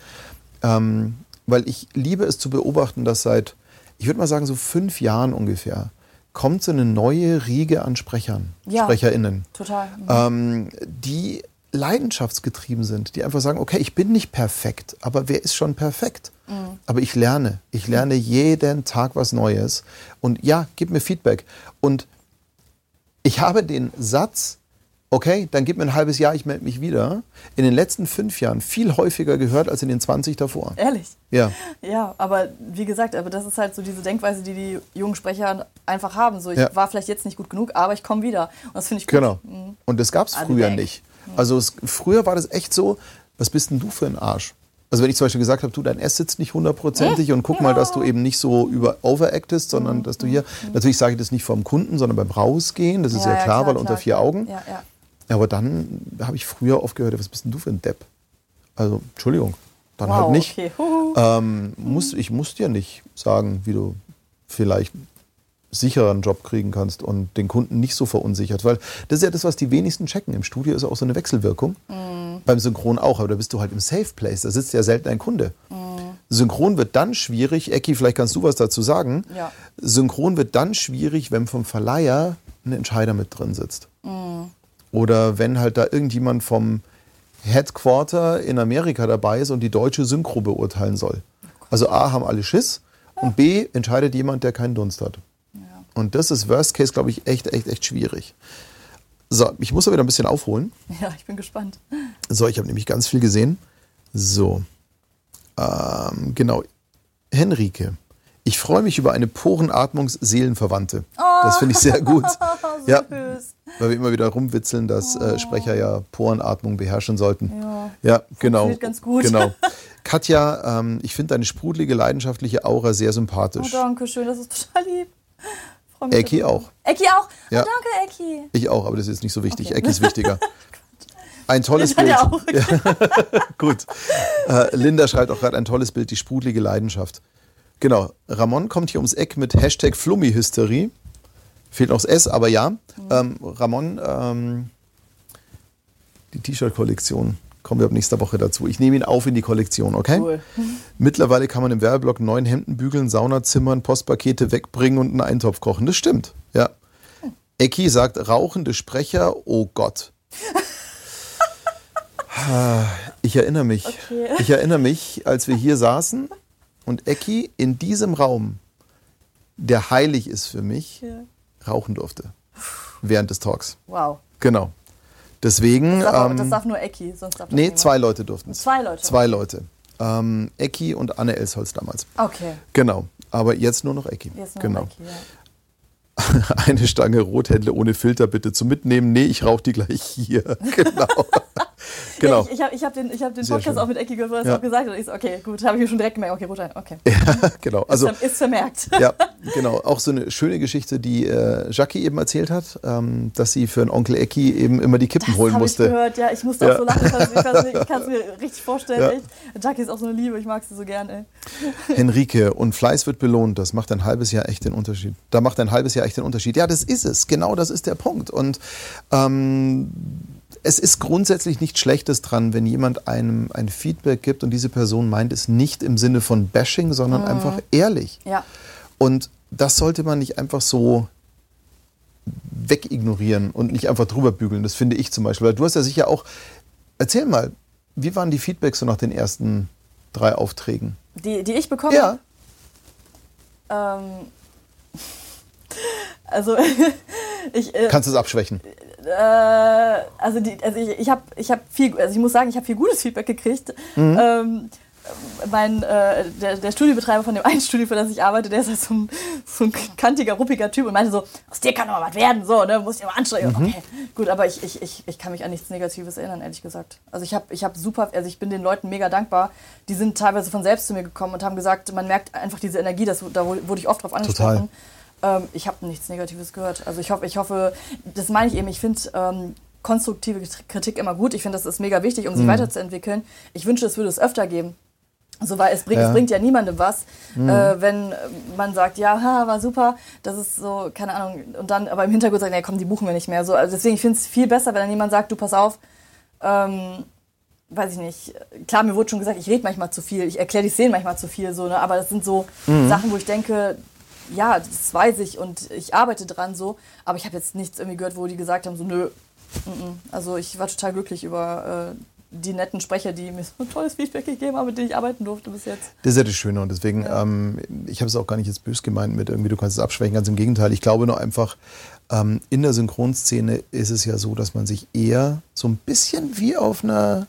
ähm, weil ich liebe es zu beobachten, dass seit, ich würde mal sagen, so fünf Jahren ungefähr, kommt so eine neue Riege an Sprechern, Ja. SprecherInnen. Total. Mhm. ähm, die leidenschaftsgetrieben sind, die einfach sagen, okay, ich bin nicht perfekt, aber wer ist schon perfekt? Aber ich lerne. Ich lerne jeden Tag was Neues. Und ja, gib mir Feedback. Und ich habe den Satz, okay, dann gib mir ein halbes Jahr, ich melde mich wieder, in den letzten fünf Jahren viel häufiger gehört als in den 20 davor. Ehrlich. Ja. Ja, aber wie gesagt, aber das ist halt so diese Denkweise, die die jungen Sprecher einfach haben. So, ich Ja. war vielleicht jetzt nicht gut genug, aber ich komme wieder. Und das finde ich gut. Genau. Und das gab es früher weg. nicht. Also es, früher war das echt so, was bist denn du für ein Arsch? Also wenn ich zum Beispiel gesagt habe, du, dein S sitzt nicht hundertprozentig und guck mal, dass du eben nicht so über overactest, sondern dass du hier, natürlich sage ich das nicht vom Kunden, sondern beim Rausgehen, das ist ja, klar, weil unter vier klar. Augen. Ja, ja. Aber dann habe ich früher oft gehört, was bist denn du für ein Depp? Also, Entschuldigung, dann Wow, halt nicht. okay. Ähm, muss, ich muss dir nicht sagen, wie du vielleicht sicherer einen Job kriegen kannst und den Kunden nicht so verunsichert. Weil das ist ja das, was die wenigsten checken. Im Studio ist auch so eine Wechselwirkung. Beim Synchron auch, aber da bist du halt im Safe Place. Da sitzt ja selten ein Kunde. Synchron wird dann schwierig, Ecki, vielleicht kannst du was dazu sagen. Ja. Synchron wird dann schwierig, wenn vom Verleiher ein Entscheider mit drin sitzt. Oder wenn halt da irgendjemand vom Headquarter in Amerika dabei ist und die deutsche Synchro beurteilen soll. Also A, haben alle Schiss und B, entscheidet jemand, der keinen Dunst hat. Und das ist Worst Case, glaube ich, echt, echt, echt schwierig. So, ich muss aber wieder ein bisschen aufholen. ja, ich bin gespannt. So, ich habe nämlich ganz viel gesehen. So, ähm, genau. Henrike, ich freue mich über eine Porenatmungs-Seelenverwandte. Das finde ich sehr gut. ja, Süß. Weil wir immer wieder rumwitzeln, dass äh, Sprecher ja Porenatmung beherrschen sollten. Ja. Ja, genau. Ganz gut. Genau. Katja, ähm, ich finde deine sprudelige, leidenschaftliche Aura sehr Oh, sympathisch. danke schön, das ist total lieb. Ecki auch. Ecki auch? Ja. Oh, danke, Ecki. Ich auch, aber das ist jetzt nicht so wichtig. Okay. Ecki ist wichtiger. Ein tolles Bild. ja auch. Gut. Äh, Linda schreibt auch gerade ein tolles Bild, die sprudelige Leidenschaft. Genau. Ramon kommt hier ums Eck mit Hashtag Flummi-Hysterie. Fehlt noch das S, aber ja. Ähm, Ramon, ähm, die T-Shirt-Kollektion. Kommen wir ab nächster Woche dazu. Ich nehme ihn auf in die Kollektion, okay? Cool. Mittlerweile kann man im Werbeblock neun Hemden bügeln, Sauna zimmern, Postpakete wegbringen und einen Eintopf kochen. Das stimmt, ja. Ecki sagt, rauchende Sprecher, oh Gott. Ich erinnere mich. Okay. Ich erinnere mich, als wir hier saßen und Ecki in diesem Raum, der heilig ist für mich, Ja. Rauchen durfte. Während des Talks. Wow. Genau. Deswegen. Das darf, ähm, das darf nur Ecki, sonst darf das nee, niemand. zwei Leute durften es. Zwei Leute? Zwei Leute. Ähm, Ecki und Anne Elsholz damals. Okay. Genau. Aber jetzt nur noch Ecki. Jetzt nur genau. Ecki, ja. Eine Stange Rothändle ohne Filter bitte zum Mitnehmen. Nee, ich rauche die gleich hier. Genau. genau. Ja, ich ich habe ich hab den, ich hab den Podcast auch mit Ecki gehört, ja. auch gesagt. Und ich so, okay, gut, habe ich mir schon direkt gemerkt, okay, Rotwein, okay. Ja, genau. Also, ist, ist vermerkt. Ja, genau. Auch so eine schöne Geschichte, die äh, Jackie eben erzählt hat, ähm, dass sie für einen Onkel Ecki eben immer die Kippen das holen musste. Ich gehört, ja. Ich musste auch so lachen. Ich kann es mir richtig vorstellen. Echt. Jackie ist auch so eine Liebe, ich mag sie so gerne. Henrike, und Fleiß wird belohnt. Das macht ein halbes Jahr echt den Unterschied. Da macht ein halbes Jahr echt den Unterschied. Ja, das ist es. Genau das ist der Punkt. Und ähm, es ist grundsätzlich nichts Schlechtes dran, wenn jemand einem ein Feedback gibt und diese Person meint es nicht im Sinne von Bashing, sondern mhm. einfach ehrlich. Ja. Und das sollte man nicht einfach so wegignorieren und nicht einfach drüber bügeln. Das finde ich zum Beispiel. Weil du hast ja sicher auch. Erzähl mal, wie waren die Feedbacks so nach den ersten drei Aufträgen? Die, die ich bekomme? Ja. Ähm, also ich. Äh, Kannst du es abschwächen? Äh, also, die, also ich, ich habe ich hab viel, also ich muss sagen, ich habe viel gutes Feedback gekriegt. Mhm. Ähm, mein, äh, der, der Studiobetreiber von dem einen Studio, für das ich arbeite, der ist halt so ein, so ein kantiger, ruppiger Typ und meinte so, aus dir kann doch mal was werden, so, ne, musst dich mal anstrengen. Mhm. Okay, gut, aber ich, ich, ich, ich kann mich an nichts Negatives erinnern, ehrlich gesagt. Also ich habe ich hab super, also ich bin den Leuten mega dankbar. Die sind teilweise von selbst zu mir gekommen und haben gesagt, man merkt einfach diese Energie, das, da wurde ich oft drauf angesprochen. Ähm, ich habe nichts Negatives gehört. Also ich hoffe, ich hoffe, das meine ich eben, ich finde ähm, konstruktive Kritik immer gut. Ich finde, das ist mega wichtig, um sich mhm. weiterzuentwickeln. Ich wünsche, es würde es öfter geben. So, weil es bringt, ja. es bringt ja niemandem was, mhm. äh, wenn man sagt, ja, ha, war super, das ist so, keine Ahnung, und dann aber im Hintergrund sagt, nee, komm, die buchen wir nicht mehr. So, also deswegen, ich finde es viel besser, wenn dann jemand sagt, du pass auf, ähm, weiß ich nicht, klar, mir wurde schon gesagt, ich rede manchmal zu viel, ich erkläre die Szenen manchmal zu viel, so, ne, aber das sind so mhm. Sachen, wo ich denke, ja, das weiß ich und ich arbeite dran so, aber ich habe jetzt nichts irgendwie gehört, wo die gesagt haben, so, nö, also ich war total glücklich über äh, die netten Sprecher, die mir so ein tolles Feedback gegeben haben, mit denen ich arbeiten durfte bis jetzt. Das ist ja das Schöne und deswegen, ja. ähm, ich habe es auch gar nicht jetzt bös gemeint mit irgendwie, du kannst es abschwächen, ganz im Gegenteil. Ich glaube nur einfach, ähm, in der Synchronszene ist es ja so, dass man sich eher so ein bisschen wie auf einer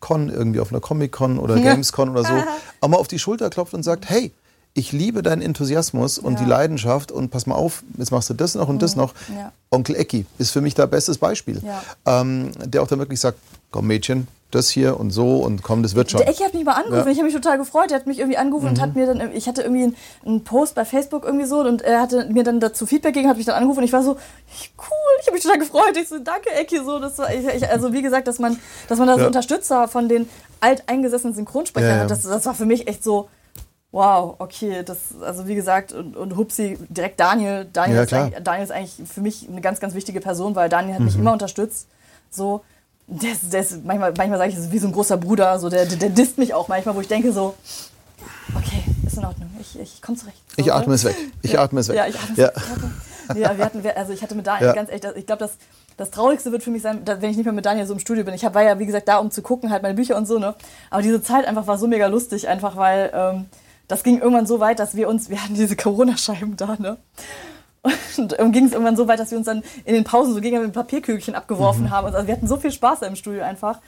Con, irgendwie auf einer Comic-Con oder Gamescon oder so, auch mal auf die Schulter klopft und sagt, hey, ich liebe deinen Enthusiasmus und ja. die Leidenschaft und pass mal auf, jetzt machst du das noch und das mhm. noch. Ja. Onkel Ecki ist für mich da bestes Beispiel, ja. ähm, der auch dann wirklich sagt, komm Mädchen, das hier und so und komm, das wird schon. Der Ecki hat mich mal angerufen, ich habe mich total gefreut, der hat mich irgendwie angerufen mhm. und hat mir dann, ich hatte irgendwie einen, Post bei Facebook irgendwie so und er hatte mir dann dazu Feedback gegeben, hat mich dann angerufen und ich war so, cool, ich habe mich total gefreut, ich so, danke Ecki, so, das war, ich, ich, also wie gesagt, dass man, dass man da so Unterstützer von den alteingesessenen Synchronsprechern hat, das, das war für mich echt so, wow, okay, das, also wie gesagt, und, und Hupsi, direkt Daniel. Daniel, ja, ist Daniel ist eigentlich für mich eine ganz, ganz wichtige Person, weil Daniel hat mhm. mich immer unterstützt. So, der ist, der ist manchmal, manchmal sage ich, das ist wie so ein großer Bruder, so, der, der, der disst mich auch manchmal, wo ich denke so, okay, ist in Ordnung, ich, ich komme zurecht. So, ich atme ne? es weg, ich ja. atme es weg. Ja, ich atme es ja. weg. Ja, wir hatten, also ich hatte mit Daniel ganz echt, ich glaube, das, das Traurigste wird für mich sein, wenn ich nicht mehr mit Daniel so im Studio bin. Ich war ja, wie gesagt, da, um zu gucken, halt meine Bücher und so, ne? Aber diese Zeit einfach war so mega lustig, einfach weil, ähm, das ging irgendwann so weit, dass wir uns, wir hatten diese Corona-Scheiben da, ne? Und ähm, ging es irgendwann so weit, dass wir uns dann in den Pausen so gegen ein Papierkügelchen abgeworfen mhm. haben. Also wir hatten so viel Spaß da im Studio einfach.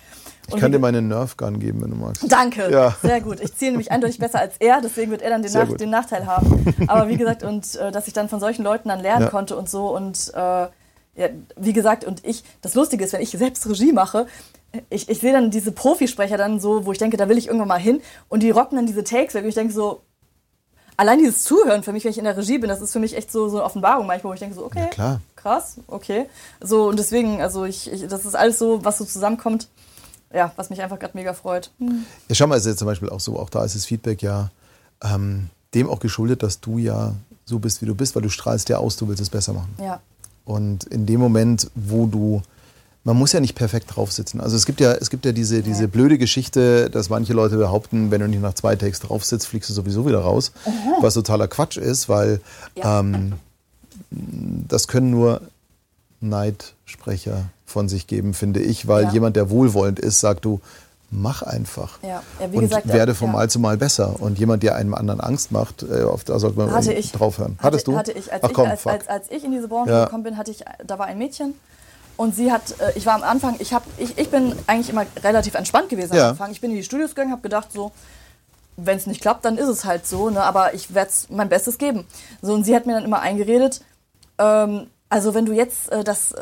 Und ich kann dir meine Nerf Gun geben, wenn du magst. Danke. Ja. Sehr gut. Ich ziehe nämlich eindeutig besser als er, deswegen wird er dann den, Nach den Nachteil haben. Aber wie gesagt, und äh, dass ich dann von solchen Leuten dann lernen ja. konnte und so. Und äh, ja, wie gesagt, und ich, das Lustige ist, wenn ich selbst Regie mache, ich, ich sehe dann diese Profisprecher dann so, wo ich denke, da will ich irgendwann mal hin und die rocken dann diese Takes weg und ich denke so, allein dieses Zuhören für mich, wenn ich in der Regie bin, das ist für mich echt so, so eine Offenbarung manchmal, wo ich denke so, okay, ja, krass, okay. So und deswegen, also ich, ich, das ist alles so, was so zusammenkommt, ja, was mich einfach gerade mega freut. Hm. Ja, schau mal, ist jetzt zum Beispiel auch so, auch da ist das Feedback ja ähm, dem auch geschuldet, dass du ja so bist, wie du bist, weil du strahlst ja aus, du willst es besser machen. Ja. Und in dem Moment, wo du man muss ja nicht perfekt drauf sitzen. Also es gibt ja, es gibt ja diese, diese blöde Geschichte, dass manche Leute behaupten, wenn du nicht nach zwei Takes drauf sitzt, fliegst du sowieso wieder raus. Aha. Was totaler Quatsch ist, weil ja. ähm, das können nur Neidsprecher von sich geben, finde ich, weil ja. jemand, der wohlwollend ist, sagt du, mach einfach. Ja. Ja, und gesagt, werde von Mal zu Mal besser. Und jemand, der einem anderen Angst macht, äh, da sollte man hatte drauf hören. Hattest du? Hatte ich. Als, Ach, komm, ich, als, als, als, ich in diese Branche gekommen bin, hatte ich, da war ein Mädchen, und sie hat, äh, ich war am Anfang, ich, hab, ich, ich bin eigentlich immer relativ entspannt gewesen am Anfang. Ich bin in die Studios gegangen, habe gedacht so, wenn es nicht klappt, dann ist es halt so, ne? aber ich werde mein Bestes geben. So, und sie hat mir dann immer eingeredet, ähm, also wenn du jetzt äh, das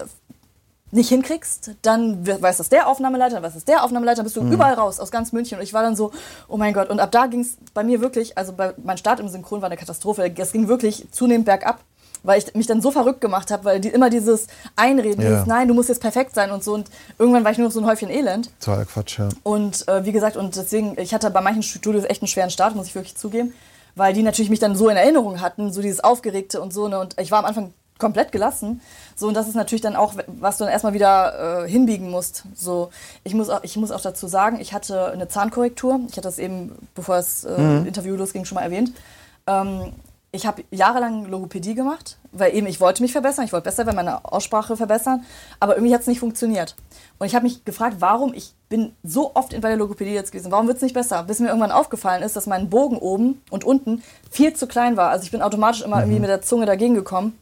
nicht hinkriegst, dann weiß das der Aufnahmeleiter, dann weiß das der Aufnahmeleiter, dann bist du mhm. überall raus, aus ganz München. Und ich war dann so, oh mein Gott. Und ab da ging es bei mir wirklich, also bei, mein Start im Synchron war eine Katastrophe. Es ging wirklich zunehmend bergab, weil ich mich dann so verrückt gemacht habe, weil die, immer dieses Einreden, ja. dieses Nein, du musst jetzt perfekt sein und so. Und irgendwann war ich nur noch so ein Häufchen Elend. Total Quatsch, ja. Und äh, wie gesagt, und deswegen, ich hatte bei manchen Studios echt einen schweren Start, muss ich wirklich zugeben. Weil die natürlich mich dann so in Erinnerung hatten, so dieses Aufgeregte und so. Ne? Und ich war am Anfang komplett gelassen. So, und das ist natürlich dann auch, was du dann erstmal wieder äh, hinbiegen musst. So, ich muss, auch, ich muss auch dazu sagen, ich hatte eine Zahnkorrektur. Ich hatte das eben, bevor das äh, mhm. Interview losging, schon mal erwähnt. Ähm, ich habe jahrelang Logopädie gemacht, weil eben ich wollte mich verbessern, ich wollte besser werden, meine Aussprache verbessern, aber irgendwie hat es nicht funktioniert. Und ich habe mich gefragt, warum ich bin so oft in bei der Logopädie jetzt gewesen, warum wird es nicht besser? Bis mir irgendwann aufgefallen ist, dass mein Bogen oben und unten viel zu klein war. Also ich bin automatisch immer mhm. irgendwie mit der Zunge dagegen gekommen.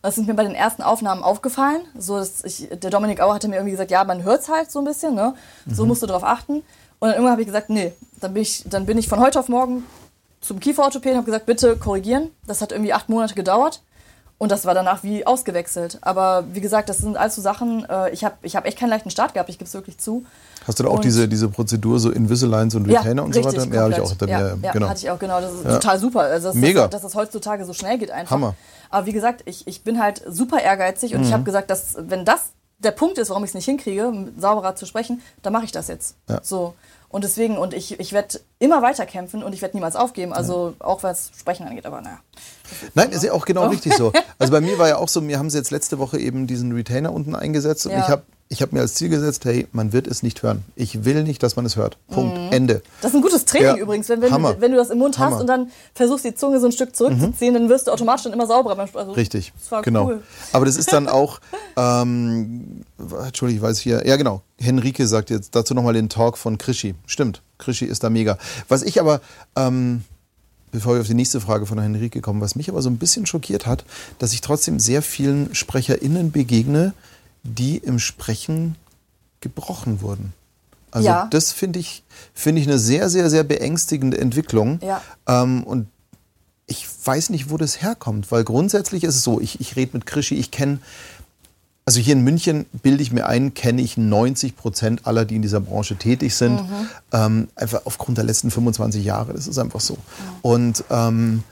Das ist mir bei den ersten Aufnahmen aufgefallen. So, dass ich, der Dominik Auer hatte mir irgendwie gesagt, ja, man hört es halt so ein bisschen, ne? So mhm. musst du darauf achten. Und dann irgendwann habe ich gesagt, nee, dann bin ich, dann bin ich von heute auf morgen zum Kieferorthopäden, habe gesagt, bitte korrigieren. Das hat irgendwie acht Monate gedauert. Und das war danach wie ausgewechselt. Aber wie gesagt, das sind alles so Sachen, äh, ich habe ich hab echt keinen leichten Start gehabt, ich gebe es wirklich zu. Hast du da auch diese, diese Prozedur, so Invisaligns und Retainer ja, und so weiter? Komplett. Ja, habe ich auch. Ja, mir, ja, genau. hatte ich auch, genau. Das ist ja. total super. Also das, Mega. Dass, dass das heutzutage so schnell geht einfach. Hammer. Aber wie gesagt, ich, ich bin halt super ehrgeizig und mhm. ich habe gesagt, dass wenn das der Punkt ist, warum ich es nicht hinkriege, sauberer zu sprechen, dann mache ich das jetzt. Ja. So. Und deswegen, und ich, ich werde immer weiter kämpfen und ich werde niemals aufgeben, also ja. auch was Sprechen angeht, aber naja. Nein, ist ja auch genau oh. richtig so. Also bei mir war ja auch so, mir haben sie jetzt letzte Woche eben diesen Retainer unten eingesetzt und ja. ich habe ich habe mir als Ziel gesetzt, hey, man wird es nicht hören. Ich will nicht, dass man es hört. Punkt. Mhm. Ende. Das ist ein gutes Training ja. übrigens. Wenn, wenn, du, wenn, du das im Mund Hammer. hast und dann versuchst, die Zunge so ein Stück zurückzuziehen, mhm. dann wirst du automatisch dann immer sauberer. Also, Richtig. genau. Cool. Aber das ist dann auch, ähm, Entschuldigung, ich weiß hier, ja genau, Henrike sagt jetzt dazu nochmal den Talk von Krischi. Stimmt, Krischi ist da mega. Was ich aber, ähm, bevor wir auf die nächste Frage von Henrike kommen, was mich aber so ein bisschen schockiert hat, dass ich trotzdem sehr vielen SprecherInnen begegne, die im Sprechen gebrochen wurden. Also ja. das finde ich, find ich eine sehr, sehr, sehr beängstigende Entwicklung. Ja. Ähm, und ich weiß nicht, wo das herkommt, weil grundsätzlich ist es so, ich, ich rede mit Krischi, ich kenne, also hier in München bilde ich mir ein, kenne ich 90 Prozent aller, die in dieser Branche tätig sind, mhm. ähm, einfach aufgrund der letzten 25 Jahre, das ist einfach so. Mhm. Und ähm,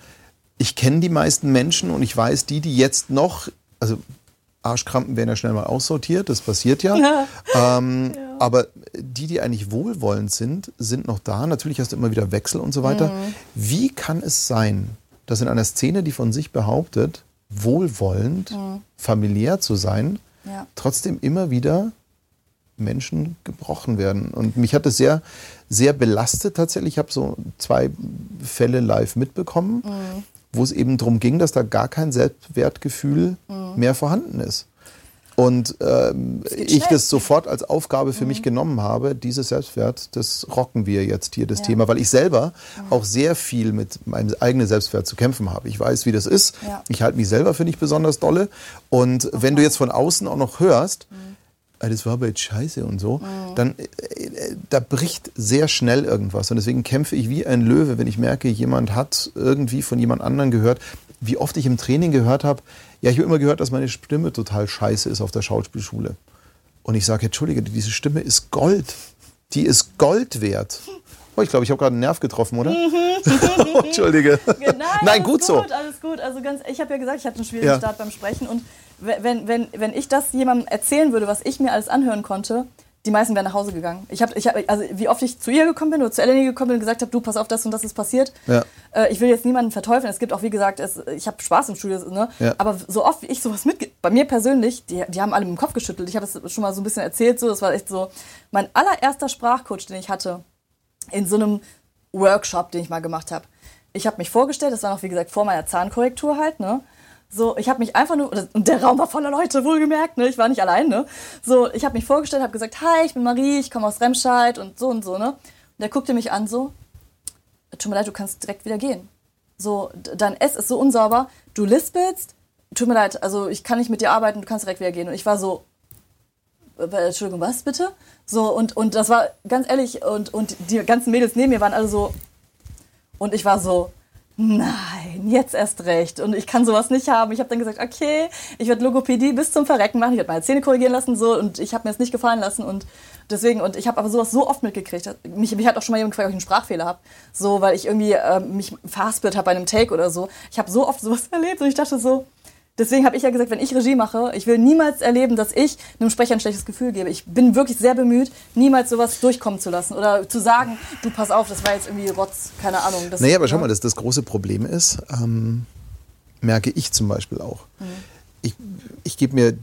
ich kenne die meisten Menschen und ich weiß, die, die jetzt noch, also Arschkrampen werden ja schnell mal aussortiert, das passiert ja. ähm, ja. Aber die, die eigentlich wohlwollend sind, sind noch da. Natürlich hast du immer wieder Wechsel und so weiter. Mhm. Wie kann es sein, dass in einer Szene, die von sich behauptet, wohlwollend, mhm. familiär zu sein, ja. trotzdem immer wieder Menschen gebrochen werden. Und mich hat es sehr, sehr belastet tatsächlich. Ich habe so zwei Fälle live mitbekommen. Mhm wo es eben darum ging, dass da gar kein Selbstwertgefühl mhm. mehr vorhanden ist. Und ähm, ich das sofort als Aufgabe für mhm. mich genommen habe, dieses Selbstwert, das rocken wir jetzt hier, das ja. Thema, weil ich selber mhm. auch sehr viel mit meinem eigenen Selbstwert zu kämpfen habe. Ich weiß, wie das ist. Ja. Ich halte mich selber für nicht besonders dolle. Und Ach, wenn du jetzt von außen auch noch hörst, mhm. Ah, das war aber jetzt scheiße und so, mhm. dann äh, äh, da bricht sehr schnell irgendwas. Und deswegen kämpfe ich wie ein Löwe, wenn ich merke, jemand hat irgendwie von jemand anderem gehört. Wie oft ich im Training gehört habe, ja, ich habe immer gehört, dass meine Stimme total scheiße ist auf der Schauspielschule. Und ich sage, Entschuldige, diese Stimme ist Gold. Die ist Gold wert. Oh, ich glaube, ich habe gerade einen Nerv getroffen, oder? Mhm. Entschuldige. Nein, Nein gut, gut, so. Alles gut. Also ganz, ich habe ja gesagt, ich hatte einen schwierigen ja. Start beim Sprechen. Und wenn, wenn, wenn ich das jemandem erzählen würde, was ich mir alles anhören konnte, die meisten wären nach Hause gegangen. Ich habe, ich hab, also wie oft ich zu ihr gekommen bin oder zu Eleni gekommen bin und gesagt habe, du pass auf, das und das ist passiert. Ja. Äh, ich will jetzt niemanden verteufeln. Es gibt auch, wie gesagt, es, ich habe Spaß im Studio. Ne? Ja. Aber so oft wie ich sowas mit, bei mir persönlich, die, die haben alle mit dem Kopf geschüttelt. Ich habe das schon mal so ein bisschen erzählt. So, das war echt so mein allererster Sprachcoach, den ich hatte in so einem Workshop, den ich mal gemacht habe. Ich habe mich vorgestellt, das war noch wie gesagt vor meiner Zahnkorrektur halt, ne? So, ich habe mich einfach nur, und der Raum war voller Leute, wohlgemerkt, ne? Ich war nicht allein, ne? So, ich habe mich vorgestellt, habe gesagt, hi, ich bin Marie, ich komme aus Remscheid und so und so, ne? Und der guckte mich an so, tut mir leid, du kannst direkt wieder gehen. So, dein S ist so unsauber, du lispelst, tut mir leid, also ich kann nicht mit dir arbeiten, du kannst direkt wieder gehen. Und ich war so, äh, Entschuldigung, was bitte? So, und, und das war ganz ehrlich, und, und die ganzen Mädels neben mir waren alle so, und ich war so, nein, jetzt erst recht. Und ich kann sowas nicht haben. Ich habe dann gesagt, okay, ich werde Logopädie bis zum Verrecken machen. Ich werde meine Zähne korrigieren lassen so und ich habe mir das nicht gefallen lassen und deswegen und ich habe aber sowas so oft mitgekriegt. Mich, mich hat auch schon mal jemand gefragt, ob ich einen Sprachfehler habe, so weil ich irgendwie äh, mich verhaspelt habe bei einem Take oder so. Ich habe so oft sowas erlebt und ich dachte so, Deswegen habe ich ja gesagt, wenn ich Regie mache, ich will niemals erleben, dass ich einem Sprecher ein schlechtes Gefühl gebe. Ich bin wirklich sehr bemüht, niemals sowas durchkommen zu lassen oder zu sagen, du pass auf, das war jetzt irgendwie Rotz, keine Ahnung. Das, naja, aber schau mal, das, das große Problem ist, ähm, merke ich zum Beispiel auch. Mhm. Ich, ich gebe mir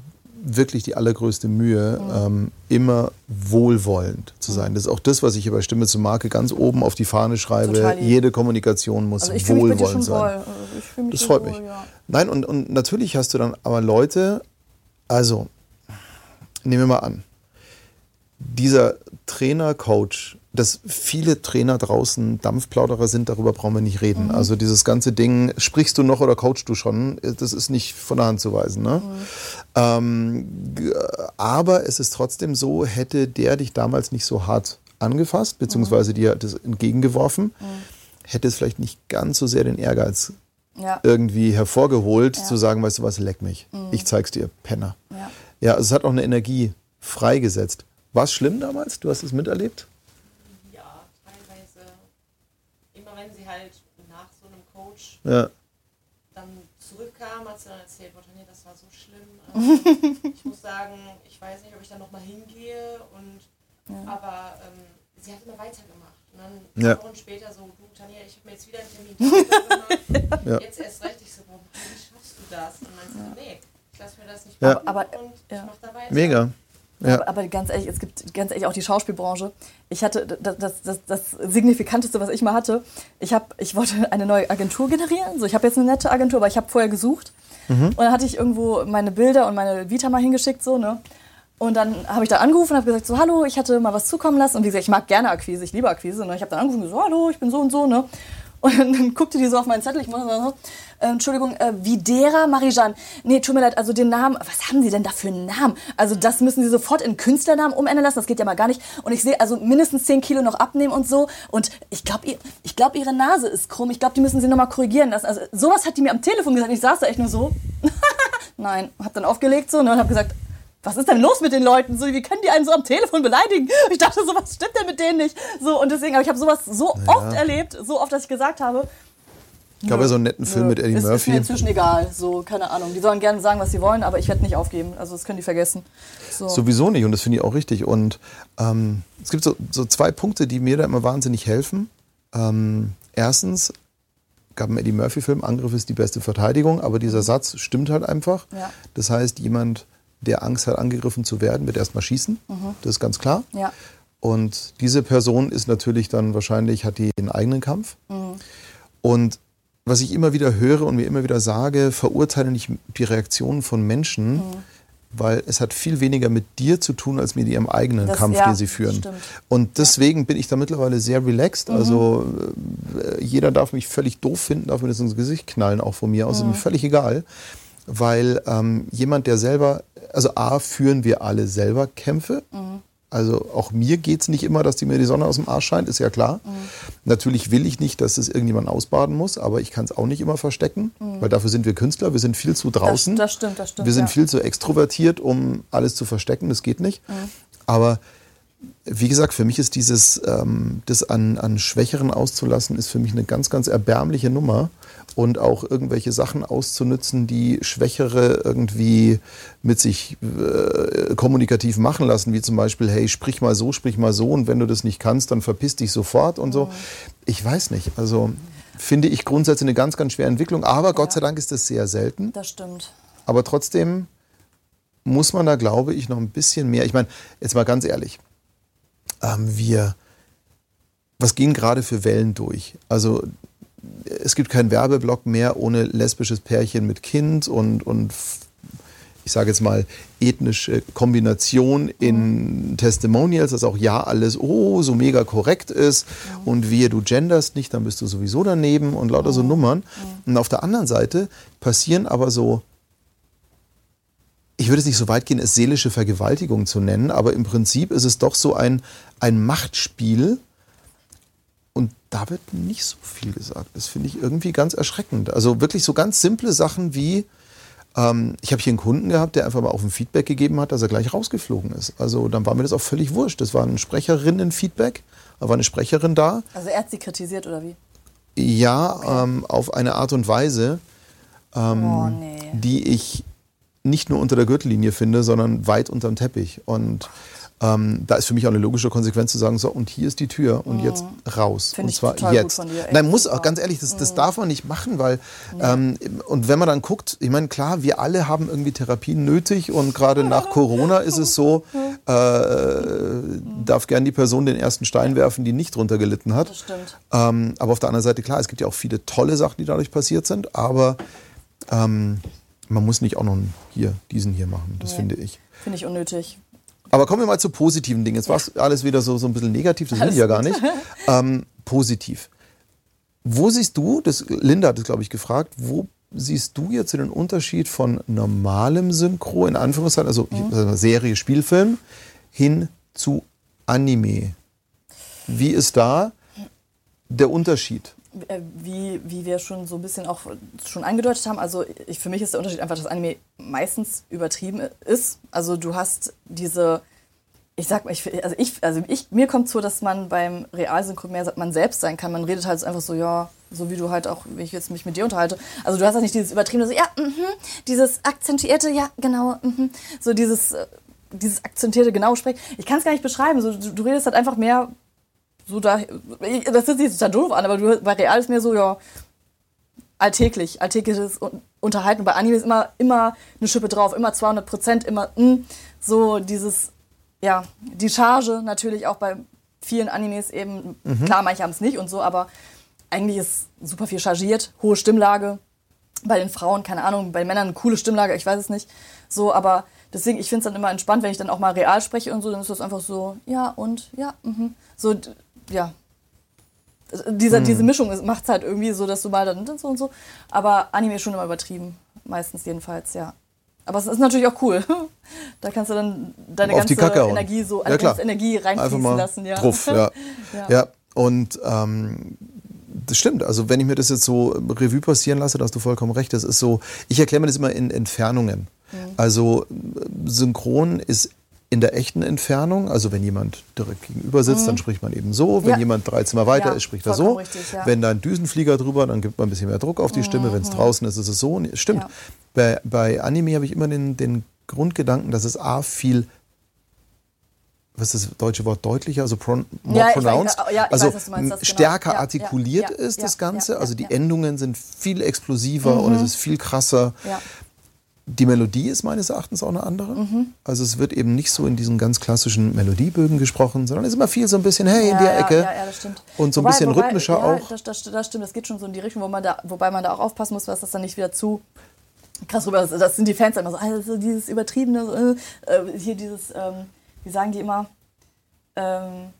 wirklich die allergrößte Mühe, mhm. ähm, immer wohlwollend zu sein. Das ist auch das, was ich hier bei Stimme zur Marke ganz oben auf die Fahne schreibe. Jede Kommunikation muss also wohlwollend sein. Wohl. Also das freut wohl, mich. Ja. Nein, und, und natürlich hast du dann aber Leute, also nehmen wir mal an, dieser Trainer, Coach, dass viele Trainer draußen Dampfplauderer sind, darüber brauchen wir nicht reden. Mhm. Also dieses ganze Ding, sprichst du noch oder coachst du schon, das ist nicht von der Hand zu weisen. Ne? Mhm. Ähm, aber es ist trotzdem so, hätte der dich damals nicht so hart angefasst, beziehungsweise mhm. dir das entgegengeworfen, mhm. hätte es vielleicht nicht ganz so sehr den Ehrgeiz ja. irgendwie hervorgeholt, ja. zu sagen, weißt du was, leck mich. Mhm. Ich zeig's dir, Penner. Ja. ja, also es hat auch eine Energie freigesetzt. War es schlimm damals? Du hast es miterlebt? Ja, teilweise. Immer wenn sie halt nach so einem Coach ja. dann zurückkam, hat sie dann erzählt, boah, nee, das war so schlimm. Also, ich muss sagen, ich weiß nicht, ob ich da nochmal hingehe. Und, ja. Aber ähm, sie hat immer weitergemacht. Und dann ja. Wochen später so, du Tanja, ich habe mir jetzt wieder einen Termin gemacht. ja. Jetzt erst recht. Ich so, boah, wie schaffst du das? Und dann so, nee, ich lasse mir das nicht ja. aber, und ich mach da weiter. Mega. Ja. Aber, aber, ganz ehrlich, es gibt ganz ehrlich auch die Schauspielbranche. Ich hatte das, das, das, das Signifikanteste, was ich mal hatte. Ich, hab, ich wollte eine neue Agentur generieren. So, ich habe jetzt eine nette Agentur, aber ich habe vorher gesucht. Mhm. Und dann hatte ich irgendwo meine Bilder und meine Vita mal hingeschickt. So, ne? Und dann habe ich da angerufen und habe gesagt, so, hallo, ich hatte mal was zukommen lassen. Und wie gesagt, ich mag gerne Akquise, ich liebe Akquise. Ne? Ich habe dann angerufen und so, hallo, ich bin so und so. Ne? Und dann guckte die so auf meinen Zettel, ich muss so, äh, Entschuldigung, äh, Videra Marijan. Nee, tut mir leid, also den Namen, was haben Sie denn da für einen Namen? Also das müssen Sie sofort in Künstlernamen umändern lassen, das geht ja mal gar nicht. Und ich sehe also mindestens 10 Kilo noch abnehmen und so. Und ich glaube, ich glaub, Ihre Nase ist krumm. Ich glaube, die müssen Sie nochmal korrigieren lassen. Also sowas hat die mir am Telefon gesagt. Ich saß da echt nur so. Nein, hab dann aufgelegt so ne, und hab gesagt, was ist denn los mit den Leuten? So, wie können die einen so am Telefon beleidigen? Ich dachte so, was stimmt denn mit denen nicht? So, und deswegen, aber ich habe sowas so ja. oft erlebt, so oft, dass ich gesagt habe, ich habe ja so einen netten Film mit Eddie ist, Murphy. Ist mir inzwischen egal, so, keine Ahnung. Die sollen gerne sagen, was sie wollen, aber ich werde nicht aufgeben. Also das können die vergessen. So. Sowieso nicht und das finde ich auch richtig. Und ähm, es gibt so, so zwei Punkte, die mir da immer wahnsinnig helfen. Ähm, erstens, gab einen Eddie Murphy-Film, Angriff ist die beste Verteidigung, aber dieser Satz stimmt halt einfach. Ja. Das heißt, jemand der Angst hat, angegriffen zu werden, wird erstmal schießen. Mhm. Das ist ganz klar. Ja. Und diese Person ist natürlich dann wahrscheinlich, hat die einen eigenen Kampf. Mhm. Und was ich immer wieder höre und mir immer wieder sage, verurteile nicht die Reaktionen von Menschen, mhm. weil es hat viel weniger mit dir zu tun, als mit ihrem eigenen das, Kampf, ja, den sie führen. Und deswegen ja. bin ich da mittlerweile sehr relaxed. Mhm. Also äh, jeder darf mich völlig doof finden, darf mir das ins Gesicht knallen, auch von mir aus, mhm. ist mir völlig egal. Weil ähm, jemand, der selber also A, führen wir alle selber Kämpfe. Mhm. Also auch mir geht es nicht immer, dass die mir die Sonne aus dem Arsch scheint, ist ja klar. Mhm. Natürlich will ich nicht, dass es irgendjemand ausbaden muss, aber ich kann es auch nicht immer verstecken, mhm. weil dafür sind wir Künstler, wir sind viel zu draußen. Das, das stimmt, das stimmt. Wir sind ja. viel zu extrovertiert, um alles zu verstecken, das geht nicht. Mhm. Aber wie gesagt, für mich ist dieses, ähm, das an, an Schwächeren auszulassen, ist für mich eine ganz, ganz erbärmliche Nummer. Und auch irgendwelche Sachen auszunützen, die Schwächere irgendwie mit sich äh, kommunikativ machen lassen, wie zum Beispiel, hey, sprich mal so, sprich mal so und wenn du das nicht kannst, dann verpiss dich sofort und so. Mhm. Ich weiß nicht. Also finde ich grundsätzlich eine ganz, ganz schwere Entwicklung. Aber ja. Gott sei Dank ist das sehr selten. Das stimmt. Aber trotzdem muss man da, glaube ich, noch ein bisschen mehr. Ich meine, jetzt mal ganz ehrlich ähm, wir, was ging gerade für Wellen durch? Also es gibt keinen Werbeblock mehr ohne lesbisches Pärchen mit Kind und, und ich sage jetzt mal, ethnische Kombination in mhm. Testimonials, dass auch ja alles oh so mega korrekt ist mhm. und wie du genderst nicht, dann bist du sowieso daneben und lauter so mhm. Nummern. Mhm. Und auf der anderen Seite passieren aber so ich würde es nicht so weit gehen, es seelische Vergewaltigung zu nennen, aber im Prinzip ist es doch so ein, ein Machtspiel. Und da wird nicht so viel gesagt. Das finde ich irgendwie ganz erschreckend. Also wirklich so ganz simple Sachen wie, ähm, ich habe hier einen Kunden gehabt, der einfach mal auf ein Feedback gegeben hat, dass er gleich rausgeflogen ist. Also dann war mir das auch völlig wurscht. Das war ein Sprecherinnen-Feedback, da war eine Sprecherin da. Also er hat sie kritisiert oder wie? Ja, okay. ähm, auf eine Art und Weise, ähm, oh, nee. die ich nicht nur unter der Gürtellinie finde, sondern weit unterm Teppich. Und ähm, da ist für mich auch eine logische Konsequenz zu sagen, so, und hier ist die Tür und mhm. jetzt raus. Find und zwar jetzt. Dir. Nein, muss auch, ganz ehrlich, das, das mhm. darf man nicht machen, weil, ähm, und wenn man dann guckt, ich meine, klar, wir alle haben irgendwie Therapien nötig und gerade nach Corona ist es so, äh, darf gern die Person den ersten Stein werfen, die nicht drunter gelitten hat. Das stimmt. Ähm, aber auf der anderen Seite, klar, es gibt ja auch viele tolle Sachen, die dadurch passiert sind, aber ähm, man muss nicht auch noch hier, diesen hier machen, das Nee. finde ich. Finde ich unnötig. Aber kommen wir mal zu positiven Dingen. Jetzt war es alles wieder so, so ein bisschen negativ, das will ich ja gar nicht. Ähm, positiv. Wo siehst du, das, Linda hat es, glaube ich, gefragt, wo siehst du jetzt den Unterschied von normalem Synchro, in Anführungszeichen, also mal Serie, Spielfilm, hin zu Anime? Wie ist da der Unterschied? Äh, Wie, wie wir schon so ein bisschen auch schon angedeutet haben, also ich, für mich ist der Unterschied einfach, dass Anime meistens übertrieben ist. Also du hast diese, ich sag mal, ich, also ich, also ich, mir kommt so, dass man beim Realsynchron mehr man selbst sein kann. Man redet halt einfach so, ja, so wie du halt auch, wie ich jetzt mich mit dir unterhalte. Also du hast halt nicht dieses übertriebene, so, ja, mhm, dieses akzentuierte, ja, genau, mhm, so dieses, äh, dieses akzentierte, genau sprechen. Ich kann es gar nicht beschreiben. So, du, du redest halt einfach mehr so da, das hört sich total doof an, aber du, bei Real ist mir so, ja, alltäglich, alltägliches Un- Unterhalten. Bei Anime ist immer, immer eine Schippe drauf, immer 200 Prozent, immer, mm, so dieses, ja, die Charge natürlich auch bei vielen Animes eben, klar, manche haben es nicht und so, aber eigentlich ist super viel chargiert, hohe Stimmlage. Bei den Frauen, keine Ahnung, bei den Männern eine coole Stimmlage, ich weiß es nicht. So, aber deswegen, ich finde es dann immer entspannt, wenn ich dann auch mal real spreche und so, dann ist das einfach so, ja und, ja, mhm. So, ja. Diese, diese Mischung macht es halt irgendwie so, dass du mal dann so und so. Aber Anime ist schon immer übertrieben. Meistens jedenfalls, ja. Aber es ist natürlich auch cool. Da kannst du dann deine Auf ganze. Energie so, Ja, ganze Energie reinfließen mal lassen, ja. drauf, ja. Ja. ja. und ähm, das stimmt. Also wenn ich mir das jetzt so Revue passieren lasse, da hast du vollkommen recht. Das ist so, ich erkläre mir das immer in Entfernungen. Mhm. Also synchron ist in der echten Entfernung, also wenn jemand direkt gegenüber sitzt, dann spricht man eben so. Wenn Mhm. Ja. jemand drei Zimmer weiter Ja, ist, spricht er so. richtig, ja. Mhm. Wenn da ein Düsenflieger drüber, dann gibt man ein bisschen mehr Druck auf die Stimme. Wenn es draußen ist, ist es so. Stimmt. Bei, bei Anime habe ich immer den, den Grundgedanken, dass es A viel was ist das deutsche Wort deutlicher, also pron more weiß, pronounced, ich also weiß, meinst, genau. stärker ja, artikuliert ist das Ganze. also die. Mhm. Endungen sind viel explosiver und es ist viel krasser. Ja. Die Melodie ist meines Erachtens auch eine andere. Mhm. Also es wird eben nicht so in diesen ganz klassischen Melodiebögen gesprochen, sondern es ist immer viel so ein bisschen, hey, in der ja, Ecke. Ja, ja, das stimmt. Und so ein bisschen rhythmischer ja, auch. Das, das, das stimmt, das geht schon so in die Richtung, wo man da, wobei man da auch aufpassen muss, dass das dann nicht wieder zu krass rüber ist. Das sind die Fans immer so, also dieses übertriebene, äh, äh, hier dieses, ähm, wie sagen die immer, ähm,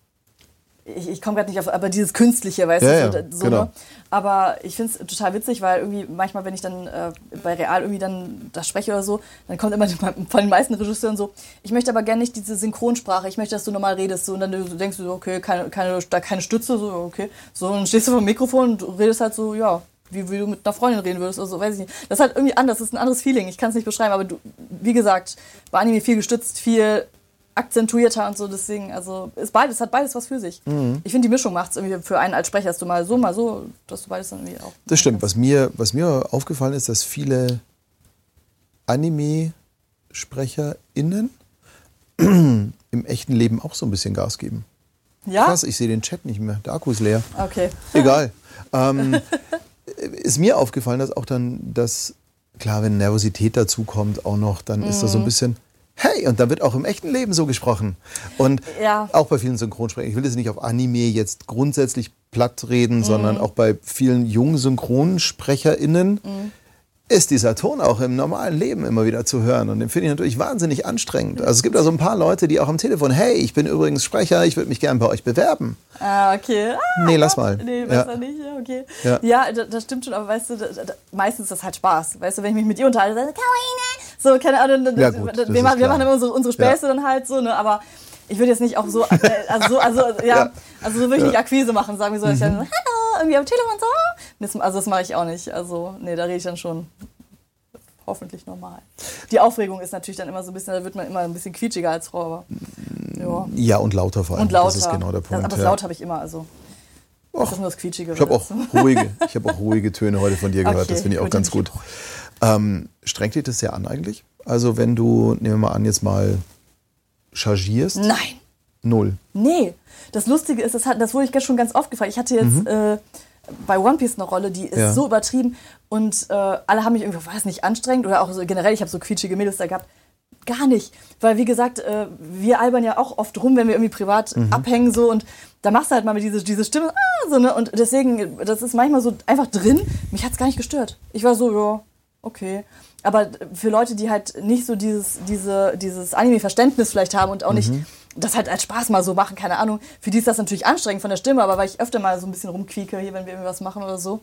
ich, ich komme gerade nicht auf, aber dieses Künstliche, weißt Ja, du, so, genau. ne? Aber ich finde es total witzig, weil irgendwie manchmal, wenn ich dann äh, bei Real irgendwie dann das spreche oder so, dann kommt immer von den meisten Regisseuren so, ich möchte aber gerne nicht diese Synchronsprache, ich möchte, dass du normal redest. So, und dann denkst du so, okay, keine, keine, da keine Stütze, so, okay. So, und dann stehst du vor dem Mikrofon und redest halt so, ja, wie, wie du mit einer Freundin reden würdest oder so, weiß ich nicht. Das ist halt irgendwie anders, das ist ein anderes Feeling, ich kann es nicht beschreiben, aber du, wie gesagt, bei Anime viel gestützt, viel akzentuierter und so, deswegen, also ist beides, hat beides was für sich. Mhm. Ich finde, die Mischung macht es irgendwie für einen als Sprecher, dass du mal so, mal so, dass du beides dann irgendwie auch. Das stimmt. Was mir, was mir aufgefallen ist, dass viele Anime-SprecherInnen im echten Leben auch so ein bisschen Gas geben. Ja? Krass, ich sehe den Chat nicht mehr. Der Akku ist leer. Okay. Egal. ähm, ist mir aufgefallen, dass auch dann das, klar, wenn Nervosität dazu kommt, auch noch, dann ist da Mhm. so ein bisschen, hey, und da wird auch im echten Leben so gesprochen. Und Ja. auch bei vielen Synchronsprechern, ich will jetzt nicht auf Anime jetzt grundsätzlich platt Mhm. reden, sondern auch bei vielen jungen SynchronsprecherInnen Mhm. Ist dieser Ton auch im normalen Leben immer wieder zu hören. Und den finde ich natürlich wahnsinnig anstrengend. Also es gibt da so ein paar Leute, die auch am Telefon, hey, ich bin übrigens Sprecher, ich würde mich gern bei euch bewerben. Ah, okay. Ah, Nee, lass mal. Nee, Ja. besser nicht, ja, okay. Ja. Ja, da- das stimmt schon, aber weißt du, da, da, meistens ist das halt Spaß. Weißt du, wenn ich mich mit ihr unterhalte, dann! So, keine Ahnung, dann- Ja, gut, das wir, machen, wir machen immer unsere, unsere Späße dann halt so, ne, aber ich würde jetzt nicht auch so, äh, also, so, also, ja, Ja. also so würde ich Ja. nicht Akquise machen, sagen wir so, dass ich Mhm. dann, hallo, irgendwie am Telefon so. Das, also das mache ich auch nicht. Also, nee, da rede ich dann schon hoffentlich normal. Die Aufregung ist natürlich dann immer so ein bisschen, da wird man immer ein bisschen quietschiger als Frau, aber ja. Ja, und lauter vor allem. Und lauter. Das ist genau der Das, Punkt. aber das ja. laut habe ich immer, also. Das ist nur das Quietschige. Ich habe auch ruhige, ich habe auch ruhige Töne heute von dir gehört. Okay, das finde ich auch ganz gut. Ähm, strengt dich das sehr an eigentlich? Also wenn du, nehmen wir mal an, jetzt mal chargierst? Nein. Null. Nee, das Lustige ist, das, hat, das wurde ich schon ganz oft gefragt. Ich hatte jetzt äh, bei One Piece eine Rolle, die ist Mhm. Ja. so übertrieben und äh, alle haben mich irgendwie, war es nicht anstrengend oder auch so generell, ich habe so quietschige Mädels da gehabt. Gar nicht, weil wie gesagt, äh, wir albern ja auch oft rum, wenn wir irgendwie privat Mhm. abhängen so und da machst du halt mal mit diese, diese Stimme ah, so ne und deswegen, das ist manchmal so einfach drin. Mich hat's gar nicht gestört. Ich war so, ja, okay. Aber für Leute, die halt nicht so dieses, diese, dieses Anime-Verständnis vielleicht haben und auch nicht das halt als Spaß mal so machen, keine Ahnung, für die ist das natürlich anstrengend von der Stimme, aber weil ich öfter mal so ein bisschen rumquieke hier, wenn wir irgendwas machen oder so,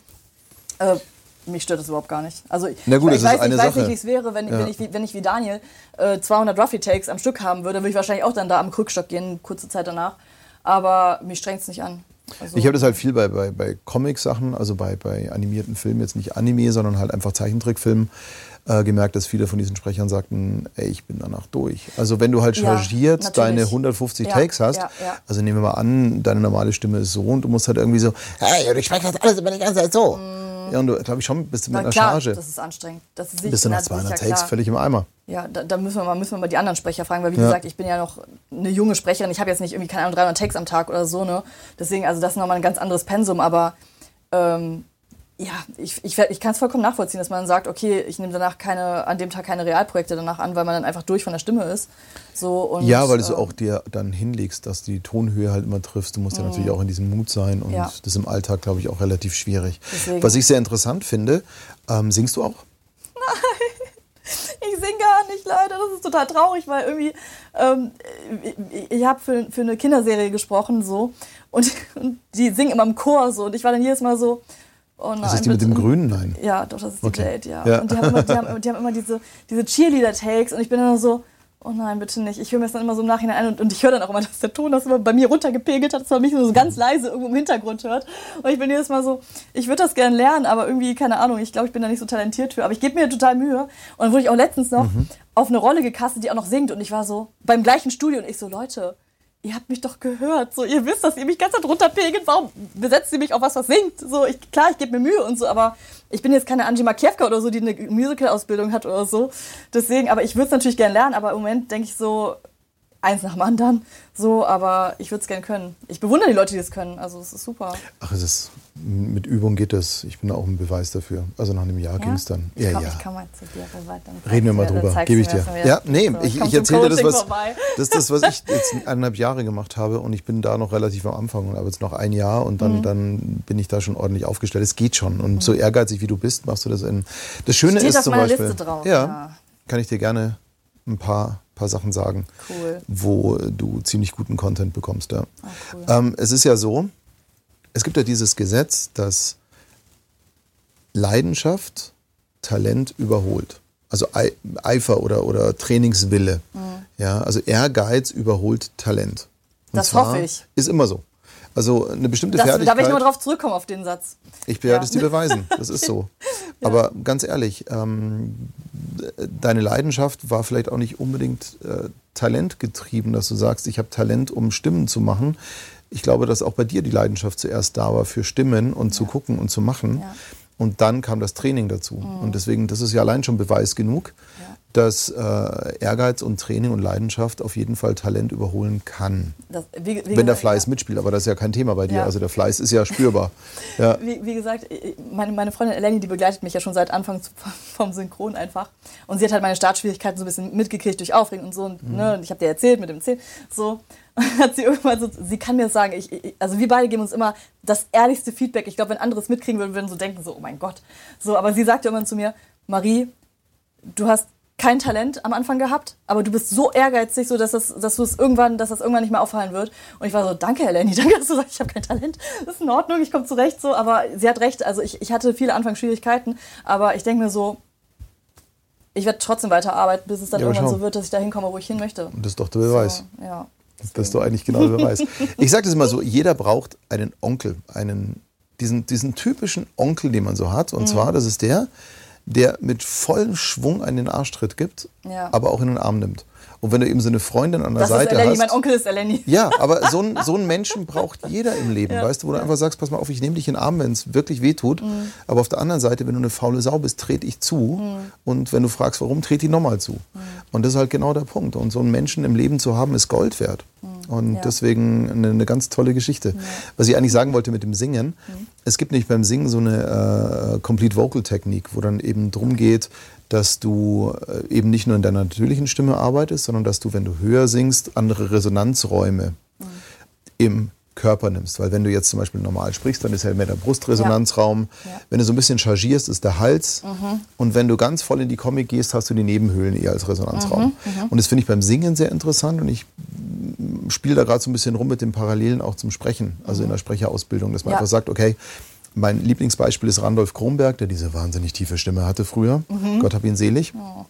äh, mich stört das überhaupt gar nicht. Also ich, gut, ich, ist weiß, eine ich weiß nicht, wie es wäre, wenn, Ja. wenn, ich, wie- wenn ich wie Daniel äh, 200 Ruffy-Takes am Stück haben würde, würde ich wahrscheinlich auch dann da am Krückstock gehen, kurze Zeit danach. Aber mich strengt es nicht an. Also, Ich habe das halt viel bei, bei, bei Comic-Sachen, also bei, bei animierten Filmen, jetzt nicht Anime, sondern halt einfach Zeichentrickfilmen, äh, gemerkt, dass viele von diesen Sprechern sagten, ey, ich bin danach durch. Also wenn du halt Ja, chargiert natürlich. deine 150 Ja, Takes hast, ja, ja. also nehmen wir mal an, deine normale Stimme ist so und du musst halt irgendwie so, hey, ich spreche das alles immer die ganze Zeit so. Ja, und du, glaube ich, schon bist du mit einer klar, Charge. das ist anstrengend. Das ist Bist du nach na, 200 sicher, Takes klar. völlig im Eimer. Ja, da, da müssen, wir mal, müssen wir mal die anderen Sprecher fragen, weil wie Ja. gesagt, ich bin ja noch eine junge Sprecherin. Ich habe jetzt nicht irgendwie, keine Ahnung, 300 Takes am Tag oder so, ne? Deswegen, also das ist nochmal ein ganz anderes Pensum, aber ähm, ja, ich, ich, ich kann es vollkommen nachvollziehen, dass man sagt, okay, ich nehme danach keine, an dem Tag keine Realprojekte danach an, weil man dann einfach durch von der Stimme ist. So, und, Ja, weil du ähm, auch dir dann hinlegst, dass du die Tonhöhe halt immer triffst. Du musst ja natürlich auch in diesem Mut sein und Mhm. Ja. das ist im Alltag, glaube ich, auch relativ schwierig. Deswegen. Was ich sehr interessant finde, ähm, singst du auch? Ich sing gar nicht, leider. Das ist total traurig, weil irgendwie, ähm, ich, ich habe für, für eine Kinderserie gesprochen so und, und die singen immer im Chor so und ich war dann jedes Mal so, oh nein. Das ist die mit dem. Grünen? Nein. Ja, doch, das ist die Okay. Jade, ja. Ja. Und die haben immer, die haben, die haben immer diese, diese Cheerleader-Takes und ich bin dann so, oh nein, bitte nicht. Ich höre mir das dann immer so im Nachhinein an und, und ich höre dann auch immer, dass der Ton das immer bei mir runtergepegelt hat, dass man mich nur so ganz leise irgendwo im Hintergrund hört. Und ich bin jedes Mal so, ich würde das gerne lernen, aber irgendwie, keine Ahnung, ich glaube, ich bin da nicht so talentiert für. Aber ich gebe mir total Mühe. Und dann wurde ich auch letztens noch Mhm. auf eine Rolle gecastet, die auch noch singt. Und ich war so, beim gleichen Studio und ich so, Leute, ihr habt mich doch gehört. So, ihr wisst, dass ihr mich ganz Zeit runterpegelt. Warum besetzt ihr mich auf was, was singt? So, ich, klar, ich gebe mir Mühe und so, aber ich bin jetzt keine Angie Makiewka oder so, die eine Musical-Ausbildung hat oder so. Deswegen, aber ich würde es natürlich gerne lernen, aber im Moment denke ich so, eins nach dem anderen. So, aber ich würde es gerne können. Ich bewundere die Leute, die es können. Also, es ist super. Ach, es ist, mit Übung geht das. Ich bin da auch ein Beweis dafür. Also nach einem Jahr ging es dann. Ich Ja, komm, ja. Ich komme mal zu dir. Dann Reden wir mal drüber, dann gebe ich dir. Ja, dann nee. So, ich, ich erzähle dir das, was, vorbei. das ist das, was ich jetzt eineinhalb Jahre gemacht habe und ich bin da noch relativ am Anfang, aber jetzt noch ein Jahr und Mhm. dann, dann bin ich da schon ordentlich aufgestellt. Es geht schon und so ehrgeizig wie du bist, machst du das in. Das Schöne Steht ist auf zum meiner Beispiel, Liste drauf, ja, ja. kann ich dir gerne ein paar, paar Sachen sagen, Cool. wo du ziemlich guten Content bekommst. Ja. Ah, cool. Ähm, es ist ja so, es gibt ja dieses Gesetz, dass Leidenschaft Talent überholt. Also Ei- Eifer oder, oder Trainingswille. Ja, also Ehrgeiz überholt Talent. Und Mhm. Das hoffe ich. Ist immer so. Also eine bestimmte Das, da Fertigkeit. werde ich nochmal drauf zurückkommen, auf den Satz. Ich werde Ja. es dir beweisen. Das ist so. Aber ganz ehrlich, ähm, deine Leidenschaft war vielleicht auch nicht unbedingt äh, talentgetrieben, dass du sagst, ich habe Talent, um Stimmen zu machen. Ich glaube, dass auch bei dir die Leidenschaft zuerst da war für Stimmen und zu gucken und zu machen. Ja. Mhm. Und dann kam das Training dazu. Und deswegen, das ist ja allein schon Beweis genug, Ja. Dass äh, Ehrgeiz und Training und Leidenschaft auf jeden Fall Talent überholen kann. Das, wie, wie Wenn der Fleiß ja. mitspielt, aber das ist ja kein Thema bei dir. Ja. Also der Fleiß ist ja spürbar. Ja. Wie, wie gesagt, meine, meine Freundin Eleni, die begleitet mich ja schon seit Anfang zu- vom Synchron einfach. Und sie hat halt meine Startschwierigkeiten so ein bisschen mitgekriegt durch Aufregung und so. Und, ne, und ich habe dir erzählt mit dem Zehn. So. Und hat sie irgendwann so, sie kann mir sagen, ich, ich, also wir beide geben uns immer das ehrlichste Feedback. Ich glaube, wenn andere es mitkriegen würden, würden so denken, so, oh mein Gott. So, aber sie sagt ja immer zu mir, Marie, du hast kein Talent am Anfang gehabt, aber du bist so ehrgeizig, so dass das, dass du es irgendwann, dass das irgendwann nicht mehr auffallen wird. Und ich war so, danke, Eleni, danke, dass du sagst, ich habe kein Talent. Das ist in Ordnung, ich komme zurecht so. Aber sie hat recht. Also ich, ich hatte viele Anfangsschwierigkeiten, aber ich denke mir so, ich werde trotzdem weiterarbeiten, bis es dann Ja, irgendwann schau. so wird, dass ich da hinkomme, wo ich hin möchte. Und das ist doch der Beweis. So, ja. Das ist doch eigentlich genau der Beweis. Ich sage das immer so, jeder braucht einen Onkel, einen, diesen, diesen typischen Onkel, den man so hat. Und mhm. zwar, das ist der, der mit vollem Schwung einen Arschtritt gibt, ja. aber auch in den Arm nimmt. Und wenn du eben so eine Freundin an der das Seite ist Eleni, hast. Mein Onkel ist Eleni. Ja, aber so, ein, so einen Menschen braucht jeder im Leben, ja. weißt du, wo du einfach sagst, pass mal auf, ich nehme dich in den Arm, wenn es wirklich weh tut. Mhm. Aber auf der anderen Seite, wenn du eine faule Sau bist, trete ich zu. Mhm. Und wenn du fragst, warum, trete ich nochmal zu. Mhm. Und das ist halt genau der Punkt. Und so einen Menschen im Leben zu haben, ist Gold wert. Mhm. Und ja. deswegen eine, eine, ganz tolle Geschichte. Ja. Was ich eigentlich sagen wollte mit dem Singen, mhm. es gibt nicht beim Singen so eine äh, Complete Vocal Technik, wo dann eben drum geht, dass du äh, eben nicht nur in deiner natürlichen Stimme arbeitest, sondern dass du, wenn du höher singst, andere Resonanzräume mhm. im Körper nimmst. Weil wenn du jetzt zum Beispiel normal sprichst, dann ist ja mehr der Brustresonanzraum. Ja. Ja. Wenn du so ein bisschen chargierst, ist der Hals. Mhm. Und wenn du ganz voll in die Comic gehst, hast du die Nebenhöhlen eher als Resonanzraum. Mhm. mhm. Und das finde ich beim Singen sehr interessant. Und ich spiele da gerade so ein bisschen rum mit den Parallelen auch zum Sprechen, also in mhm. der Sprecherausbildung, dass man ja. einfach sagt, okay, mein Lieblingsbeispiel ist Randolph Kronberg, der diese wahnsinnig tiefe Stimme hatte früher. Mhm. Gott hab ihn selig. Oh.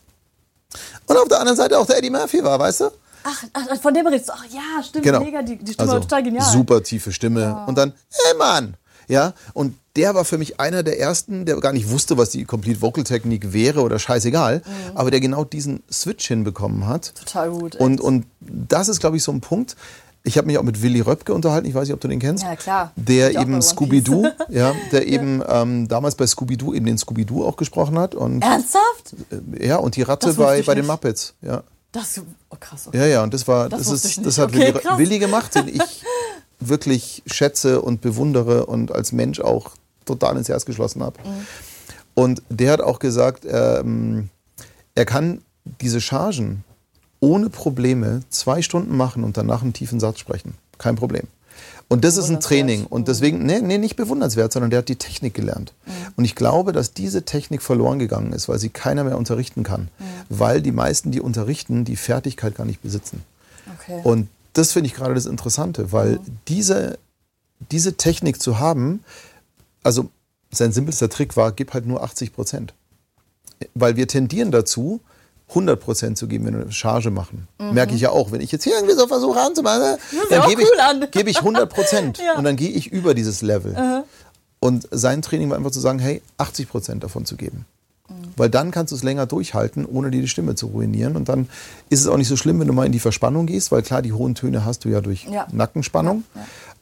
Und auf der anderen Seite auch der Eddie Murphy war, weißt du? Ach, ach von dem redest du. Ach ja, stimmt, genau. mega, die, die Stimme also, war total genial. Super tiefe Stimme. Ja. Und dann, hey Mann! Ja, und der war für mich einer der ersten, der gar nicht wusste, was die Complete Vocal Technik wäre oder scheißegal, mhm. aber der genau diesen Switch hinbekommen hat. Total gut. Und, und das ist, glaube ich, so ein Punkt. Ich habe mich auch mit Willy Röpke unterhalten, ich weiß nicht, ob du den kennst. Ja, klar. Der eben Scooby-Doo, ja, der eben ähm, damals bei Scooby-Doo eben den Scooby-Doo auch gesprochen hat. Und, Ernsthaft? Äh, ja, und die Ratte bei, bei den Muppets, ja. Das, oh krass. Okay. Ja, ja, und das war, das, das ist, das hat okay, Willy, Willy gemacht, den ich wirklich schätze und bewundere und als Mensch auch total ins Herz geschlossen habe. Mhm. Und der hat auch gesagt, ähm, er kann diese Chargen ohne Probleme zwei Stunden machen und danach einen tiefen Satz sprechen. Kein Problem. Und das ist ein Training. Und deswegen, nee, nee, nicht bewundernswert, sondern der hat die Technik gelernt. Mhm. Und ich glaube, dass diese Technik verloren gegangen ist, weil sie keiner mehr unterrichten kann. Mhm. Weil die meisten, die unterrichten, die Fertigkeit gar nicht besitzen. Okay. Und das finde ich gerade das Interessante, weil mhm. diese, diese Technik zu haben, also sein simpelster Trick war, gib halt nur 80 Prozent. Weil wir tendieren dazu, 100 Prozent zu geben, wenn wir eine Charge machen. Mhm. Merke ich ja auch. Wenn ich jetzt hier irgendwie so versuche anzumachen, dann gebe cool ich, geb ich 100 Prozent ja. und dann gehe ich über dieses Level. Mhm. Und sein Training war einfach zu sagen, hey, 80 Prozent davon zu geben. Mhm. Weil dann kannst du es länger durchhalten, ohne dir die Stimme zu ruinieren. Und dann ist es auch nicht so schlimm, wenn du mal in die Verspannung gehst, weil klar, die hohen Töne hast du ja durch ja. Nackenspannung.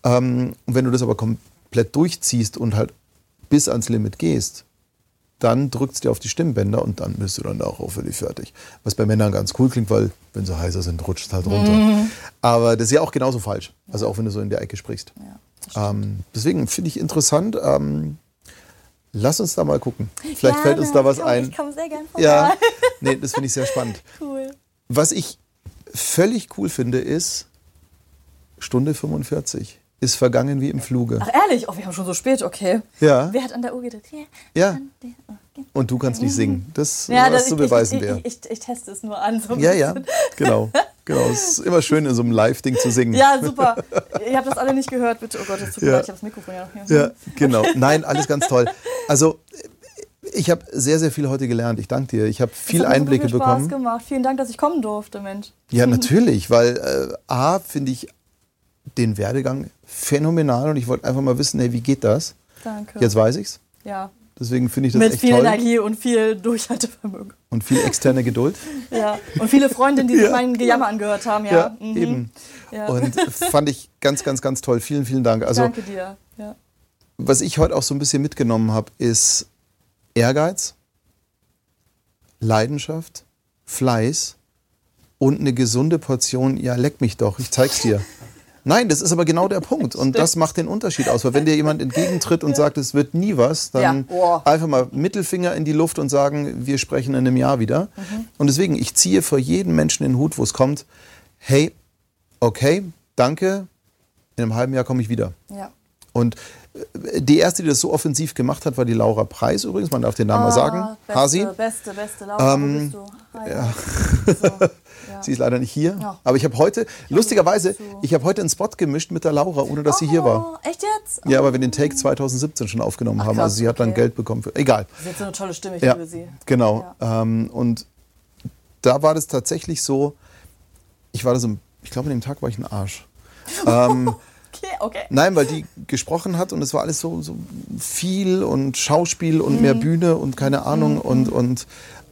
Ja. Ähm, und wenn du das aber komplett durchziehst und halt bis ans Limit gehst, dann drückt es dir auf die Stimmbänder und dann bist du dann auch völlig fertig. Was bei Männern ganz cool klingt, weil wenn sie heißer sind, rutscht es halt runter. Mhm. Aber das ist ja auch genauso falsch. Also auch wenn du so in der Ecke sprichst. Ja, ähm, deswegen finde ich interessant. Ähm, lass uns da mal gucken. Vielleicht ja, fällt uns da was komm, ein. Ich komme sehr gerne vorbei. Ja, nee, das finde ich sehr spannend. Cool. Was ich völlig cool finde, ist Stunde 45 ist vergangen wie im Fluge. Ach ehrlich? Oh, wir haben schon so spät, okay. Ja. Wer hat an der Uhr gedrückt? Ja. Und du kannst nicht singen. Das ja, was zu beweisen wäre. Ich, ich, ich, teste es nur an. So ja, ja, genau. genau. Es ist immer schön, in so einem Live-Ding zu singen. Ja, super. Ihr habt das alle nicht gehört, bitte. Oh Gott, es tut mir leid, ich habe das Mikrofon ja noch hier. Ja, genau. Nein, alles ganz toll. Also, ich habe sehr, sehr viel heute gelernt. Ich danke dir. Ich habe viel Einblicke so viel Spaß bekommen. gemacht. Vielen Dank, dass ich kommen durfte, Mensch. Ja, natürlich, weil äh, A, finde ich den Werdegang phänomenal und ich wollte einfach mal wissen, hey, wie geht das? Danke. Jetzt weiß ich's. Ja. Deswegen finde ich das Mit echt viel toll. Energie und viel Durchhaltevermögen. Und viel externe Geduld. ja. Und viele Freundinnen, die sich mein Gejammer angehört haben, ja. Ja, mhm. eben. Ja. Und fand ich ganz, ganz, ganz toll. Vielen, vielen Dank. Also, Danke dir. Ja. Was ich heute auch so ein bisschen mitgenommen habe, ist Ehrgeiz, Leidenschaft, Fleiß und eine gesunde Portion, ja, leck mich doch, ich zeig's dir. Nein, das ist aber genau der Punkt. Und das macht den Unterschied aus. Weil wenn dir jemand entgegentritt und sagt, es wird nie was, dann ja. einfach mal Mittelfinger in die Luft und sagen, wir sprechen in einem Jahr wieder. Mhm. Und deswegen, ich ziehe vor jedem Menschen den Hut, wo es kommt, hey, okay, danke, in einem halben Jahr komme ich wieder. Ja. Und äh, die erste, die das so offensiv gemacht hat, war die Laura Preis übrigens. Man darf den Namen ah, mal sagen. Beste, Hasi. Beste, beste Laura. Ähm. Ja. So. Sie ist leider nicht hier. Ja. Aber ich habe heute, lustigerweise, ich habe heute einen Spot gemischt mit der Laura, ohne dass oh, sie hier war. Oh, echt jetzt? Ja, weil wir den Take 2017 schon aufgenommen Ach, haben. also sie hat dann Geld bekommen. Für, egal. Sie hat so eine tolle Stimme, ich ja, liebe sie. Genau. Ja. Ähm, und da war das tatsächlich so, ich war da so ich glaube, an dem Tag war ich ein Arsch. ähm, Okay, okay. Nein, weil die gesprochen hat und es war alles so, so viel und Schauspiel und mehr Bühne und keine Ahnung. Und, und,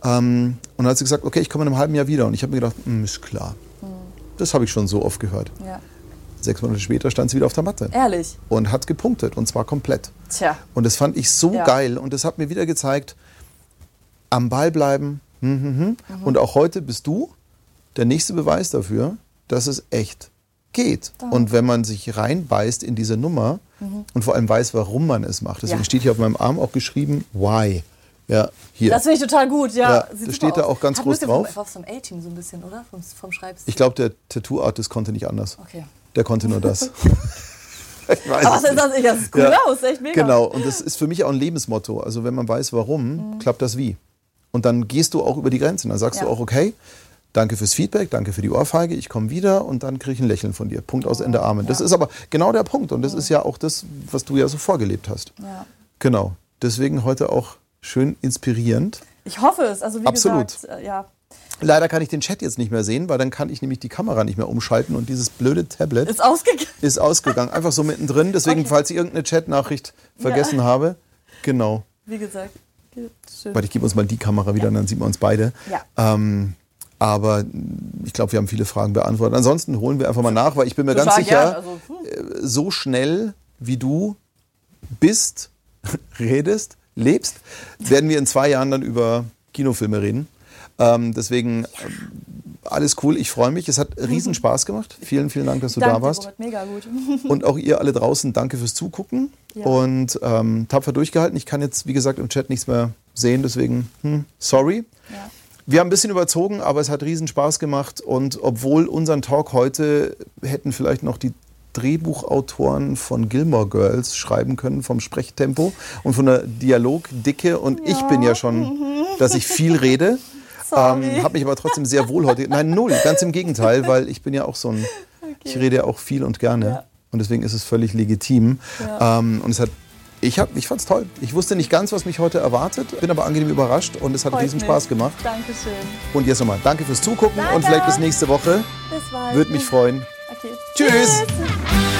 ähm, und dann hat sie gesagt, okay, ich komme in einem halben Jahr wieder. Und ich habe mir gedacht, "Hm, ist klar. Das habe ich schon so oft gehört. Ja. Sechs Monate später stand sie wieder auf der Matte Ehrlich. und hat gepunktet und zwar komplett. Tja. Und das fand ich so Ja. geil und das hat mir wieder gezeigt, am Ball bleiben. hm, hm. Mhm. Und auch heute bist du der nächste Beweis dafür, dass es echt geht. Und wenn man sich reinbeißt in diese Nummer und vor allem weiß, warum man es macht. Deswegen Mhm. Ja. steht hier auf meinem Arm auch geschrieben, why. Ja, hier. Das finde ich total gut, ja. Ja, das steht da aus. auch ganz Hat groß drauf. Vom, vom A-Team so ein bisschen, oder? Vom, vom Schreibstil. ich glaube, der Tattoo-Artist konnte nicht anders. Okay. Der konnte nur das. ich weiß Aber was ist nicht. das? Ich- Das sieht cool Ja. aus, echt mega. Genau, und das ist für mich auch ein Lebensmotto. Also wenn man weiß, warum, klappt das wie. Und dann gehst du auch über die Grenzen. Dann sagst Ja. du auch, okay, danke fürs Feedback, danke für die Ohrfeige, ich komme wieder und dann kriege ich ein Lächeln von dir. Punkt aus Ende Amen. Das ist aber genau der Punkt und das ist ja auch das, was du ja so vorgelebt hast. Ja. Genau. Deswegen heute auch schön inspirierend. Ich hoffe es. Also wie Absolut. gesagt, äh, ja. Leider kann ich den Chat jetzt nicht mehr sehen, weil dann kann ich nämlich die Kamera nicht mehr umschalten und dieses blöde Tablet Ist ausgegangen. ist ausgegangen. Einfach so mittendrin. Deswegen, Okay. falls ich irgendeine Chatnachricht vergessen habe, genau. Wie gesagt. Schön. Warte, ich gebe uns mal die Kamera wieder und dann sieht man uns beide. Ja. Ähm, aber ich glaube, wir haben viele Fragen beantwortet. Ansonsten holen wir einfach mal nach, weil ich bin mir ganz Total sicher, also, hm. äh, so schnell wie du bist, redest, lebst, werden wir in zwei Jahren dann über Kinofilme reden. Ähm, deswegen ähm, alles cool, ich freue mich. Es hat riesen Spaß gemacht. Vielen, vielen Dank, dass du Danke, da warst. Robert, mega gut. Und auch ihr alle draußen, danke fürs Zugucken Ja. und ähm, tapfer durchgehalten. Ich kann jetzt, wie gesagt, im Chat nichts mehr sehen, deswegen hm, sorry. Ja. Wir haben ein bisschen überzogen, aber es hat riesen Spaß gemacht. Und obwohl unseren Talk heute hätten vielleicht noch die Drehbuchautoren von Gilmore Girls schreiben können vom Sprechtempo und von der Dialogdicke. Und ich bin ja schon, dass ich viel rede. Ähm, habe mich aber trotzdem sehr wohl heute. Nein, null, ganz im Gegenteil, weil ich bin ja auch so ein, ich rede ja auch viel und gerne. Ja. Und deswegen ist es völlig legitim. Ja. Ähm, und es hat, ich, hab, ich fand es toll. Ich wusste nicht ganz, was mich heute erwartet, bin aber angenehm überrascht und es hat Freut riesen mich. Spaß gemacht. Dankeschön. Und jetzt nochmal, danke fürs Zugucken Danke. und vielleicht bis nächste Woche. Bis bald. Würde mich freuen. Okay. Tschüss. Tschüss.